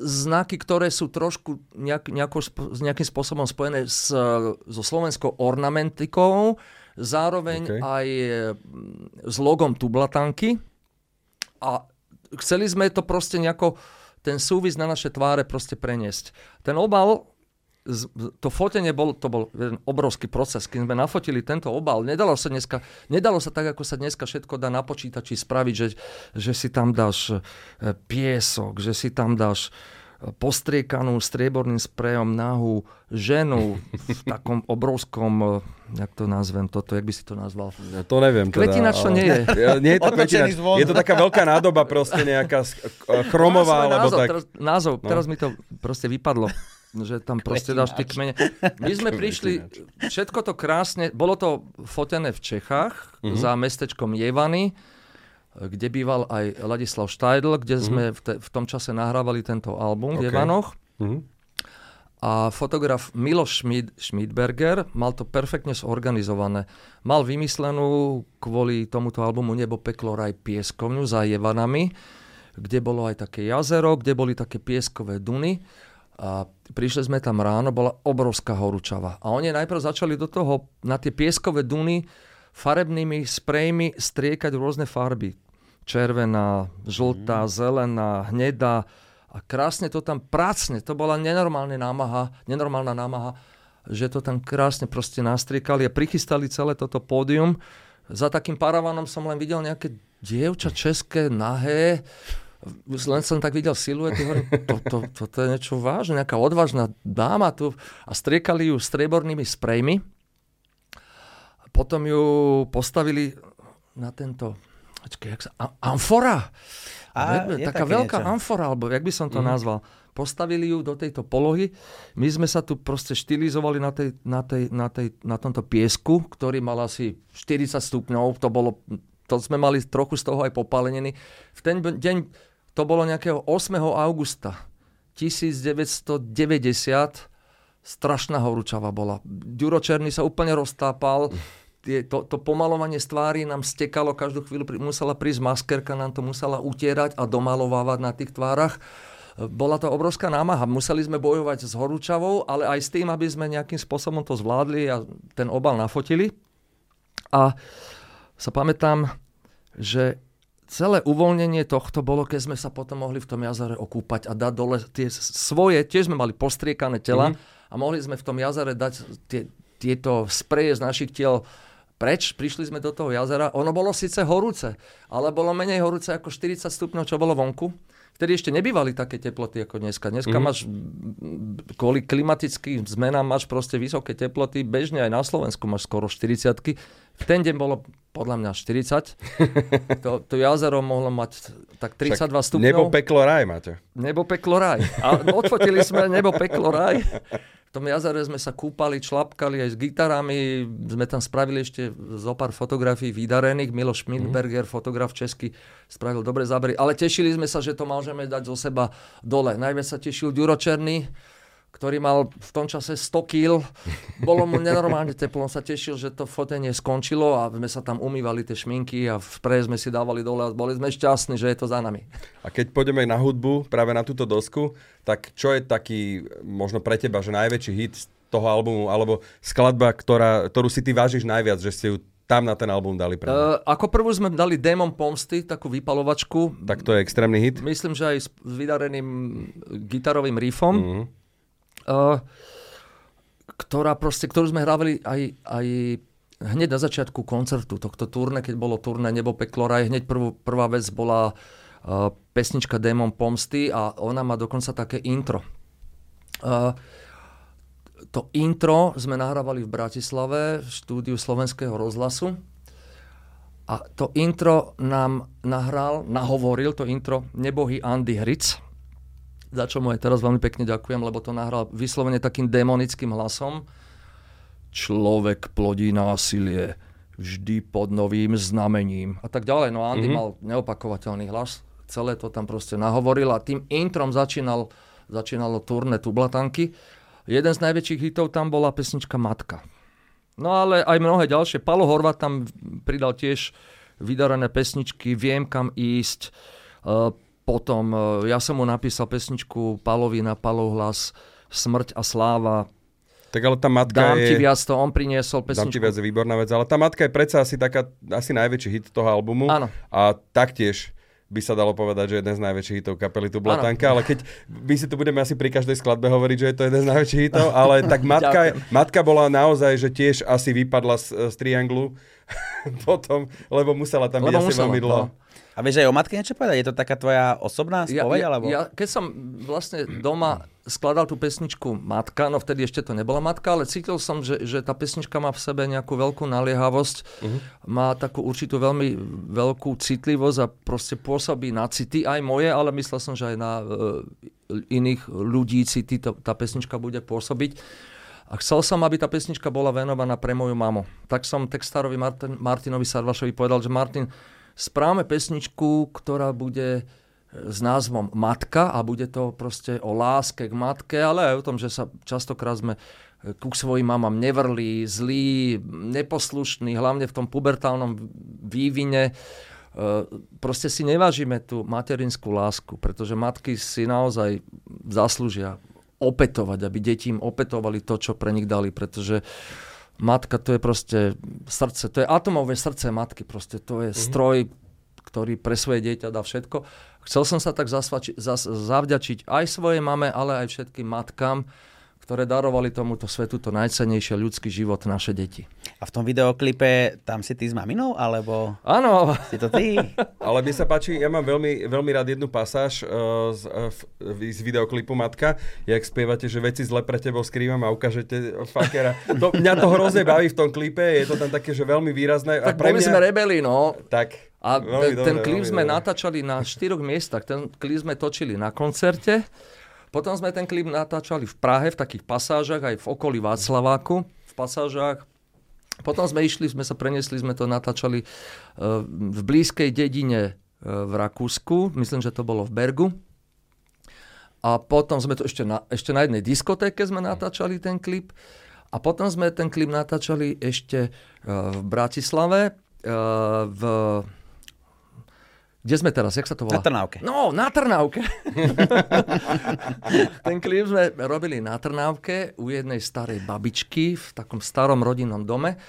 znaky, ktoré sú trošku nejak, nejako, nejakým spôsobom spojené s, so slovenskou ornamentikou, zároveň okay. aj e, s logom Tublatanky. A chceli sme to proste nejako, ten súvis na naše tváre proste preniesť. Ten obal to fotenie bol, to bol jeden obrovský proces. Keď sme nafotili tento obal, nedalo sa, dneska, nedalo sa tak, ako sa dneska všetko dá na počítači spraviť, že, že si tam dáš e, piesok, že si tam dáš e, postriekanú strieborným sprejom nahú ženu v takom obrovskom, e, jak to nazvem toto, jak by si to nazval? Ja to neviem. Teda, Kvetina, čo ale... nie je. nie je to kvetinač, je to taká veľká nádoba proste nejaká chromová, alebo názov, tak. Teraz, názov, no. teraz mi to proste vypadlo že tam proste dáš tie kmene. My sme prišli, všetko to krásne, bolo to fotené v Čechách uh-huh. za mestečkom Jevany, kde býval aj Ladislav Štajdl, kde uh-huh. sme v, te, v tom čase nahrávali tento album okay. v Jevanoch. Uh-huh. A fotograf Miloš Schmid, Schmidberger mal to perfektne zorganizované. Mal vymyslenú kvôli tomuto albumu Nebo, peklo, raj pieskovňu za Jevanami, kde bolo aj také jazero, kde boli také pieskové duny a prišli sme tam ráno, bola obrovská horúčava. A oni najprv začali do toho, na tie pieskové duny, farebnými sprejmi striekať rôzne farby. Červená, žltá, mm. zelená, hnedá. A krásne to tam pracne. To bola nenormálna námaha, nenormálna námaha, že to tam krásne proste nastriekali a prichystali celé toto pódium. Za takým paravanom som len videl nejaké dievča české, nahé, len som tak videl siluety, hovorím, to, to, to, to je niečo vážne, nejaká odvážna dáma tu a striekali ju striebornými sprejmi. Potom ju postavili na tento, počkej, jak sa, amfora. A, je taká veľká niečo. amfora, alebo jak by som to mm. nazval. Postavili ju do tejto polohy. My sme sa tu proste štilizovali na, tej, na, tej, na, tej, na tomto piesku, ktorý mal asi 40 stupňov. To bolo to sme mali trochu z toho aj popálenený. V ten deň to bolo nejakého 8. augusta 1990, strašná horúčava bola. Ďuro Černý sa úplne roztápal, tie, to, to pomalovanie stvári nám stekalo, každú chvíľu musela prísť maskerka, nám to musela utierať a domalovávať na tých tvárach. Bola to obrovská námaha. Museli sme bojovať s horúčavou, ale aj s tým, aby sme nejakým spôsobom to zvládli a ten obal nafotili. A sa pamätám, že celé uvoľnenie tohto bolo, keď sme sa potom mohli v tom jazere okúpať a dať dole tie svoje, tiež sme mali postriekané tela mm-hmm. a mohli sme v tom jazere dať tie, tieto spreje z našich tiel preč, prišli sme do toho jazera. Ono bolo síce horúce, ale bolo menej horúce ako 40 stupňov, čo bolo vonku. Vtedy ešte nebývali také teploty ako dneska. Dneska mm. máš kvôli klimatickým zmenám máš proste vysoké teploty. Bežne aj na Slovensku máš skoro 40 V ten deň bolo podľa mňa 40. to, to jazero mohlo mať tak 32 Však stupňov. Nebo peklo raj máte. Nebo peklo raj. A odfotili sme nebo peklo raj. V tom jazere sme sa kúpali, člapkali aj s gitarami, sme tam spravili ešte zo pár fotografií vydarených. Miloš Schmidberger, mm. fotograf český, spravil dobre zábery. Ale tešili sme sa, že to môžeme dať zo seba dole. Najviac sa tešil Ďuro Černý, ktorý mal v tom čase 100 kg. Bolo mu nenormálne teplo, on sa tešil, že to fotenie skončilo a sme sa tam umývali tie šminky a v sprej sme si dávali dole a boli sme šťastní, že je to za nami. A keď pôjdeme na hudbu, práve na túto dosku, tak čo je taký možno pre teba, že najväčší hit z toho albumu, alebo skladba, ktorá, ktorú si ty vážiš najviac, že ste ju tam na ten album dali pre uh, Ako prvú sme dali Demon Pomsty, takú vypalovačku. Tak to je extrémny hit? Myslím, že aj s vydareným gitarovým riffom. Uh, ktorá proste, ktorú sme hrávali aj, aj hneď na začiatku koncertu tohto turné, keď bolo turné Nebo peklo raj, hneď prvú, prvá vec bola uh, pesnička Démon pomsty a ona má dokonca také intro. Uh, to intro sme nahrávali v Bratislave v štúdiu Slovenského rozhlasu a to intro nám nahral, nahovoril to intro nebohý Andy Hric, za čo mu aj teraz veľmi pekne ďakujem, lebo to nahral vyslovene takým demonickým hlasom. Človek plodí násilie vždy pod novým znamením a tak ďalej. No Andy mm-hmm. mal neopakovateľný hlas, celé to tam proste nahovoril a tým introm začínal, začínalo turné Tublatanky. Jeden z najväčších hitov tam bola pesnička Matka. No ale aj mnohé ďalšie. Palo Horvat tam pridal tiež vydarené pesničky Viem kam ísť, uh, potom e, ja som mu napísal pesničku Palovi na Palov hlas Smrť a sláva. Tak ale tá matka Dám je... ti viac, to on priniesol pesničku. Dám ti viac je výborná vec, ale tá matka je predsa asi taká, asi najväčší hit toho albumu. Áno. A taktiež by sa dalo povedať, že jeden z najväčších hitov kapely tu Blatanka, ale keď my si tu budeme asi pri každej skladbe hovoriť, že je to jeden z najväčších hitov, ale tak matka, matka bola naozaj, že tiež asi vypadla z, z trianglu potom, lebo musela tam byť asi veľmi dlho. No. A vieš aj o matke niečo povedať? Je to taká tvoja osobná spoveď? Ja, ja, alebo? ja, keď som vlastne doma skladal tú pesničku Matka, no vtedy ešte to nebola Matka, ale cítil som, že, že tá pesnička má v sebe nejakú veľkú naliehavosť, uh-huh. má takú určitú veľmi veľkú citlivosť a proste pôsobí na city, aj moje, ale myslel som, že aj na uh, iných ľudí city to, tá pesnička bude pôsobiť. A chcel som, aby tá pesnička bola venovaná pre moju mamu. Tak som textárovi Martin, Martinovi Sarvašovi povedal, že Martin, správame pesničku, ktorá bude e, s názvom Matka a bude to proste o láske k matke, ale aj o tom, že sa častokrát sme e, ku svojim mamám nevrli, zlí, neposlušní, hlavne v tom pubertálnom vývine. E, proste si nevážime tú materinskú lásku, pretože matky si naozaj zaslúžia opetovať, aby deti im opetovali to, čo pre nich dali, pretože uh, matka to je proste srdce, to je atomové srdce matky, proste to je mm-hmm. stroj, ktorý pre svoje dieťa dá všetko. Chcel som sa tak zasvači, zas, zavďačiť aj svojej mame, ale aj všetkým matkám, ktoré darovali tomuto svetu to najcenejšie ľudský život naše deti. A v tom videoklipe tam si ty s maminou, alebo Áno. si to ty? Ale mi sa páči, ja mám veľmi, veľmi rád jednu pasáž uh, z, uh, z videoklipu Matka, jak spievate, že veci zle pre tebou skrývam a ukážete fakera. To, mňa to hrozne baví v tom klipe, je to tam také, že veľmi výrazné. Tak a pre mňa... sme rebeli, no. Tak. A ten dobre, klip sme dobre. natáčali na štyroch miestach. Ten klip sme točili na koncerte, potom sme ten klip natáčali v Prahe, v takých pasážach, aj v okolí Václaváku, v pasážach. Potom sme išli, sme sa preniesli, sme to natáčali uh, v blízkej dedine uh, v Rakúsku, myslím, že to bolo v Bergu. A potom sme to ešte na, ešte na jednej diskotéke sme natáčali ten klip. A potom sme ten klip natáčali ešte uh, v Bratislave, v kde sme teraz? Jak sa to volá? Na Trnávke. No, na Trnávke. Ten klip sme robili na Trnávke u jednej starej babičky v takom starom rodinnom dome.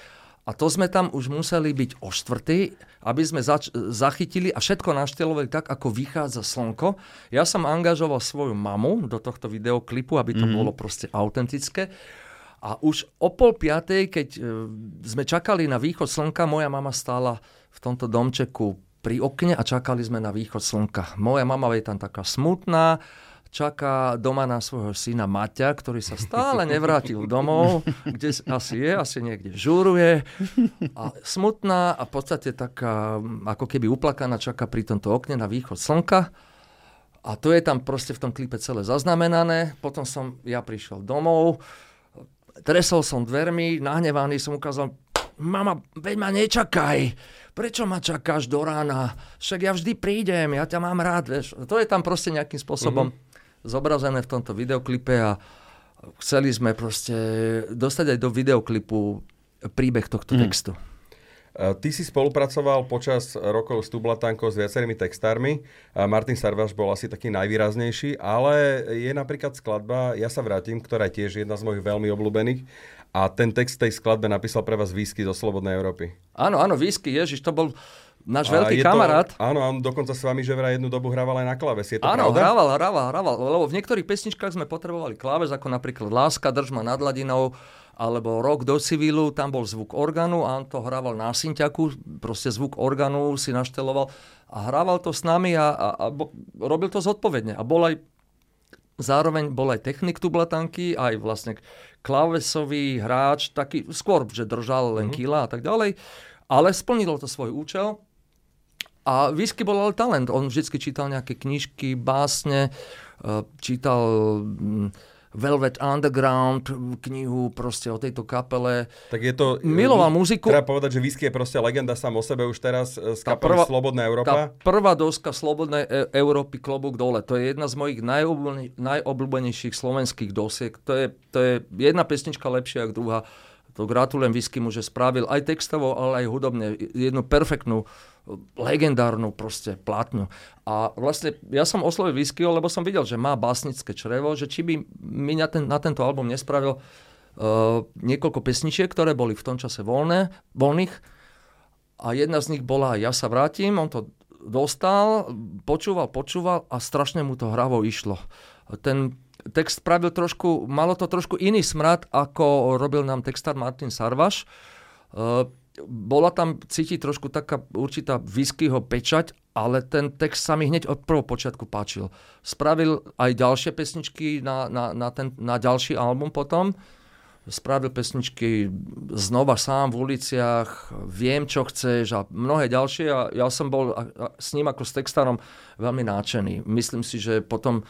A to sme tam už museli byť o štvrtej, aby sme zač- zachytili a všetko naštelovali tak, ako vychádza slnko. Ja som angažoval svoju mamu do tohto videoklipu, aby to mm. bolo proste autentické. A už o pol piatej, keď e, sme čakali na východ slnka, moja mama stála v tomto domčeku pri okne a čakali sme na východ slnka. Moja mama je tam taká smutná, čaká doma na svojho syna Maťa, ktorý sa stále nevrátil domov, kde asi je, asi niekde žúruje. A smutná a v podstate taká, ako keby uplakaná, čaká pri tomto okne na východ slnka. A to je tam proste v tom klipe celé zaznamenané. Potom som ja prišiel domov, tresol som dvermi, nahnevaný som ukázal, mama, veď ma nečakaj, prečo ma čakáš do rána? Však ja vždy prídem, ja ťa mám rád, vieš. To je tam proste nejakým spôsobom mm-hmm zobrazené v tomto videoklipe a chceli sme proste dostať aj do videoklipu príbeh tohto mm. textu. Ty si spolupracoval počas rokov s Tublatankou s viacerými textármi. Martin Sarvaš bol asi taký najvýraznejší, ale je napríklad skladba Ja sa vrátim, ktorá je tiež jedna z mojich veľmi obľúbených. A ten text tej skladbe napísal pre vás Výsky zo Slobodnej Európy. Áno, áno, Výsky, Ježiš, to bol Náš a veľký kamarát. To, áno, on dokonca s vami, že vraj jednu dobu hrával aj na kláves. Je to áno, pravda? hrával, hrával, hrával. Lebo v niektorých pesničkách sme potrebovali kláves, ako napríklad Láska, Držma nad hladinou, alebo Rok do civilu, tam bol zvuk orgánu a on to hrával na synťaku, proste zvuk orgánu si našteloval a hrával to s nami a, a, a robil to zodpovedne. A bol aj zároveň bol aj technik tublatanky, aj vlastne klávesový hráč, taký skôr, že držal len mm-hmm. kila a tak ďalej, ale splnilo to svoj účel a Whisky bol ale talent. On vždy čítal nejaké knižky, básne, e, čítal mm, Velvet Underground, knihu proste o tejto kapele. Tak je to... Miloval muziku. Treba povedať, že Whisky je proste legenda sám o sebe už teraz z kapely prvá, Slobodná Európa. Tá prvá doska Slobodnej e- Európy Klobúk dole. To je jedna z mojich najobľúbenejších slovenských dosiek. To je, to je jedna pesnička lepšia ako druhá. To gratulujem Whiskymu, že spravil aj textovo, ale aj hudobne jednu perfektnú legendárnu proste platňu. A vlastne ja som oslovil Whiskyho, lebo som videl, že má básnické črevo, že či by mi na, ten, na tento album nespravil uh, niekoľko pesničiek, ktoré boli v tom čase voľné, voľných. A jedna z nich bola Ja sa vrátim, on to dostal, počúval, počúval a strašne mu to hravo išlo. Ten text spravil trošku, malo to trošku iný smrad, ako robil nám textár Martin Sarvaš. Uh, bola tam cítiť trošku taká určitá whiskyho pečať, ale ten text sa mi hneď od prvého počiatku páčil. Spravil aj ďalšie pesničky na, na, na, ten, na ďalší album potom. Spravil pesničky znova sám v uliciach, viem, čo chceš a mnohé ďalšie a ja som bol s ním ako s textárom veľmi náčený. Myslím si, že potom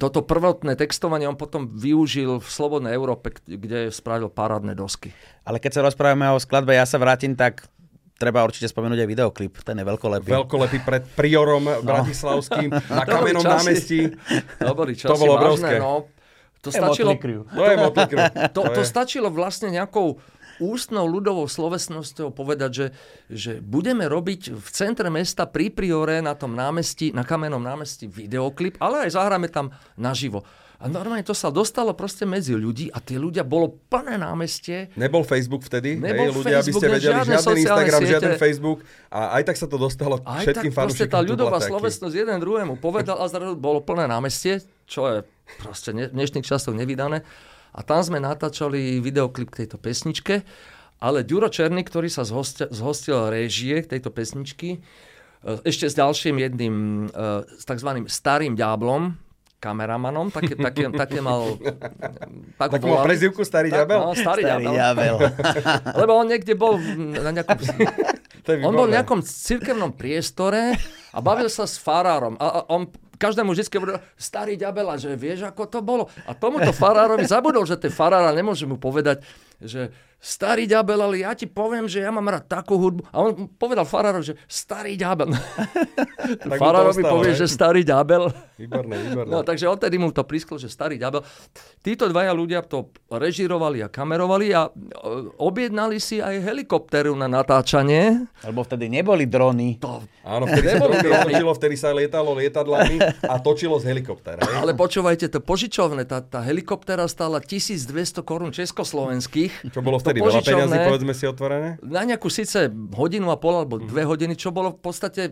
toto prvotné textovanie on potom využil v Slobodnej Európe, kde spravil parádne dosky. Ale keď sa rozprávame o skladbe Ja sa vrátim, tak treba určite spomenúť aj videoklip, ten je veľkolepý. Veľkolepý pred priorom no. bratislavským na kamenom námestí. Dobrý časy, to bolo obrovské. No. To, stačilo, to, je to, to stačilo vlastne nejakou ústnou ľudovou slovesnosťou povedať, že, že budeme robiť v centre mesta pri Priore na tom námestí, na kamennom námestí videoklip, ale aj zahráme tam naživo. A normálne to sa dostalo proste medzi ľudí a tie ľudia, bolo plné námestie. Nebol Facebook vtedy? Nebol hej, ľudia, Facebook, aby ste vedeli, žiaden Instagram, siete. žiaden Facebook. A aj tak sa to dostalo aj všetkým tak proste tá ľudová slovesnosť jeden druhému povedal a zrazu bolo plné námestie, čo je proste v dnešných časoch nevydané. A tam sme natáčali videoklip k tejto pesničke, ale Ďuro Černý, ktorý sa zhostil, zhostil réžie tejto pesničky, e, ešte s ďalším jedným, e, s tzv. starým ďáblom, kameramanom, také, také, také mal... Tak mal prezivku Starý ďabel? No, starý, starý ďabel. Lebo on niekde bol na nejakom... on bol v nejakom cirkevnom priestore a bavil sa s farárom. A on každému vždy hovoril, starý ďabela, že vieš, ako to bolo. A tomuto farárovi zabudol, že ten farára nemôže mu povedať, že starý ďabel, ale ja ti poviem, že ja mám rád takú hudbu. A on povedal farárovi, že starý ďabel. farárovi povie, že starý ďabel. Výborné, výborné. No, takže odtedy mu to prisklo, že starý ďabel. Títo dvaja ľudia to režirovali a kamerovali a e, objednali si aj helikopteru na natáčanie. Lebo vtedy neboli drony. To, Áno, vtedy sa drony vtedy sa lietalo lietadlami a točilo z helikoptéra. Ale počúvajte, to požičovné, tá, tá helikoptéra stála 1200 korún československých. Čo bolo vtedy? Veľa peňazí, povedzme si otvorené? Na nejakú síce hodinu a pol alebo Mhm. dve hodiny, čo bolo v podstate,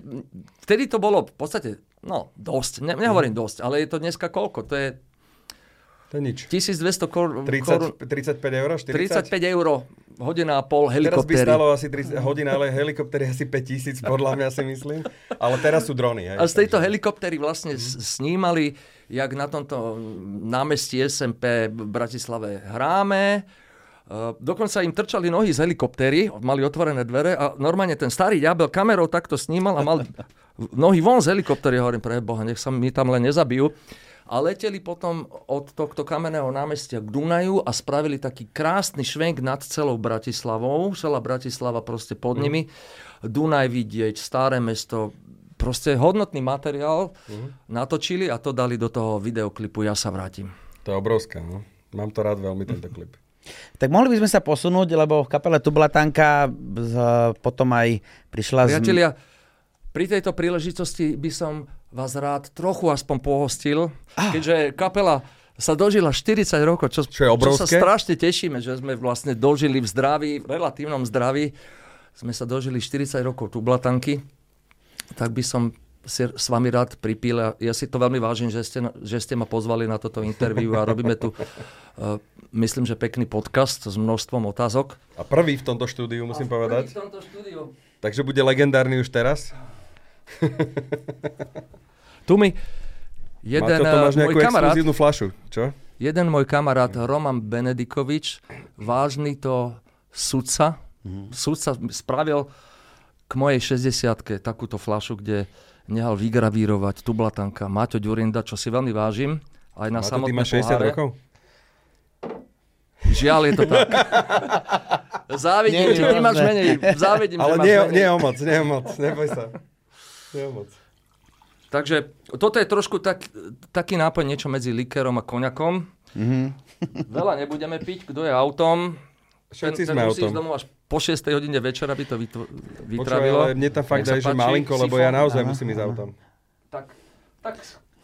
vtedy to bolo v podstate, no dosť, ne, nehovorím Mhm. dosť, ale je to dneska koľko? To je To je nič. 1200 kor- korún, 30, 35 eur? 40? 35 eur, hodina a pol Teraz by stalo asi 30 hodín, ale helikoptéry asi 5000, podľa mňa si myslím. Ale teraz sú drony. Hej, A z tejto helikoptéry vlastne s- snímali, jak na tomto námestí SMP v Bratislave hráme. Uh, dokonca im trčali nohy z helikoptéry, mali otvorené dvere a normálne ten starý ďabel kamerou takto snímal a mal nohy von z helikoptéry. Hovorím, pre Boha, nech sa mi tam len nezabijú. A leteli potom od tohto kamenného námestia k Dunaju a spravili taký krásny švenk nad celou Bratislavou. Celá Bratislava proste pod nimi. Dunaj vidieť, staré mesto, proste hodnotný materiál natočili a to dali do toho videoklipu Ja sa vrátim. To je obrovská, no. Mám to rád veľmi, tento klip. Tak mohli by sme sa posunúť, lebo v kapele Tublatanka z- potom aj prišla... z- Priatelia, pri tejto príležitosti by som vás rád trochu aspoň pohostil, keďže kapela sa dožila 40 rokov, čo, Čo je obrovské. čo sa strašne tešíme, že sme vlastne dožili v zdraví, v relatívnom zdraví, sme sa dožili 40 rokov tublatanky, tak by som si s vami rád pripil. a Ja si to veľmi vážim, že ste, že ste ma pozvali na toto interview a robíme tu, uh, myslím, že pekný podcast s množstvom otázok. A prvý v tomto štúdiu, musím povedať. V tomto štúdiu. Takže bude legendárny už teraz. Tu mi jeden Maťo, to máš eh, môj kamarát, flašu, čo? jeden môj kamarát Roman Benedikovič, vážny to sudca, sudca spravil k mojej 60 takúto flašu, kde nehal vygravírovať tublatanka Maťo Ďurinda, čo si veľmi vážim. Aj na Maťo, ty máš 60 poháre. rokov? Žiaľ, je to tak. Závidím ti, ty máš menej. Závidím, Ale nie, menej. nie o moc, nie o moc, neboj sa. Nie o moc. Takže toto je trošku tak, taký nápoj niečo medzi likérom a koňakom. Veľa nebudeme piť, kto je autom. Všetci ten, sme ten o tom. domov až po 6 hodine večera by to Počúvaj, vytravilo. ale mne tam fakt daj, že páči, malinko, lebo ja naozaj Áno, musím ísť áno. autom. Tak, tak,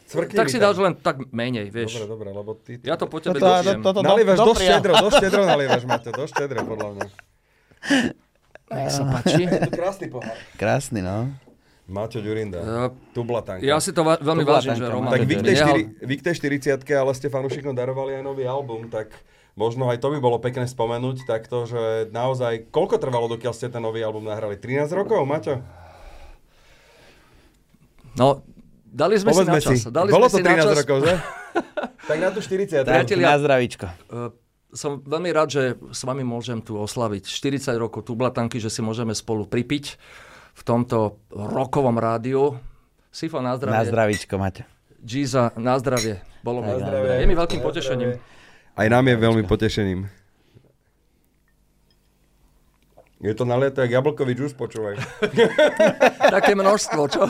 Cvrkni tak si dáš len tak menej, vieš. Dobre, dobre, lebo ty... Ja to po tebe Toto- dožijem. toto- toto- Nalievaš do- dosť štedro, dosť štedro nalievaš, Maťo, dosť štedro, podľa mňa. Nech sa páči. Je to krásny pohár. Krásny, no. Maťo Ďurinda, Ja- Tublatanka. Ja si to va- veľmi To vážim, že Roman Tak vy k tej 40 ale ste fanúšikom darovali aj nový album, tak možno aj to by bolo pekné spomenúť takto, že naozaj, koľko trvalo, dokiaľ ste ten nový album nahrali? 13 rokov, Maťo? No, dali sme Povedzme si na čas. si. Dali Bolo sme to si na 13 čas. rokov, že? tak na tú 40. Tak, Priatelia- na zdravíčko. Uh, som veľmi rád, že s vami môžem tu oslaviť 40 rokov tublatanky, že si môžeme spolu pripiť v tomto rokovom rádiu. Sifo, na Na zdravie. zdravíčko, Maťo. Giza, na zdravie. Bolo mi. Na zdravie. Je mi veľkým potešením. Aj nám je veľmi potešením. Je to naliete, jak jablkový džús, počúvaj. Také množstvo, čo?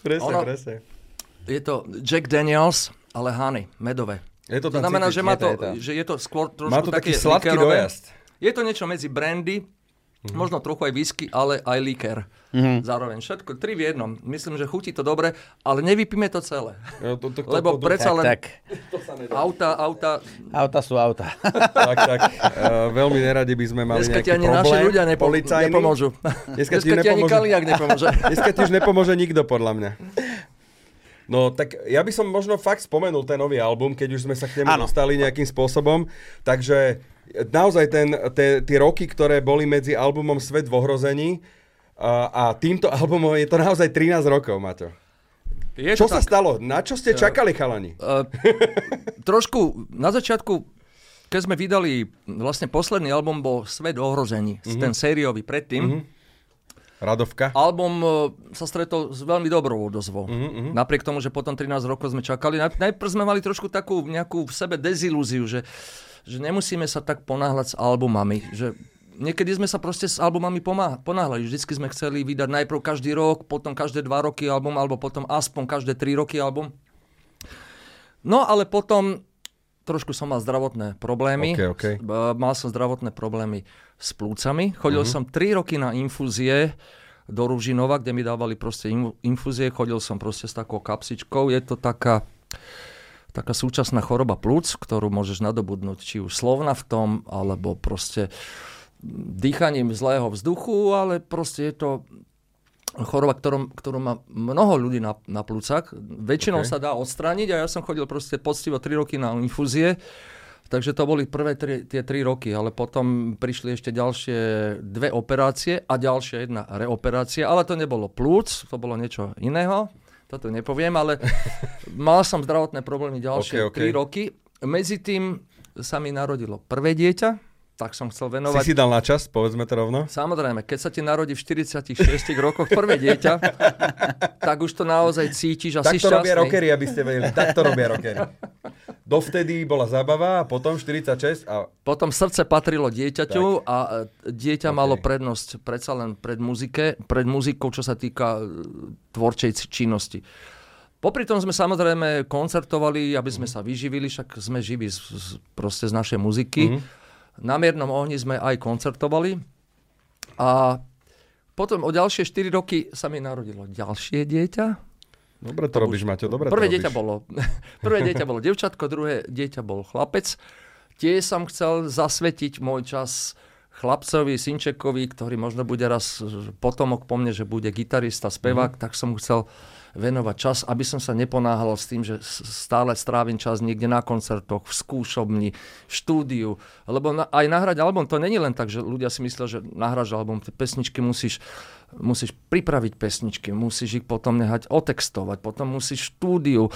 Presne, Ono- presne. Je to Jack Daniels, ale Hany, medové. Je to To znamená, cítiť. že má to, je to. že je to skôr trošku Má to taký sladký likérové. dojazd. Je to niečo medzi brandy, Mhm. možno trochu aj whisky, ale aj likér. Zároveň všetko, tri v jednom. Myslím, že chutí to dobre, ale nevypíme to celé. Jo, to, to, to, Lebo to, to, predsa Tak, len tak. auta, auta, Auta sú auta. tak, tak. Uh, veľmi neradi by sme mali dneska ti nejaký ani naši problém ľudia nepo, policajný. nepomôžu. Dneska ti ti ani nepomôže. Kaliak nepomôže. Dneska ti už nepomôže nikto, podľa mňa. No, tak ja by som možno fakt spomenul ten nový album, keď už sme sa k nemu Áno. dostali nejakým spôsobom. Takže naozaj ten, te, tie roky, ktoré boli medzi albumom Svet v ohrození a, a týmto albumom je to naozaj 13 rokov, Maťo. Je Čo sa tak. stalo? Na čo ste čakali, chalani? Uh, trošku na začiatku, keď sme vydali, vlastne posledný album bol Svet v ohrození, Mhm. ten sériový predtým. Radovka? Album uh, sa stretol s veľmi dobrou odozvou. Mhm, Napriek tomu, že potom 13 rokov sme čakali. Naj- Najprv sme mali trošku takú nejakú v sebe dezilúziu, že, že nemusíme sa tak ponáhľať s albumami. Že niekedy sme sa proste s albumami ponáhľali. Vždycky sme chceli vydať najprv každý rok, potom každé dva roky album, alebo potom aspoň každé tri roky album. No ale potom trošku som mal zdravotné problémy. OK, OK. B- Mal som zdravotné problémy s plúcami. Chodil Mhm. som 3 roky na infúzie do Ružinova, kde mi dávali proste in, infúzie, chodil som proste s takou kapsičkou. Je to taká, taká súčasná choroba plúc, ktorú môžeš nadobudnúť či už slovna v tom, alebo proste dýchaním zlého vzduchu, ale proste je to choroba, ktorú, ktorú má mnoho ľudí na, na plúcach. Väčšinou okay. sa dá odstrániť a ja som chodil proste poctivo 3 roky na infúzie. Takže to boli prvé tri, tie 3 roky, ale potom prišli ešte ďalšie dve operácie a ďalšia jedna reoperácia, ale to nebolo plúc, to bolo niečo iného, to tu nepoviem, ale mal som zdravotné problémy ďalšie okay, okay. 3 roky. Medzi tým sa mi narodilo prvé dieťa, tak som chcel venovať... Si si dal na čas, povedzme to rovno? Samozrejme, keď sa ti narodí v 46 rokoch prvé dieťa, tak už to naozaj cítiš a tak si šťastný. Tak to robia rockery, aby ste vedeli. Tak to robia rockery. Dovtedy bola zabava a potom 46 a... Potom srdce patrilo dieťaťu tak. a e, dieťa okay. malo prednosť predsa len pred, muzike, pred muzikou, čo sa týka e, tvorčej činnosti. Popri tom sme samozrejme koncertovali, aby sme mm. sa vyživili, však sme živí z, z, proste z našej muziky. Mm. Na miernom ohni sme aj koncertovali a potom o ďalšie 4 roky sa mi narodilo ďalšie dieťa. Dobre to, to robíš, Maťo, dobre prvé to dieťa robíš. bolo, Prvé dieťa bolo devčatko, druhé dieťa bol chlapec. Tiež som chcel zasvetiť môj čas chlapcovi, Sinčekovi, ktorý možno bude raz potomok po mne, že bude gitarista, spevák, mm. tak som chcel venovať čas, aby som sa neponáhal s tým, že stále strávim čas niekde na koncertoch, v skúšobni, v štúdiu. Lebo na, aj nahrať album, to není len tak, že ľudia si myslia, že nahráš album, tie pesničky musíš musíš pripraviť pesničky, musíš ich potom nehať otextovať, potom musíš štúdiu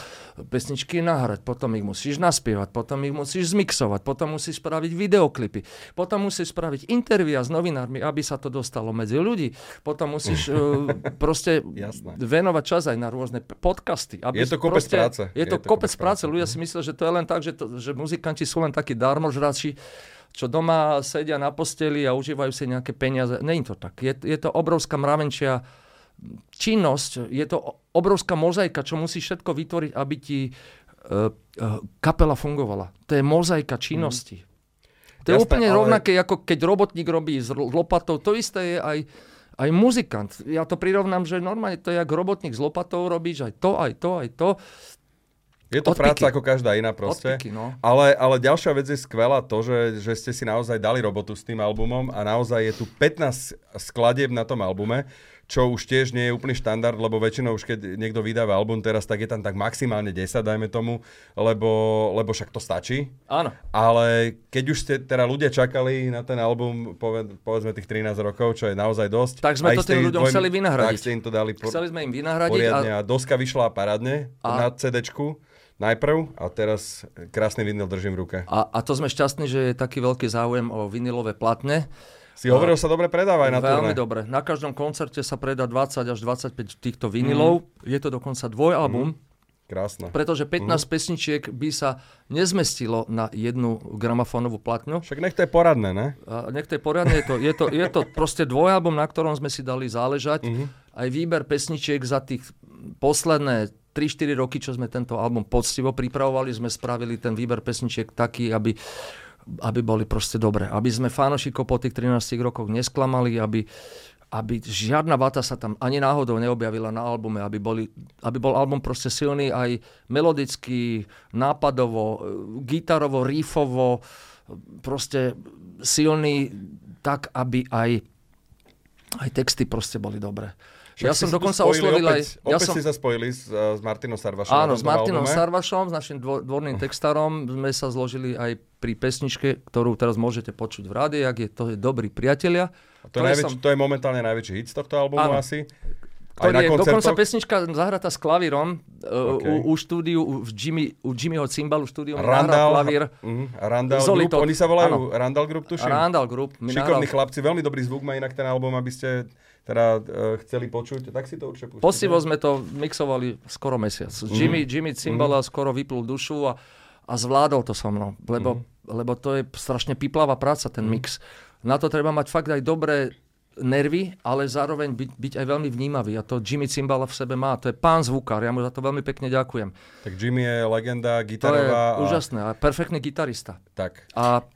pesničky nahrať, potom ich musíš naspievať, potom ich musíš zmixovať, potom musíš spraviť videoklipy, potom musíš spraviť intervia s novinármi, aby sa to dostalo medzi ľudí, potom musíš uh, proste Jasné. venovať čas aj na rôzne podcasty. Aby je to kopec proste, práce. Je, je to, kopec, kopec práce. práce. Ľudia si myslia, že to je len tak, že, to, že muzikanti sú len takí darmožrači, čo doma sedia na posteli a užívajú si nejaké peniaze. Není to tak. Je, je to obrovská mravenčia činnosť, je to obrovská mozaika, čo musí všetko vytvoriť, aby ti uh, uh, kapela fungovala. To je mozaika činnosti. Mm. To je Jasné, úplne ale... rovnaké, ako keď robotník robí s lopatou. To isté je aj, aj muzikant. Ja to prirovnám, že normálne to je, ako robotník s lopatou robíš aj to, aj to, aj to. Je to Odpiky. práca ako každá iná proste. Odpiky, no. ale, ale ďalšia vec je skvelá to, že, že ste si naozaj dali robotu s tým albumom a naozaj je tu 15 skladieb na tom albume, čo už tiež nie je úplný štandard, lebo väčšinou už keď niekto vydáva album teraz, tak je tam tak maximálne 10, dajme tomu, lebo, lebo však to stačí. Áno. Ale keď už ste teda ľudia čakali na ten album, poved, povedzme tých 13 rokov, čo je naozaj dosť. Tak sme to tým ľuďom dvojmi, chceli vynahradiť. Tak ste im to dali por- chceli sme im vynahradiť. Poriadne a... a doska vyšla parádne a... na CDčku najprv a teraz krásny vinyl držím v ruke. A, a to sme šťastní, že je taký veľký záujem o vinylové platne. Si hovoril, sa dobre predáva aj na Veľmi dobre. Na každom koncerte sa predá 20 až 25 týchto vinilov. Mm. Je to dokonca dvojalbum. Mm. Krásne. Pretože 15 mm. pesničiek by sa nezmestilo na jednu gramofónovú platňu. Však nech to je poradné, ne? A nech to je poradné. Je to, je to, je to proste dvojalbum, na ktorom sme si dali záležať. Mm-hmm. Aj výber pesničiek za tých posledné 3-4 roky, čo sme tento album poctivo pripravovali, sme spravili ten výber pesničiek taký, aby, aby boli proste dobré. Aby sme fanošikov po tých 13 rokoch nesklamali, aby, aby žiadna vata sa tam ani náhodou neobjavila na albume, aby, boli, aby bol album proste silný aj melodicky, nápadovo, gitarovo, riffovo, proste silný tak, aby aj, aj texty proste boli dobré. Ja som dokonca oslovil opäť, aj... Ja opäť som, si sa spojili s, s Martinom Sarvašom. Áno, s Martinom albume. Sarvašom, s našim dvorným textárom sme sa zložili aj pri pesničke, ktorú teraz môžete počuť v rádiách, je to je Dobrý priatelia. A to, je najväč, som... to je momentálne najväčší hit z tohto albumu áno. asi. Aj na je dokonca pesnička zahratá s klavírom uh, okay. u, u štúdiu, u, Jimmy, u Jimmyho Cymbalu štúdiu Randall, klavír. Uh, Randall Group, oni sa volajú áno. Randall Group, tuším. Randall Group. Šikovní chlapci, veľmi dobrý zvuk má inak ten album, aby ste teda uh, chceli počuť, tak si to určite pustite. Posivo sme to mixovali skoro mesiac. Mm. Jimmy, Jimmy Cimbala mm. skoro vyplul dušu a, a zvládol to so mnou, lebo, mm. lebo to je strašne piplavá práca, ten mm. mix. Na to treba mať fakt aj dobré nervy, ale zároveň byť, byť aj veľmi vnímavý. A to Jimmy Cimbala v sebe má. To je pán zvukár. Ja mu za to veľmi pekne ďakujem. Tak Jimmy je legenda gitarová. To je a... úžasné. A perfektný gitarista. Tak. A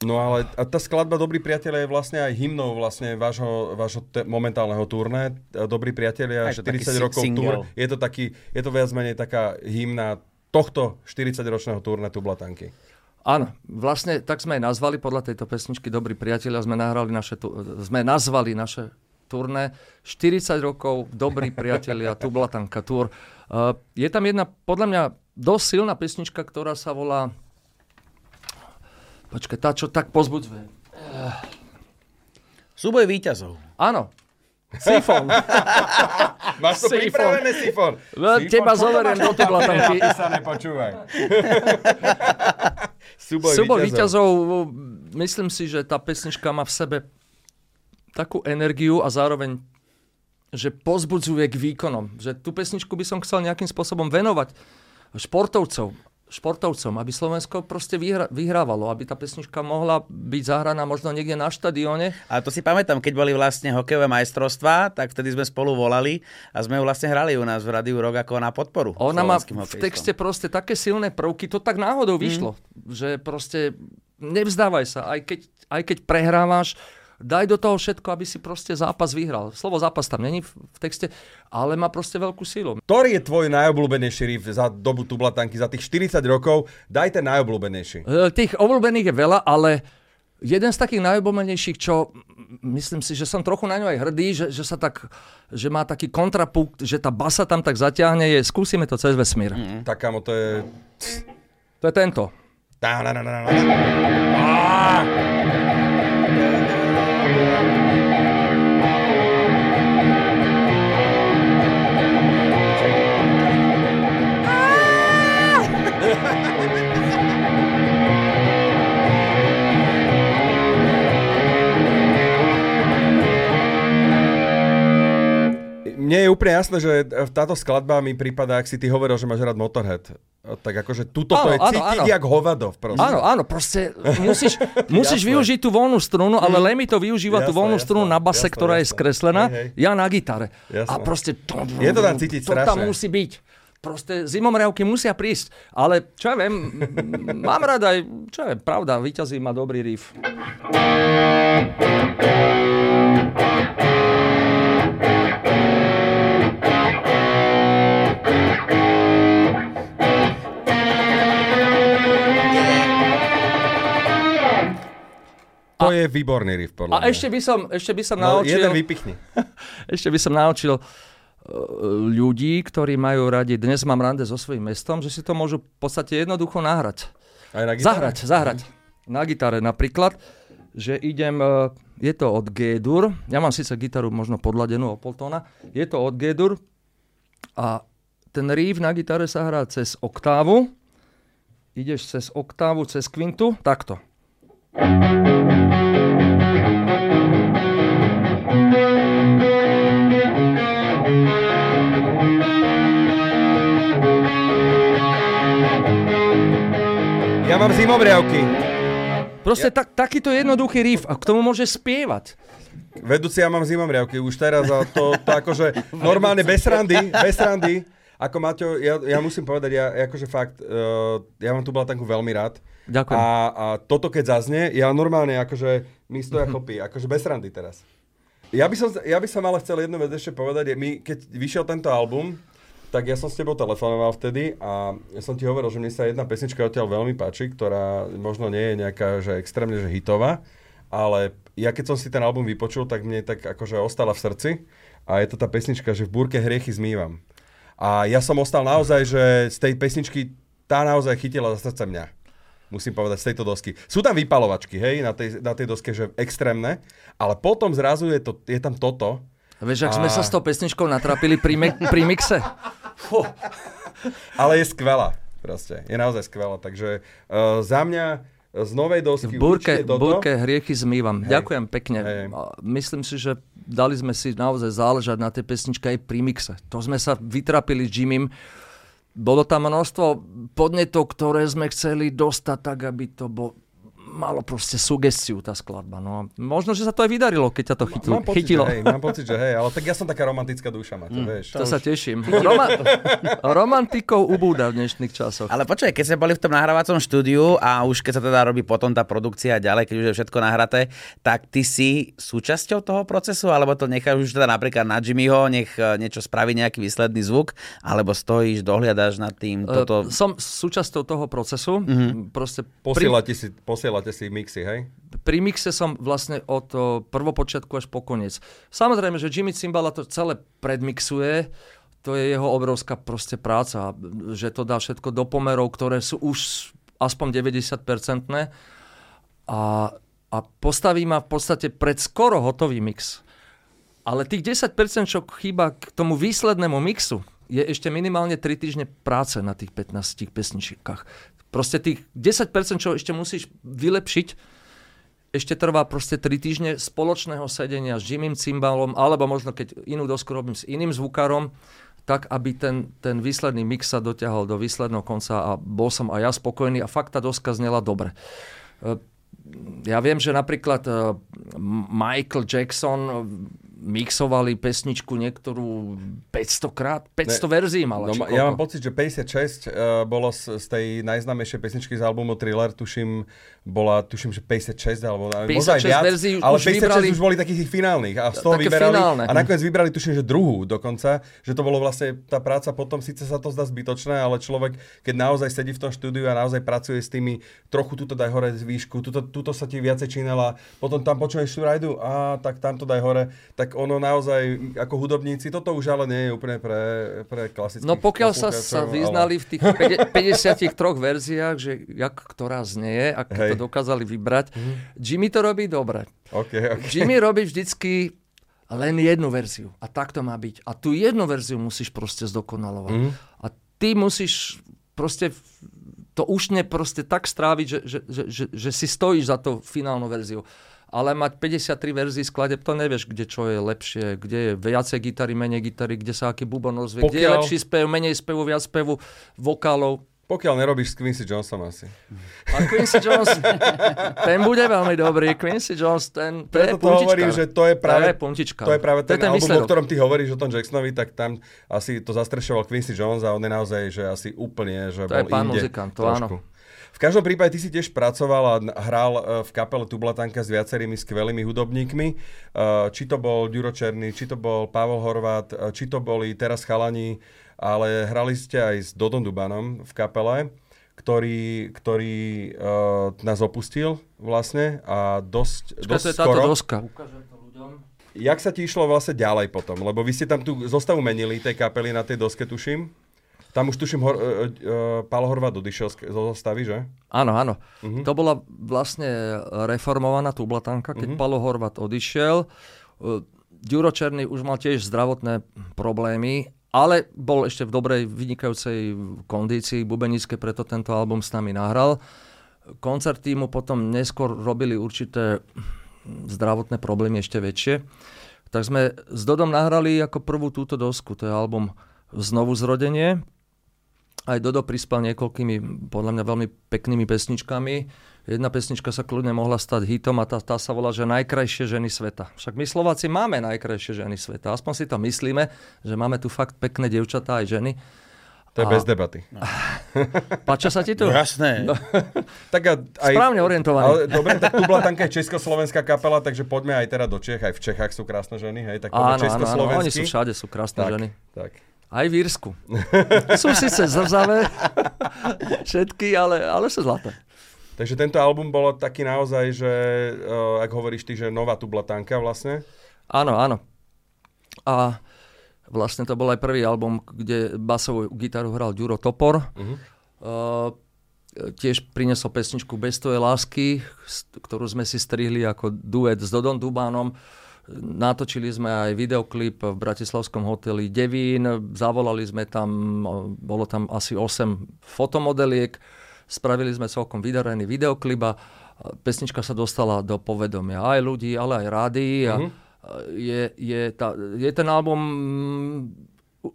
No ale a tá skladba Dobrí priatelia je vlastne aj hymnou vlastne vášho, vášho te, momentálneho turné. Dobrí priatelia, Aj to taký 40 rokov single. túr. Je to, taký, je to viac menej taká hymna tohto 40-ročného turné Tublatanky. Áno, vlastne tak sme aj nazvali podľa tejto pesničky Dobrí priatelia, sme, nahrali naše, tu- sme nazvali naše turné 40 rokov Dobrí priatelia, Tublatanka Tour. Uh, je tam jedna, podľa mňa, dosť silná pesnička, ktorá sa volá Počkaj, tá, čo tak pozbudzuje. Súboj víťazov. Áno, Sifon. Máš to Sifon. pripravené, Sifon? No, teba zoberiem do Tublatanky. sa nepočúvaj. Súboj, Súboj víťazov, myslím si, že tá pesnička má v sebe takú energiu a zároveň, že pozbudzuje k výkonom. Že tú pesničku by som chcel nejakým spôsobom venovať športovcov, športovcom, aby Slovensko proste vyhra, vyhrávalo, aby tá pesnička mohla byť zahraná možno niekde na štadióne. A to si pamätám, keď boli vlastne hokejové majstrovstvá, tak vtedy sme spolu volali a sme ju vlastne hrali u nás v Radiu Rok ako na podporu. Ona má v hokejistom. texte proste také silné prvky, to tak náhodou vyšlo, že proste nevzdávaj sa, aj keď, aj keď prehrávaš, daj do toho všetko, aby si proste zápas vyhral. Slovo zápas tam není v, texte, ale má proste veľkú sílu. Ktorý je tvoj najobľúbenejší riff za dobu Tublatanky, za tých 40 rokov? Daj ten najobľúbenejší. E, Tých obľúbených je veľa, ale jeden z takých najobľúbenejších, čo myslím si, že som trochu na ňu aj hrdý, že, že, sa tak, že má taký kontrapunkt, že tá basa tam tak zaťahne, je skúsime to cez vesmír. Mm. Tak kamo, to je... To je tento. Tá, na, na, na, na. Mne je úplne jasné, že táto skladba mi prípada, ak si ty hovoril, že máš rád Motorhead. Tak akože tuto to Áno, je áno, cítiť jak hovado. Proste. Áno, áno, proste musíš, musíš využiť tú voľnú strunu, ale Lemmy to využíva tú Jasné, voľnú jasné, strunu na base, jasné, ktorá je jasné. skreslená, Hej, hej. ja na gitare. Jasné. A proste to, Je to tam cítiť to tam musí byť. Proste zimomriavky musia prísť. Ale čo ja viem, mám rád aj, čo ja viem, pravda, víťazí má dobrý riff. Je výborný riff, podľa A mňa. ešte by som, ešte by som No, naučil... jeden vypichni. Ešte by som naučil e, ľudí, ktorí majú radi Dnes mám rande so svojím mestom, že si to môžu v podstate jednoducho nahrať. Aj na gitare? Zahrať, zahrať. Na gitare napríklad, že idem, e, je to od G-dur, ja mám síce gitaru možno podladenú o pol tóna, je to od G-dur a ten riff na gitare sa hrá cez oktávu, ideš cez oktávu, cez kvintu, takto. Mám zimobriavky. Proste tak, takýto jednoduchý riff a k tomu môže spievať. Vedúci, ja mám zimomriavky už teraz a to, to akože normálne bez randy, bez randy. Ako Maťo, ja, ja musím povedať, ja ja akože fakt, uh, ja mám tú blatanku veľmi rád. Ďakujem. A, a toto keď zaznie, ja normálne akože mi stoja chlpy, akože bez randy teraz. Ja by, som, ja by som ale chcel jednu vec ešte povedať. My, keď vyšiel tento album, tak ja som s tebou telefonoval vtedy a ja som ti hovoril, že mne sa jedna pesnička odtiaľ veľmi páči, ktorá možno nie je nejaká, že extrémne, že hitová, ale ja keď som si ten album vypočul, tak mne tak akože ostala v srdci a je to tá pesnička, že v búrke hriechy zmývam. A ja som ostal naozaj, že z tej pesničky tá naozaj chytila za srdce mňa. Musím povedať, z tejto dosky. Sú tam vypalovačky, hej, na tej, na tej doske, že extrémne, ale potom zrazu je, to, je tam toto, Vieš, ak sme A- sa s tou pesničkou natrapili pri, me- pri mixe? Ale je skvelá. Proste. Je naozaj skvelá. Takže uh, za mňa z novej dosky V určite toto. búrke hriechy zmývam. Hej. Ďakujem pekne. Hej. Myslím si, že dali sme si naozaj záležať na tej pesničke aj pri mixe. To sme sa vytrapili s Jimmym. Bolo tam množstvo podnetov, ktoré sme chceli dostať tak, aby to bol malo proste sugestiu tá skladba. No. Možno, že sa to aj vydarilo, keď ťa to chytilo. Mám pocit, chytilo. Že hej, mám pocit, že hej, ale tak ja som taká romantická duša, Maťo, mm, vieš. To, to sa teším. Roma- romantikov ubúda v dnešných časoch. Ale počkaj, keď sme boli v tom nahrávacom štúdiu a už keď sa teda robí potom tá produkcia ďalej, keď už je všetko nahraté, tak ty si súčasťou toho procesu, alebo to necháš už teda napríklad na Jimmyho, nech eh, niečo spraví nejaký výsledný zvuk, alebo stojíš, dohliadaš nad tým, toto... Uh, som súčasťou toho procesu. Mm-hmm. Proste Posielate, si, posielate si mixy, hej? Pri mixe som vlastne od prvopočiatku až po koniec. Samozrejme, že Jimmy Cimbala to celé predmixuje, to je jeho obrovská proste práca, že to dá všetko do pomerov, ktoré sú už aspoň 90-percentné a, a postaví ma v podstate pred skoro hotový mix. Ale tých 10%, čo chýba k tomu výslednému mixu, je ešte minimálne 3 týždne práce na tých 15 pesničkách. Proste tých 10%, čo ešte musíš vylepšiť, ešte trvá proste 3 týždne spoločného sedenia s Jimmym Cymbalom, alebo možno keď inú dosku robím s iným zvukárom, tak aby ten, ten výsledný mix sa dotiahol do výsledného konca a bol som aj ja spokojný a fakt tá doska znela dobre. E, ja viem, že napríklad e, Michael Jackson mixovali pesničku niektorú 500 krát, 500 ne, verzií mala. No, ja mám pocit, že 56 uh, eh, bolo z, z tej najznámejšej pesničky z albumu Thriller, tuším, bola, tuším, že 56, alebo 56 možno aj viac, verzií ale už 56 vybrali, už boli takých finálnych a z toho vyberali, finálne. a nakoniec vybrali, tuším, že druhú dokonca, že to bolo vlastne tá práca potom, síce sa to zdá zbytočné, ale človek, keď naozaj sedí v tom štúdiu a naozaj pracuje s tými, trochu túto daj hore z výšku, túto sa ti viacej čínala, potom tam počuješ tú rajdu, a tak tam to daj hore, tak tak ono naozaj ako hudobníci, toto už ale nie je úplne pre, pre klasických No pokiaľ sa, sa vyznali ale... v tých 53 verziách, že jak ktorá znie, ak Hej. to dokázali vybrať, mm. Jimmy to robí dobre. Okay, okay. Jimmy robí vždycky len jednu verziu. A tak to má byť. A tú jednu verziu musíš proste zdokonalovať. Mm. A ty musíš proste to už ne proste tak stráviť, že, že, že, že, že si stojíš za tou finálnou verziou ale mať 53 verzií skladeb, to nevieš, kde čo je lepšie, kde je viacej gitary, menej gitary, kde sa aký bubon rozvie, Pokiaľ... kde je lepší spev, menej spevu, viac spevu, vokálov. Pokiaľ nerobíš s Quincy Jonesom asi. A Quincy Jones, ten bude veľmi dobrý. Quincy Jones, ten, to Preto je to hovorím, že to je práve, to je, to je práve ten, to je ten album, výsledok. o ktorom ty hovoríš o tom Jacksonovi, tak tam asi to zastrešoval Quincy Jones a on je naozaj, že asi úplne, že to bol je pán inde. muzikant, to trošku. áno. V každom prípade ty si tiež pracoval a hral e, v kapele Tublatanka s viacerými skvelými hudobníkmi. E, či to bol Ďuro Černý, či to bol Pavel Horvát, e, či to boli teraz chalani, ale hrali ste aj s Dodom Dubanom v kapele ktorý, ktorý uh, nás opustil vlastne a dosť, Počkaj, dosť to je skoro. táto doska. Jak sa ti išlo vlastne ďalej potom? Lebo vy ste tam tú zostavu menili, tej kapely na tej doske, tuším. Tam už tuším, hor, uh, uh, Pál Horvat odišiel zo zostavy, že? Áno, áno. Uh-huh. To bola vlastne reformovaná tublatanka, keď uh-huh. Palo Horvat odišiel. Uh, Ďuro Černý už mal tiež zdravotné problémy, ale bol ešte v dobrej, vynikajúcej kondícii bubenické, preto tento album s nami nahral. Koncerty mu potom neskôr robili určité zdravotné problémy ešte väčšie. Tak sme s Dodom nahrali ako prvú túto dosku, to je album Znovu zrodenie aj Dodo prispel niekoľkými, podľa mňa veľmi peknými pesničkami. Jedna pesnička sa kľudne mohla stať hitom a tá, tá sa volá, že najkrajšie ženy sveta. Však my Slováci máme najkrajšie ženy sveta. Aspoň si to myslíme, že máme tu fakt pekné devčatá aj ženy. To je a... bez debaty. No. Páča sa ti tu? No, jasné. No. tak aj, Správne orientovaný. Ale, dobre, tak tu bola tanká československá kapela, takže poďme aj teda do Čech. Aj v Čechách sú krásne ženy, hej? Tak áno, áno, áno, oni sú všade, sú krásne tak, ženy. Tak. Aj v Írsku. Sú síce zrzavé všetky, ale, ale sú zlaté. Takže tento album bol taký naozaj, že, uh, ak hovoríš ty, že nová tublatánka vlastne? Áno, áno. A vlastne to bol aj prvý album, kde basovú gitaru hral Ďuro Topor. Uh-huh. Uh, tiež priniesol pesničku Bez tvoje lásky, ktorú sme si strihli ako duet s Dodom Dubánom. Natočili sme aj videoklip v Bratislavskom hoteli Devín, zavolali sme tam, bolo tam asi 8 fotomodeliek, spravili sme celkom vydarený videoklip a pesnička sa dostala do povedomia aj ľudí, ale aj rádií a mm-hmm. je, je, tá, je ten album mm,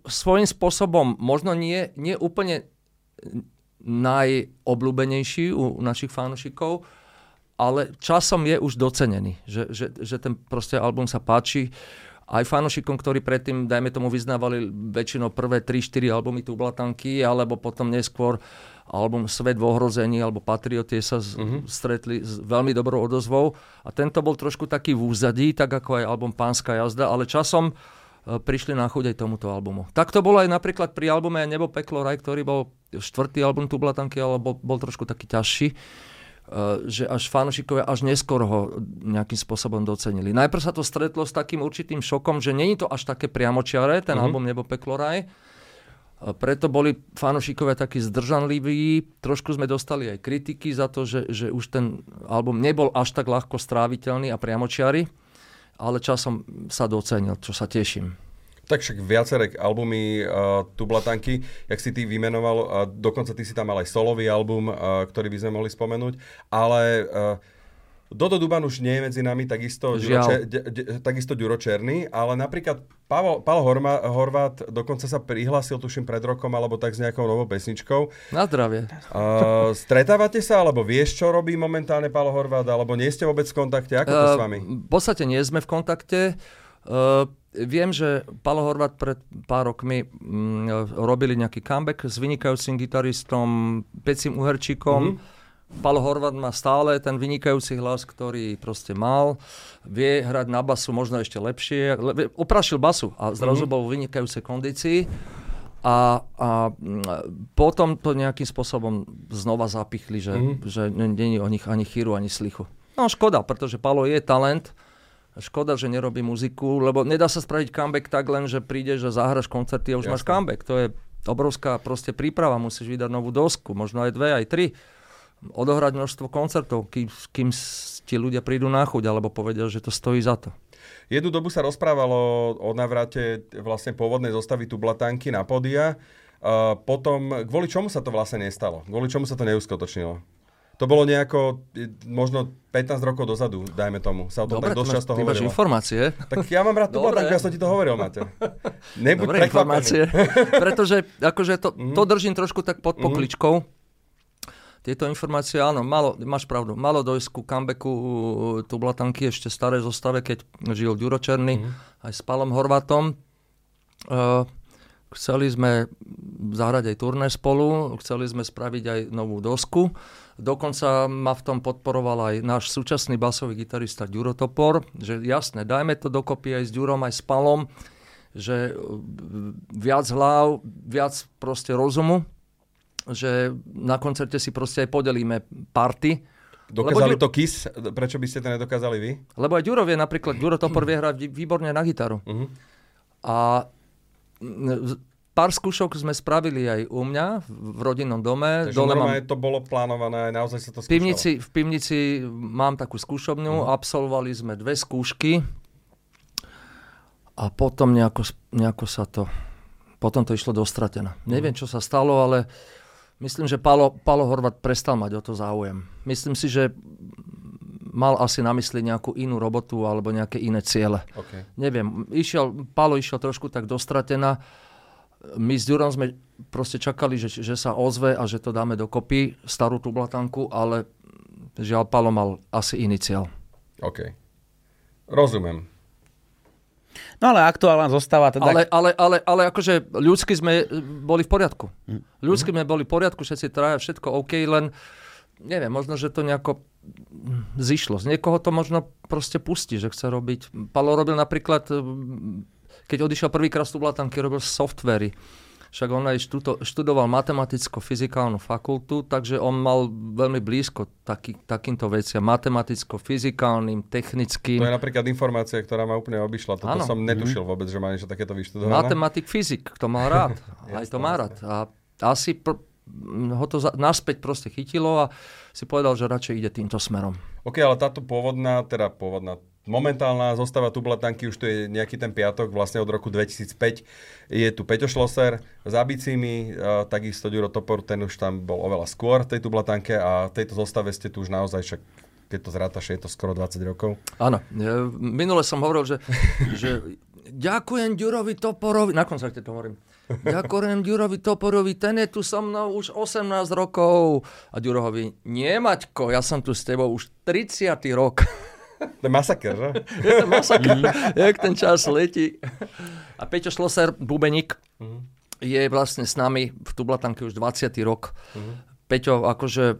svojím spôsobom možno nie, nie úplne najobľúbenejší u našich fanúšikov, ale časom je už docenený, že, že, že ten proste album sa páči aj fanošikom, ktorí predtým, dajme tomu, vyznávali väčšinou prvé 3-4 albumy Tublatanky, alebo potom neskôr album Svet v ohrození alebo Patriotie sa z, uh-huh. stretli s veľmi dobrou odozvou. A tento bol trošku taký v úzadí, tak ako aj album Pánska jazda, ale časom e, prišli na chuť aj tomuto albumu. Tak to bolo aj napríklad pri albume Nebo, peklo, raj, ktorý bol štvrtý album Tublatanky, ale bol, bol trošku taký ťažší že až fanúšikovia až neskôr ho nejakým spôsobom docenili. Najprv sa to stretlo s takým určitým šokom, že není to až také priamočiare, ten mm-hmm. album Nebo Pekloraj. Preto boli fanúšikovia takí zdržanliví. Trošku sme dostali aj kritiky za to, že, že už ten album nebol až tak ľahko stráviteľný a priamočiary, ale časom sa docenil, čo sa teším. Tak však viaceré albumy uh, Tublatanky, jak si ty vymenoval, uh, dokonca ty si tam mal aj solový album, uh, ktorý by sme mohli spomenúť, ale uh, Dodo Duban už nie je medzi nami, takisto, Ďuro, Čer, de, de, takisto Ďuro Černý, ale napríklad Pavel, Pavel Horma, Horvát dokonca sa prihlásil, tuším, pred rokom, alebo tak s nejakou novou pesničkou. Na zdravie. Uh, stretávate sa, alebo vieš, čo robí momentálne Pavel Horvát, alebo nie ste vôbec v kontakte? Ako to uh, s vami? V podstate nie sme v kontakte. Uh, Viem, že Palo Horvat pred pár rokmi mm, robili nejaký comeback s vynikajúcim gitaristom Pecim Uherčíkom. Mm-hmm. Palo Horvat má stále ten vynikajúci hlas, ktorý proste mal. Vie hrať na basu možno ešte lepšie. Le- oprašil basu a zrazu mm-hmm. bol v vynikajúcej kondícii. A, a mm, potom to nejakým spôsobom znova zapichli, že, mm-hmm. že není o nich ani chýru, ani slichu. No škoda, pretože Palo je talent, škoda, že nerobí muziku, lebo nedá sa spraviť comeback tak len, že prídeš a zahraš koncerty a už Jasne. máš comeback. To je obrovská proste príprava, musíš vydať novú dosku, možno aj dve, aj tri. Odohrať množstvo koncertov, kým, kým ti ľudia prídu na chuť, alebo povedia, že to stojí za to. Jednu dobu sa rozprávalo o navrate vlastne pôvodnej zostavy Tublatánky na podia. Uh, potom, kvôli čomu sa to vlastne nestalo? Kvôli čomu sa to neuskutočnilo? To bolo nejako možno 15 rokov dozadu, dajme tomu. Sa o tom Dobre, tak dosť často hovorilo. Informácie. Tak ja mám rád tú blatanku, ja som ti to hovoril, Mate. Nebuď Dobre, informácie. Pretože akože to, to mhm. držím trošku tak pod mhm. pokličkou. Tieto informácie, áno, malo, máš pravdu, malo dojsť ku comebacku tu blatanky ešte staré zostave, keď žil Ďuro Černý mm-hmm. aj s Palom Horvatom. Uh, chceli sme zahrať aj turné spolu, chceli sme spraviť aj novú dosku. Dokonca ma v tom podporoval aj náš súčasný basový gitarista Ďuro Topor, že jasné, dajme to dokopy aj s Ďurom, aj s Palom, že e, viac hlav, viac proste rozumu, že na koncerte si proste aj podelíme party. Dokázali Lebo, to KIS, prečo by ste to nedokázali vy? Lebo aj Ďuro vie napríklad, Ďuro Topor vie hrať výborne na gitaru. Uh-huh. A Pár skúšok sme spravili aj u mňa v rodinnom dome. Takže Dole mám... to bolo plánované, naozaj sa to skúšalo. V pivnici, v pivnici mám takú skúšobňu, uh-huh. absolvovali sme dve skúšky a potom nejako, nejako sa to, potom to išlo dostratené. Uh-huh. Neviem, čo sa stalo, ale myslím, že Palo, Palo Horvat prestal mať o to záujem. Myslím si, že mal asi na mysli nejakú inú robotu alebo nejaké iné ciele. Okay. Neviem, išiel, Palo išiel trošku tak dostratená my s Ďurom sme proste čakali, že, že sa ozve a že to dáme dokopy, starú tú blatanku, ale žiaľ Palo mal asi iniciál. OK. Rozumiem. No ale aktuálna zostáva teda... Ale, ale, ale, ale akože ľudsky sme boli v poriadku. Hm. Ľudsky sme boli v poriadku, všetci traja, všetko OK, len neviem, možno, že to nejako zišlo. Z niekoho to možno proste pustí, že chce robiť. Palo robil napríklad keď odišiel prvýkrát z Tublatanky, robil softvery. Však on aj študo, študoval matematicko-fyzikálnu fakultu, takže on mal veľmi blízko taký, takýmto veciam. Matematicko-fyzikálnym, technickým. To je napríklad informácia, ktorá ma úplne obišla. Toto ano. som netušil mm. vôbec, že má niečo takéto vyštudované. Matematik, fyzik, to mal rád. aj to má rád. A asi pr- ho to za- naspäť proste chytilo a si povedal, že radšej ide týmto smerom. OK, ale táto pôvodná, teda pôvodná, momentálna zostava Tublatanky, už to je nejaký ten piatok, vlastne od roku 2005. Je tu Peťo Šloser s Abicimi, takisto Ďuro Topor, ten už tam bol oveľa skôr v tej Tublatanke a v tejto zostave ste tu už naozaj však keď to zrátaš, je to skoro 20 rokov. Áno. Minule som hovoril, že, že ďakujem Ďurovi Toporovi, na koncerte to hovorím, Ďakujem Ďurovi Toporovi, ten je tu so mnou už 18 rokov. A Ďuro hovorí, nie Maťko, ja som tu s tebou už 30. rok. To je masaker, že? je to masaker, jak ten čas letí. A Peťo Šloser, bubeník, je vlastne s nami v Tublatanke už 20. rok. Peťo, akože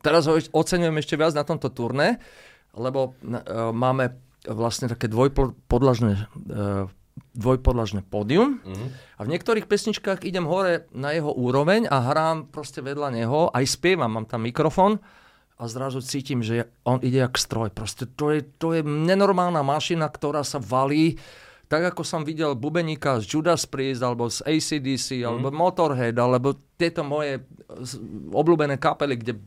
teraz ho oceňujem ešte viac na tomto turné, lebo uh, máme vlastne také dvojpodlažné uh, dvojpodlažné pódium uh-huh. a v niektorých pesničkách idem hore na jeho úroveň a hrám proste vedľa neho, aj spievam, mám tam mikrofón a zrazu cítim, že on ide jak stroj. Proste to je, to je nenormálna mašina, ktorá sa valí tak ako som videl bubeníka z Judas Priest, alebo z ACDC, mm. alebo Motorhead, alebo tieto moje obľúbené kapely, kde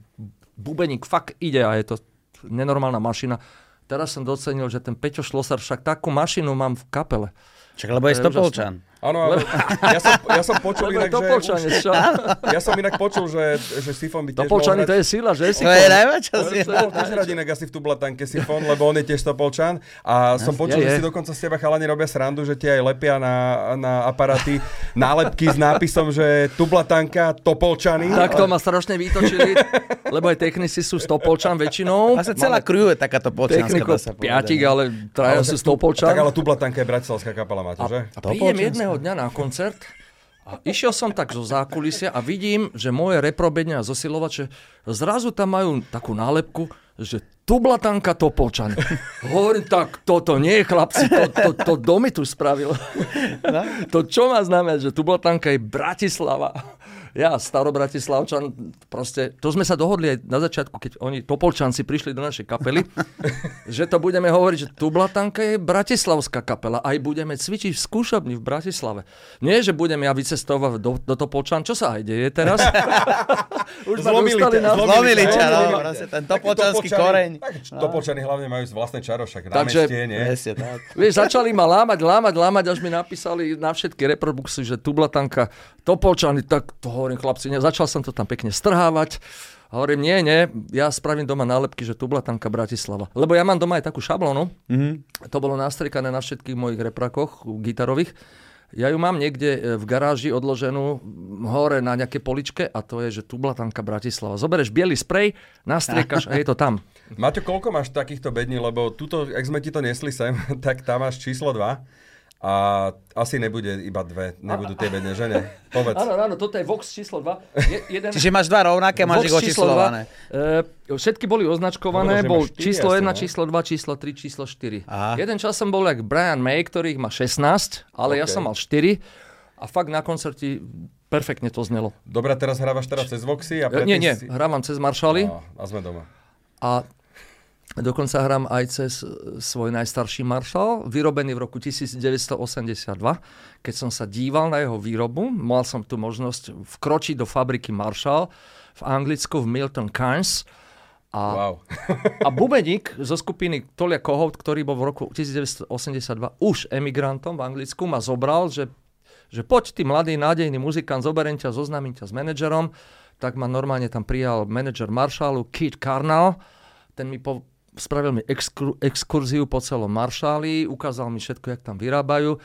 bubeník fakt ide a je to nenormálna mašina. Teraz som docenil, že ten Peťo Šlosar však takú mašinu mám v kapele. Čak, lebo je Stopolčan. Áno, ale ja som, ja som počul inak, že... Už, čo? Ja som inak počul, že, že Sifon by tiež Topolčany to je sila, že? Sifon. To je najväčšia sila. On tiež rád inak asi v Tublatanke Sifon, lebo on je tiež Topolčan. A som počul, je, že si dokonca z teba chalani robia srandu, že ti aj lepia na, na aparáty nálepky s nápisom, že Tublatanka, Topolčany. Tak to ma strašne vytočili, lebo aj technici sú z Topolčan väčšinou. Vlastne celá crew je taká Topolčanská. Techniku piatik, ale traja sú z Topolčan. Tak ale Tublatanka je bratislavská kapela, máte, že? A prídem jedného dňa na koncert a išiel som tak zo zákulisia a vidím, že moje reprobedne a zosilovače zrazu tam majú takú nálepku, že tublatanka Topolčan. Hovorím, tak toto nie je chlapci, to, to, to domy tu spravil. No? To čo má znamená, že tublatanka je Bratislava ja, starobratislavčan, proste, to sme sa dohodli aj na začiatku, keď oni, Topolčanci, prišli do našej kapely, že to budeme hovoriť, že Tublatanka je bratislavská kapela, aj budeme cvičiť v skúšobni v Bratislave. Nie, že budem ja vycestovať do, do Topolčan, čo sa aj deje teraz? Už zlomili ťa, na... zlomili ťa, no, proste ten topolčanský koreň. Tak, no. Topolčany hlavne majú vlastné čaro, však Takže, nie? Presne, tak. Vieš, začali ma lámať, lámať, lámať, až mi napísali na všetky reprodukcie, že Tublatanka, Topolčany, tak to hovorím, chlapci, ne, začal som to tam pekne strhávať. A hovorím, nie, nie, ja spravím doma nálepky, že Tublatanka Bratislava. Lebo ja mám doma aj takú šablónu, mm-hmm. to bolo nastrikané na všetkých mojich reprakoch gitarových. Ja ju mám niekde e, v garáži odloženú hore na nejaké poličke a to je, že Tublatanka Bratislava. Zobereš biely sprej, nastriekaš a je to tam. Maťo, koľko máš takýchto bední? Lebo tuto, ak sme ti to nesli sem, tak tam máš číslo 2. A asi nebude iba dve, nebudú tie bedne, že ne? Povedz. Áno, áno, toto je Vox číslo 2. Je, jeden... Čiže máš dva rovnaké, máš ich očíslované. Uh, všetky boli označkované, bol číslo 1, číslo 2, číslo 3, číslo 4. Aha. Jeden čas som bol jak Brian May, ktorý má 16, ale okay. ja som mal 4. A fakt na koncerti perfektne to znelo. Dobre, teraz hrávaš teraz cez Voxy? A nie, nie, hrávam cez Marshally. A, a sme doma. A Dokonca hrám aj cez svoj najstarší Marshall, vyrobený v roku 1982. Keď som sa díval na jeho výrobu, mal som tu možnosť vkročiť do fabriky Marshall v Anglicku v Milton Keynes. A, wow. a bubeník zo skupiny Tolia Kohout, ktorý bol v roku 1982 už emigrantom v Anglicku, ma zobral, že, že poď ty mladý, nádejný muzikant, zoberiem ťa, zoznamím ťa s manažerom. Tak ma normálne tam prijal manažer Marshallu, Keith Carnell. Ten mi po, spravil mi exkur- exkurziu po celom Maršáli, ukázal mi všetko, jak tam vyrábajú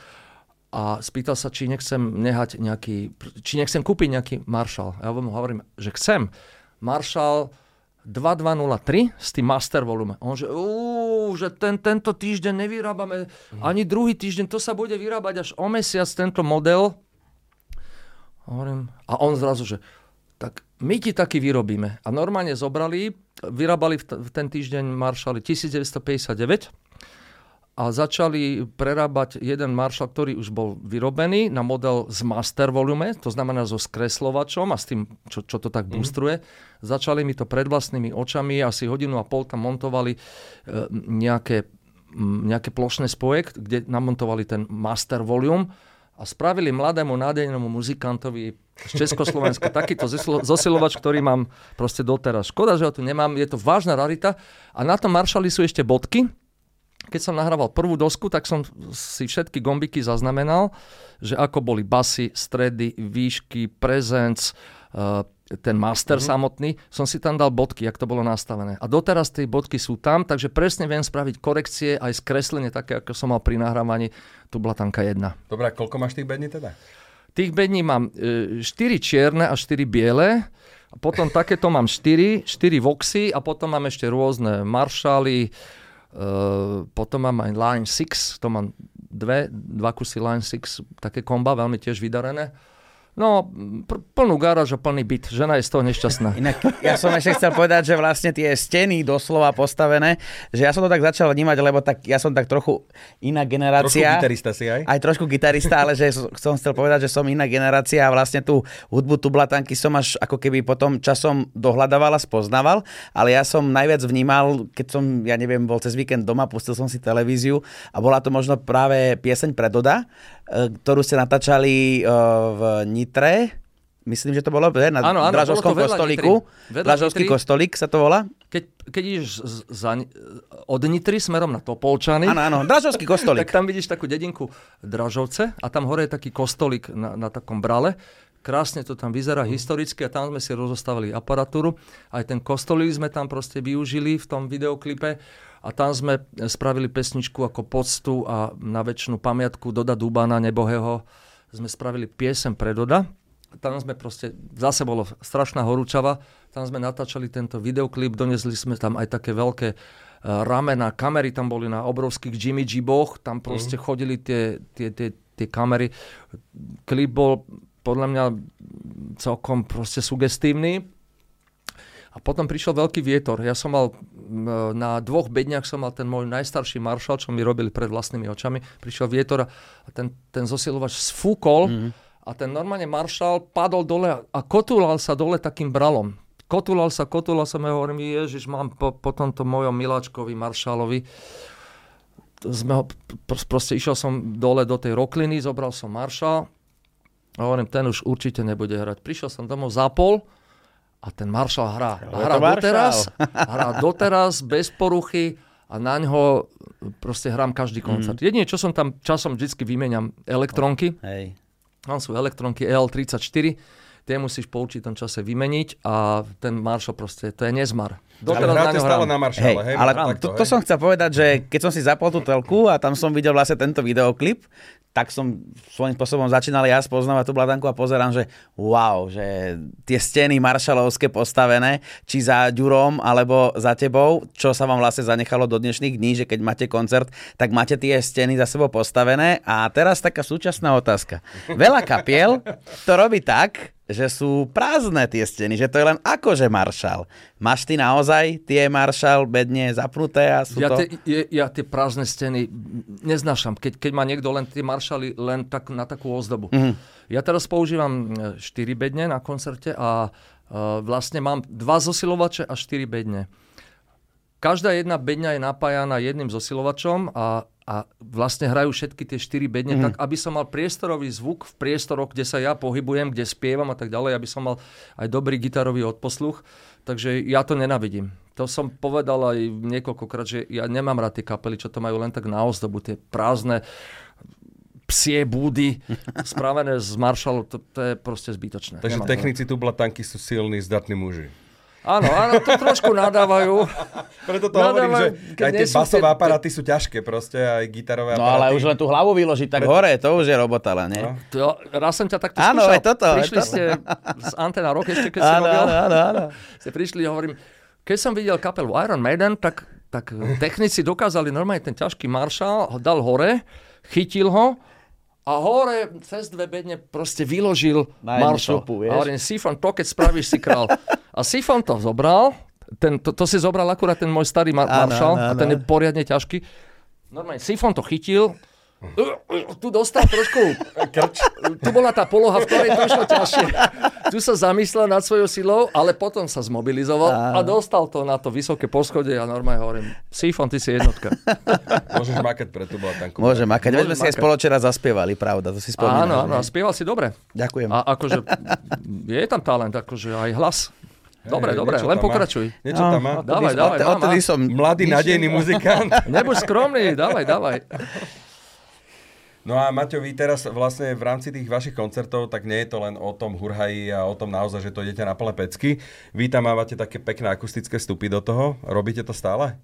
a spýtal sa, či nechcem nehať nejaký, či nechcem kúpiť nejaký Marshall. Ja mu hovorím, že chcem. Marshall 2203 s tým master volume. On že, že ten, tento týždeň nevyrábame, mm. ani druhý týždeň, to sa bude vyrábať až o mesiac tento model. Hovorím, a on zrazu, že tak my ti taký vyrobíme. A normálne zobrali, vyrábali v, t- v ten týždeň Marshally 1959 a začali prerábať jeden Marshall, ktorý už bol vyrobený na model z master volume, to znamená so skreslovačom a s tým, čo, čo to tak mm. boostruje. Začali mi to pred vlastnými očami, asi hodinu a pol tam montovali e, nejaké, m, nejaké plošné spoje, kde namontovali ten master volume a spravili mladému nádejnému muzikantovi z Československa takýto zosilovač, ktorý mám proste doteraz. Škoda, že ho tu nemám, je to vážna rarita. A na tom maršali sú ešte bodky. Keď som nahrával prvú dosku, tak som si všetky gombiky zaznamenal, že ako boli basy, stredy, výšky, prezenc, uh, ten master mm-hmm. samotný, som si tam dal bodky, jak to bolo nastavené. A doteraz tie bodky sú tam, takže presne viem spraviť korekcie aj skreslenie také, ako som mal pri nahrávaní tu Blatanka 1. Dobre, koľko máš tých bední teda? Tých bední mám e, 4 čierne a 4 biele. A potom takéto mám 4, 4 voxy a potom mám ešte rôzne Marshally, e, potom mám aj Line 6, to mám dve, dva kusy Line 6, také komba, veľmi tiež vydarené. No, pr- plnú garáž a plný byt. Žena je z toho nešťastná. Inak ja som ešte chcel povedať, že vlastne tie steny doslova postavené, že ja som to tak začal vnímať, lebo tak, ja som tak trochu iná Trošku generácia. gitarista si aj? Aj trošku gitarista, ale že som- chcel povedať, že som iná generácia a vlastne tú hudbu tublatanky som až ako keby potom časom dohľadával a spoznával, ale ja som najviac vnímal, keď som, ja neviem, bol cez víkend doma, pustil som si televíziu a bola to možno práve pieseň pre Doda, e, ktorú ste natáčali e, v Nitre, Myslím, že to bolo ne, na Áno, áno, Dražovskom bolo kostolíku. Dražovský kostolík sa to volá? Keď, keď ideš z, za, od Nitry smerom na Topolčany, Áno, áno, Dražovský tak kostolík. tam vidíš takú dedinku Dražovce a tam hore je taký kostolík na, na takom brale. Krásne to tam vyzerá historicky a tam sme si rozostavili aparatúru. Aj ten kostolík sme tam proste využili v tom videoklipe a tam sme spravili pesničku ako poctu a na väčšinu pamiatku Doda Dubana nebohého sme spravili piesem pre Doda. Tam sme proste, zase bolo strašná horúčava, tam sme natáčali tento videoklip, donesli sme tam aj také veľké eh, ramena, kamery tam boli na obrovských Jimmy Jiboch, tam proste chodili tie, tie, tie, tie kamery. Klip bol podľa mňa celkom proste sugestívny. A potom prišiel veľký vietor. Ja som mal na dvoch bedniach som mal ten môj najstarší maršal, čo mi robili pred vlastnými očami. Prišiel vietor a ten, ten zosilovač sfúkol mm. a ten normálne maršal padol dole a- kotulal sa dole takým bralom. Kotulal sa, kotulal sa, ja hovorím, ježiš, mám po, po tomto mojom miláčkovi maršalovi. Sme ho, pr- proste išiel som dole do tej rokliny, zobral som maršal a hovorím, ten už určite nebude hrať. Prišiel som domov, zapol a ten maršal hrá. A hrá doteraz, hrá doteraz, bez poruchy a na ňo proste hrám každý koncert. Mm. Jedine, čo som tam časom vždy vymeniam elektronky. Hej. Tam sú elektronky EL34, tie musíš po určitom čase vymeniť a ten maršal proste, to je nezmar. Ale Doteraz na hráte ňo stále na maršale, hej? Hej, ale Takto, to, to hej? som chcel povedať, že keď som si zapol tú telku a tam som videl vlastne tento videoklip, tak som svojím spôsobom začínal ja spoznávať tú bladanku a pozerám, že wow, že tie steny maršalovské postavené, či za Ďurom alebo za tebou, čo sa vám vlastne zanechalo do dnešných dní, že keď máte koncert, tak máte tie steny za sebou postavené. A teraz taká súčasná otázka. Veľa kapiel to robí tak, že sú prázdne tie steny, že to je len akože maršal. Máš ty naozaj tie maršal bedne zapnuté a sú Ja, to... tie, ja, ja tie prázdne steny neznášam, keď, keď má niekto len tie maršaly len tak, na takú ozdobu. Mm. Ja teraz používam 4 bedne na koncerte a uh, vlastne mám dva zosilovače a 4 bedne. Každá jedna bedňa je napájana jedným zosilovačom a, a vlastne hrajú všetky tie 4 bedne mm. tak, aby som mal priestorový zvuk v priestoroch, kde sa ja pohybujem, kde spievam a tak ďalej, aby som mal aj dobrý gitarový odposluch. Takže ja to nenavidím. To som povedal aj niekoľkokrát, že ja nemám rád tie kapely, čo to majú len tak na ozdobu, tie prázdne psie búdy spravené z maršalov, to, to je proste zbytočné. Takže Nemám technici tublatanky sú silní, zdatní muži. Áno, áno, to trošku nadávajú. Preto to No, hovorím, že aj tie basové tie- aparáty sú ťažké proste, aj gitarové No aparáty. ale už len tú hlavu vyložiť tak hore, to už je robota len, nie? No. To, raz som ťa takto Áno, skúšal. aj toto, aj Prišli toto. ste z Antena Rock ešte, keď si Áno, robil. áno, áno, áno. Ste prišli a hovorím, keď som videl kapelu Iron Maiden, tak, tak technici dokázali normálne ten ťažký maršal, ho dal hore, chytil ho a hore cez dve bedne proste vyložil maršal. A hovorím, Sifon, to keď spravíš si král. A Sifon to zobral, ten, to, to si zobral akurát ten môj starý mar- maršal a ten je poriadne ťažký. Normálne Sifon to chytil, tu dostal trošku, krč. tu bola tá poloha, v ktorej to išlo ťažšie. Tu sa zamyslel nad svojou silou, ale potom sa zmobilizoval a dostal to na to vysoké poschodie a normálne hovorím, Sifon, ty si jednotka. Môžeš makať pre tublatanku. Môžem makať. Veď sme si aj spoločera zaspievali, pravda, to si spomínam. Áno, áno, a spieval si dobre. Ďakujem. A akože je tam talent, akože aj hlas. Dobre, Hej, dobre, len tam má. pokračuj. Niečo tam má. Odtedy Dávaj, dávaj, mám. som... Mladý, nadejný muzikant. Nebuď skromný, dávaj, dávaj. No a Maťo, vy teraz vlastne v rámci tých vašich koncertov, tak nie je to len o tom hurhaji a o tom naozaj, že to idete na plné pecky. Vy tam mávate také pekné akustické vstupy do toho. Robíte to stále?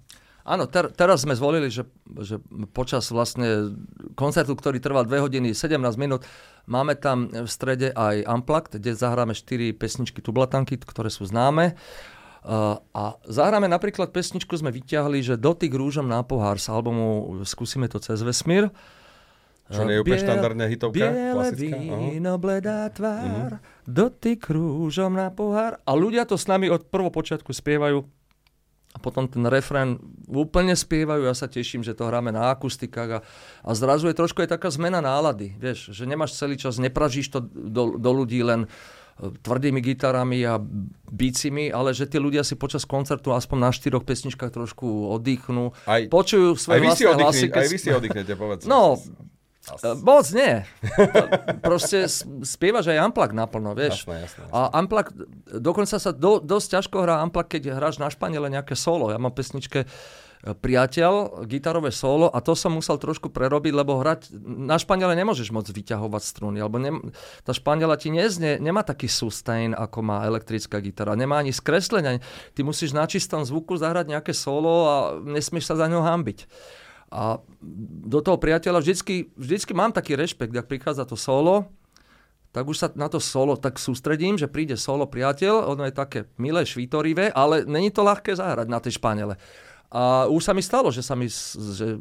Áno, ter, teraz sme zvolili, že, že počas vlastne koncertu, ktorý trval 2 hodiny 17 minút, máme tam v strede aj Unplugged, kde zahráme 4 pesničky tublatanky, ktoré sú známe. Uh, a zahráme napríklad pesničku, sme vyťahli, že Dotyk rúžom na pohár z albumu Skúsime to cez vesmír. Čo nie je úplne štandardná hitovka? Biele klasická? víno, bledá tvár, uh-huh. dotyk rúžom na pohár. A ľudia to s nami od prvopočiatku spievajú a potom ten refrén úplne spievajú, ja sa teším, že to hráme na akustikách a, a zrazu je trošku aj taká zmena nálady, vieš, že nemáš celý čas, nepražíš to do, do ľudí len e, tvrdými gitarami a bicimi, ale že tí ľudia si počas koncertu aspoň na štyroch pesničkách trošku oddychnú, Aj, počujú svoje aj vlastné hlasy. aj vy si oddychnete, povedz. No, moc nie. Proste spievaš aj Unplugged naplno, vieš. Jasné, jasné, jasné. A Unplugged, dokonca sa do, dosť ťažko hrá Unplugged, keď hráš na španiele nejaké solo. Ja mám pesničke e, Priateľ, gitarové solo a to som musel trošku prerobiť, lebo hrať na španiele nemôžeš moc vyťahovať struny, alebo nem, tá španiela ti neznie, nemá taký sustain, ako má elektrická gitara, nemá ani skreslenia. Ty musíš na čistom zvuku zahrať nejaké solo a nesmieš sa za ňou hambiť. A do toho priateľa vždycky, vždycky mám taký rešpekt, ak prichádza to solo, tak už sa na to solo tak sústredím, že príde solo priateľ, ono je také milé, švítorivé, ale není to ľahké zahrať na tej španele. A už sa mi stalo, že sa mi že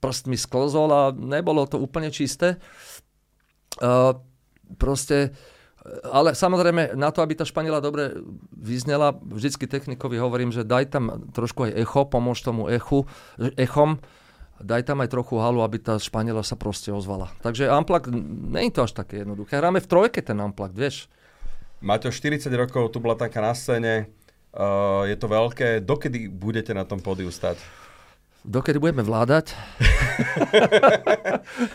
prst mi sklzol a nebolo to úplne čisté. Uh, proste, ale samozrejme, na to, aby tá španiela dobre vyznela, vždycky technikovi hovorím, že daj tam trošku aj echo, pomôž tomu echu, echom, daj tam aj trochu halu, aby tá španiela sa proste ozvala. Takže nie je to až také jednoduché. Hráme v trojke ten Unplugged, vieš. Maťo, 40 rokov, tu bola taká na scéne, uh, je to veľké. Dokedy budete na tom pódiu stať? Dokedy budeme vládať?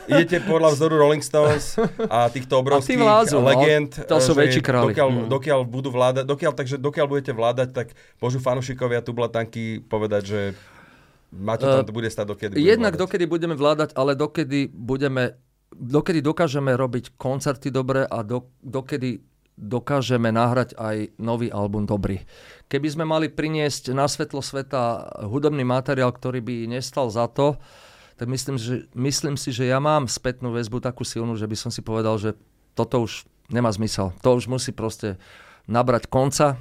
Idete podľa vzoru Rolling Stones a týchto obrovských A vládzu, no. legend. To sú že väčší králi. Dokiaľ, Mm. dokiaľ budú vládať, dokiaľ, takže dokiaľ budete vládať, tak môžu fanúšikovia tublatanky povedať, že Maťo tam bude stať dokedy bude Eh, Jednak vládať. dokedy budeme vládať, ale dokedy budeme, dokedy dokážeme robiť koncerty dobre a do, dokedy dokážeme nahrať aj nový album dobrý. Keby sme mali priniesť na svetlo sveta hudobný materiál, ktorý by nestal za to, tak myslím, že, myslím si, že ja mám spätnú väzbu takú silnú, že by som si povedal, že toto už nemá zmysel. To už musí proste nabrať konca.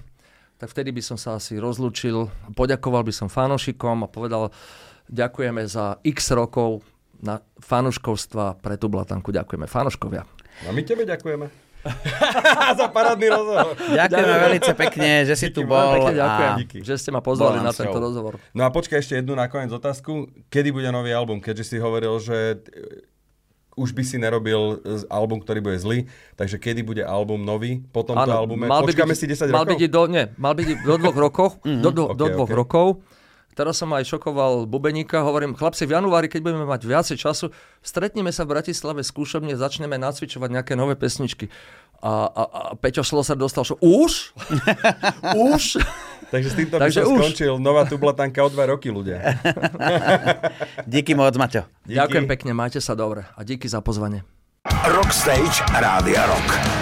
Tak vtedy by som sa asi rozlúčil, poďakoval by som fanošikom a povedal, ďakujeme za x rokov na fanuškovstva pre tú blatanku. Ďakujeme fanoškovia. A my tebe ďakujeme. Za parádny rozhovor. Ďakujeme veľmi pekne, že si Díky tu bol. Pekne ďakujem, a Díky. že ste ma pozvali na tento rozhovor. No a počkaj ešte jednu nakoniec otázku. Kedy bude nový album? Keďže si hovoril, že už by si nerobil z- album, ktorý bude zlý, takže kedy bude album nový po tomto albume? mal by Počkáme byť, si 10 mal rokov? Byť do, nie, mal byť do dvoch rokov, do, do, do Ok, dvoch ok. rokov. Teraz som aj šokoval Bubeníka, hovorím, chlapci, v januári, keď budeme mať viacej času, stretneme sa v Bratislave skúšobne, začneme nacvičovať nejaké nové pesničky. A, a, a Peťo Šloser dostal, že už? už? Takže s týmto by Takže som už. skončil. Nová tublatanka o dva roky, ľudia. Díky moc, Maťo. Díky. Ďakujem pekne, majte sa dobre a díky za pozvanie. Rockstage Rádia Rock.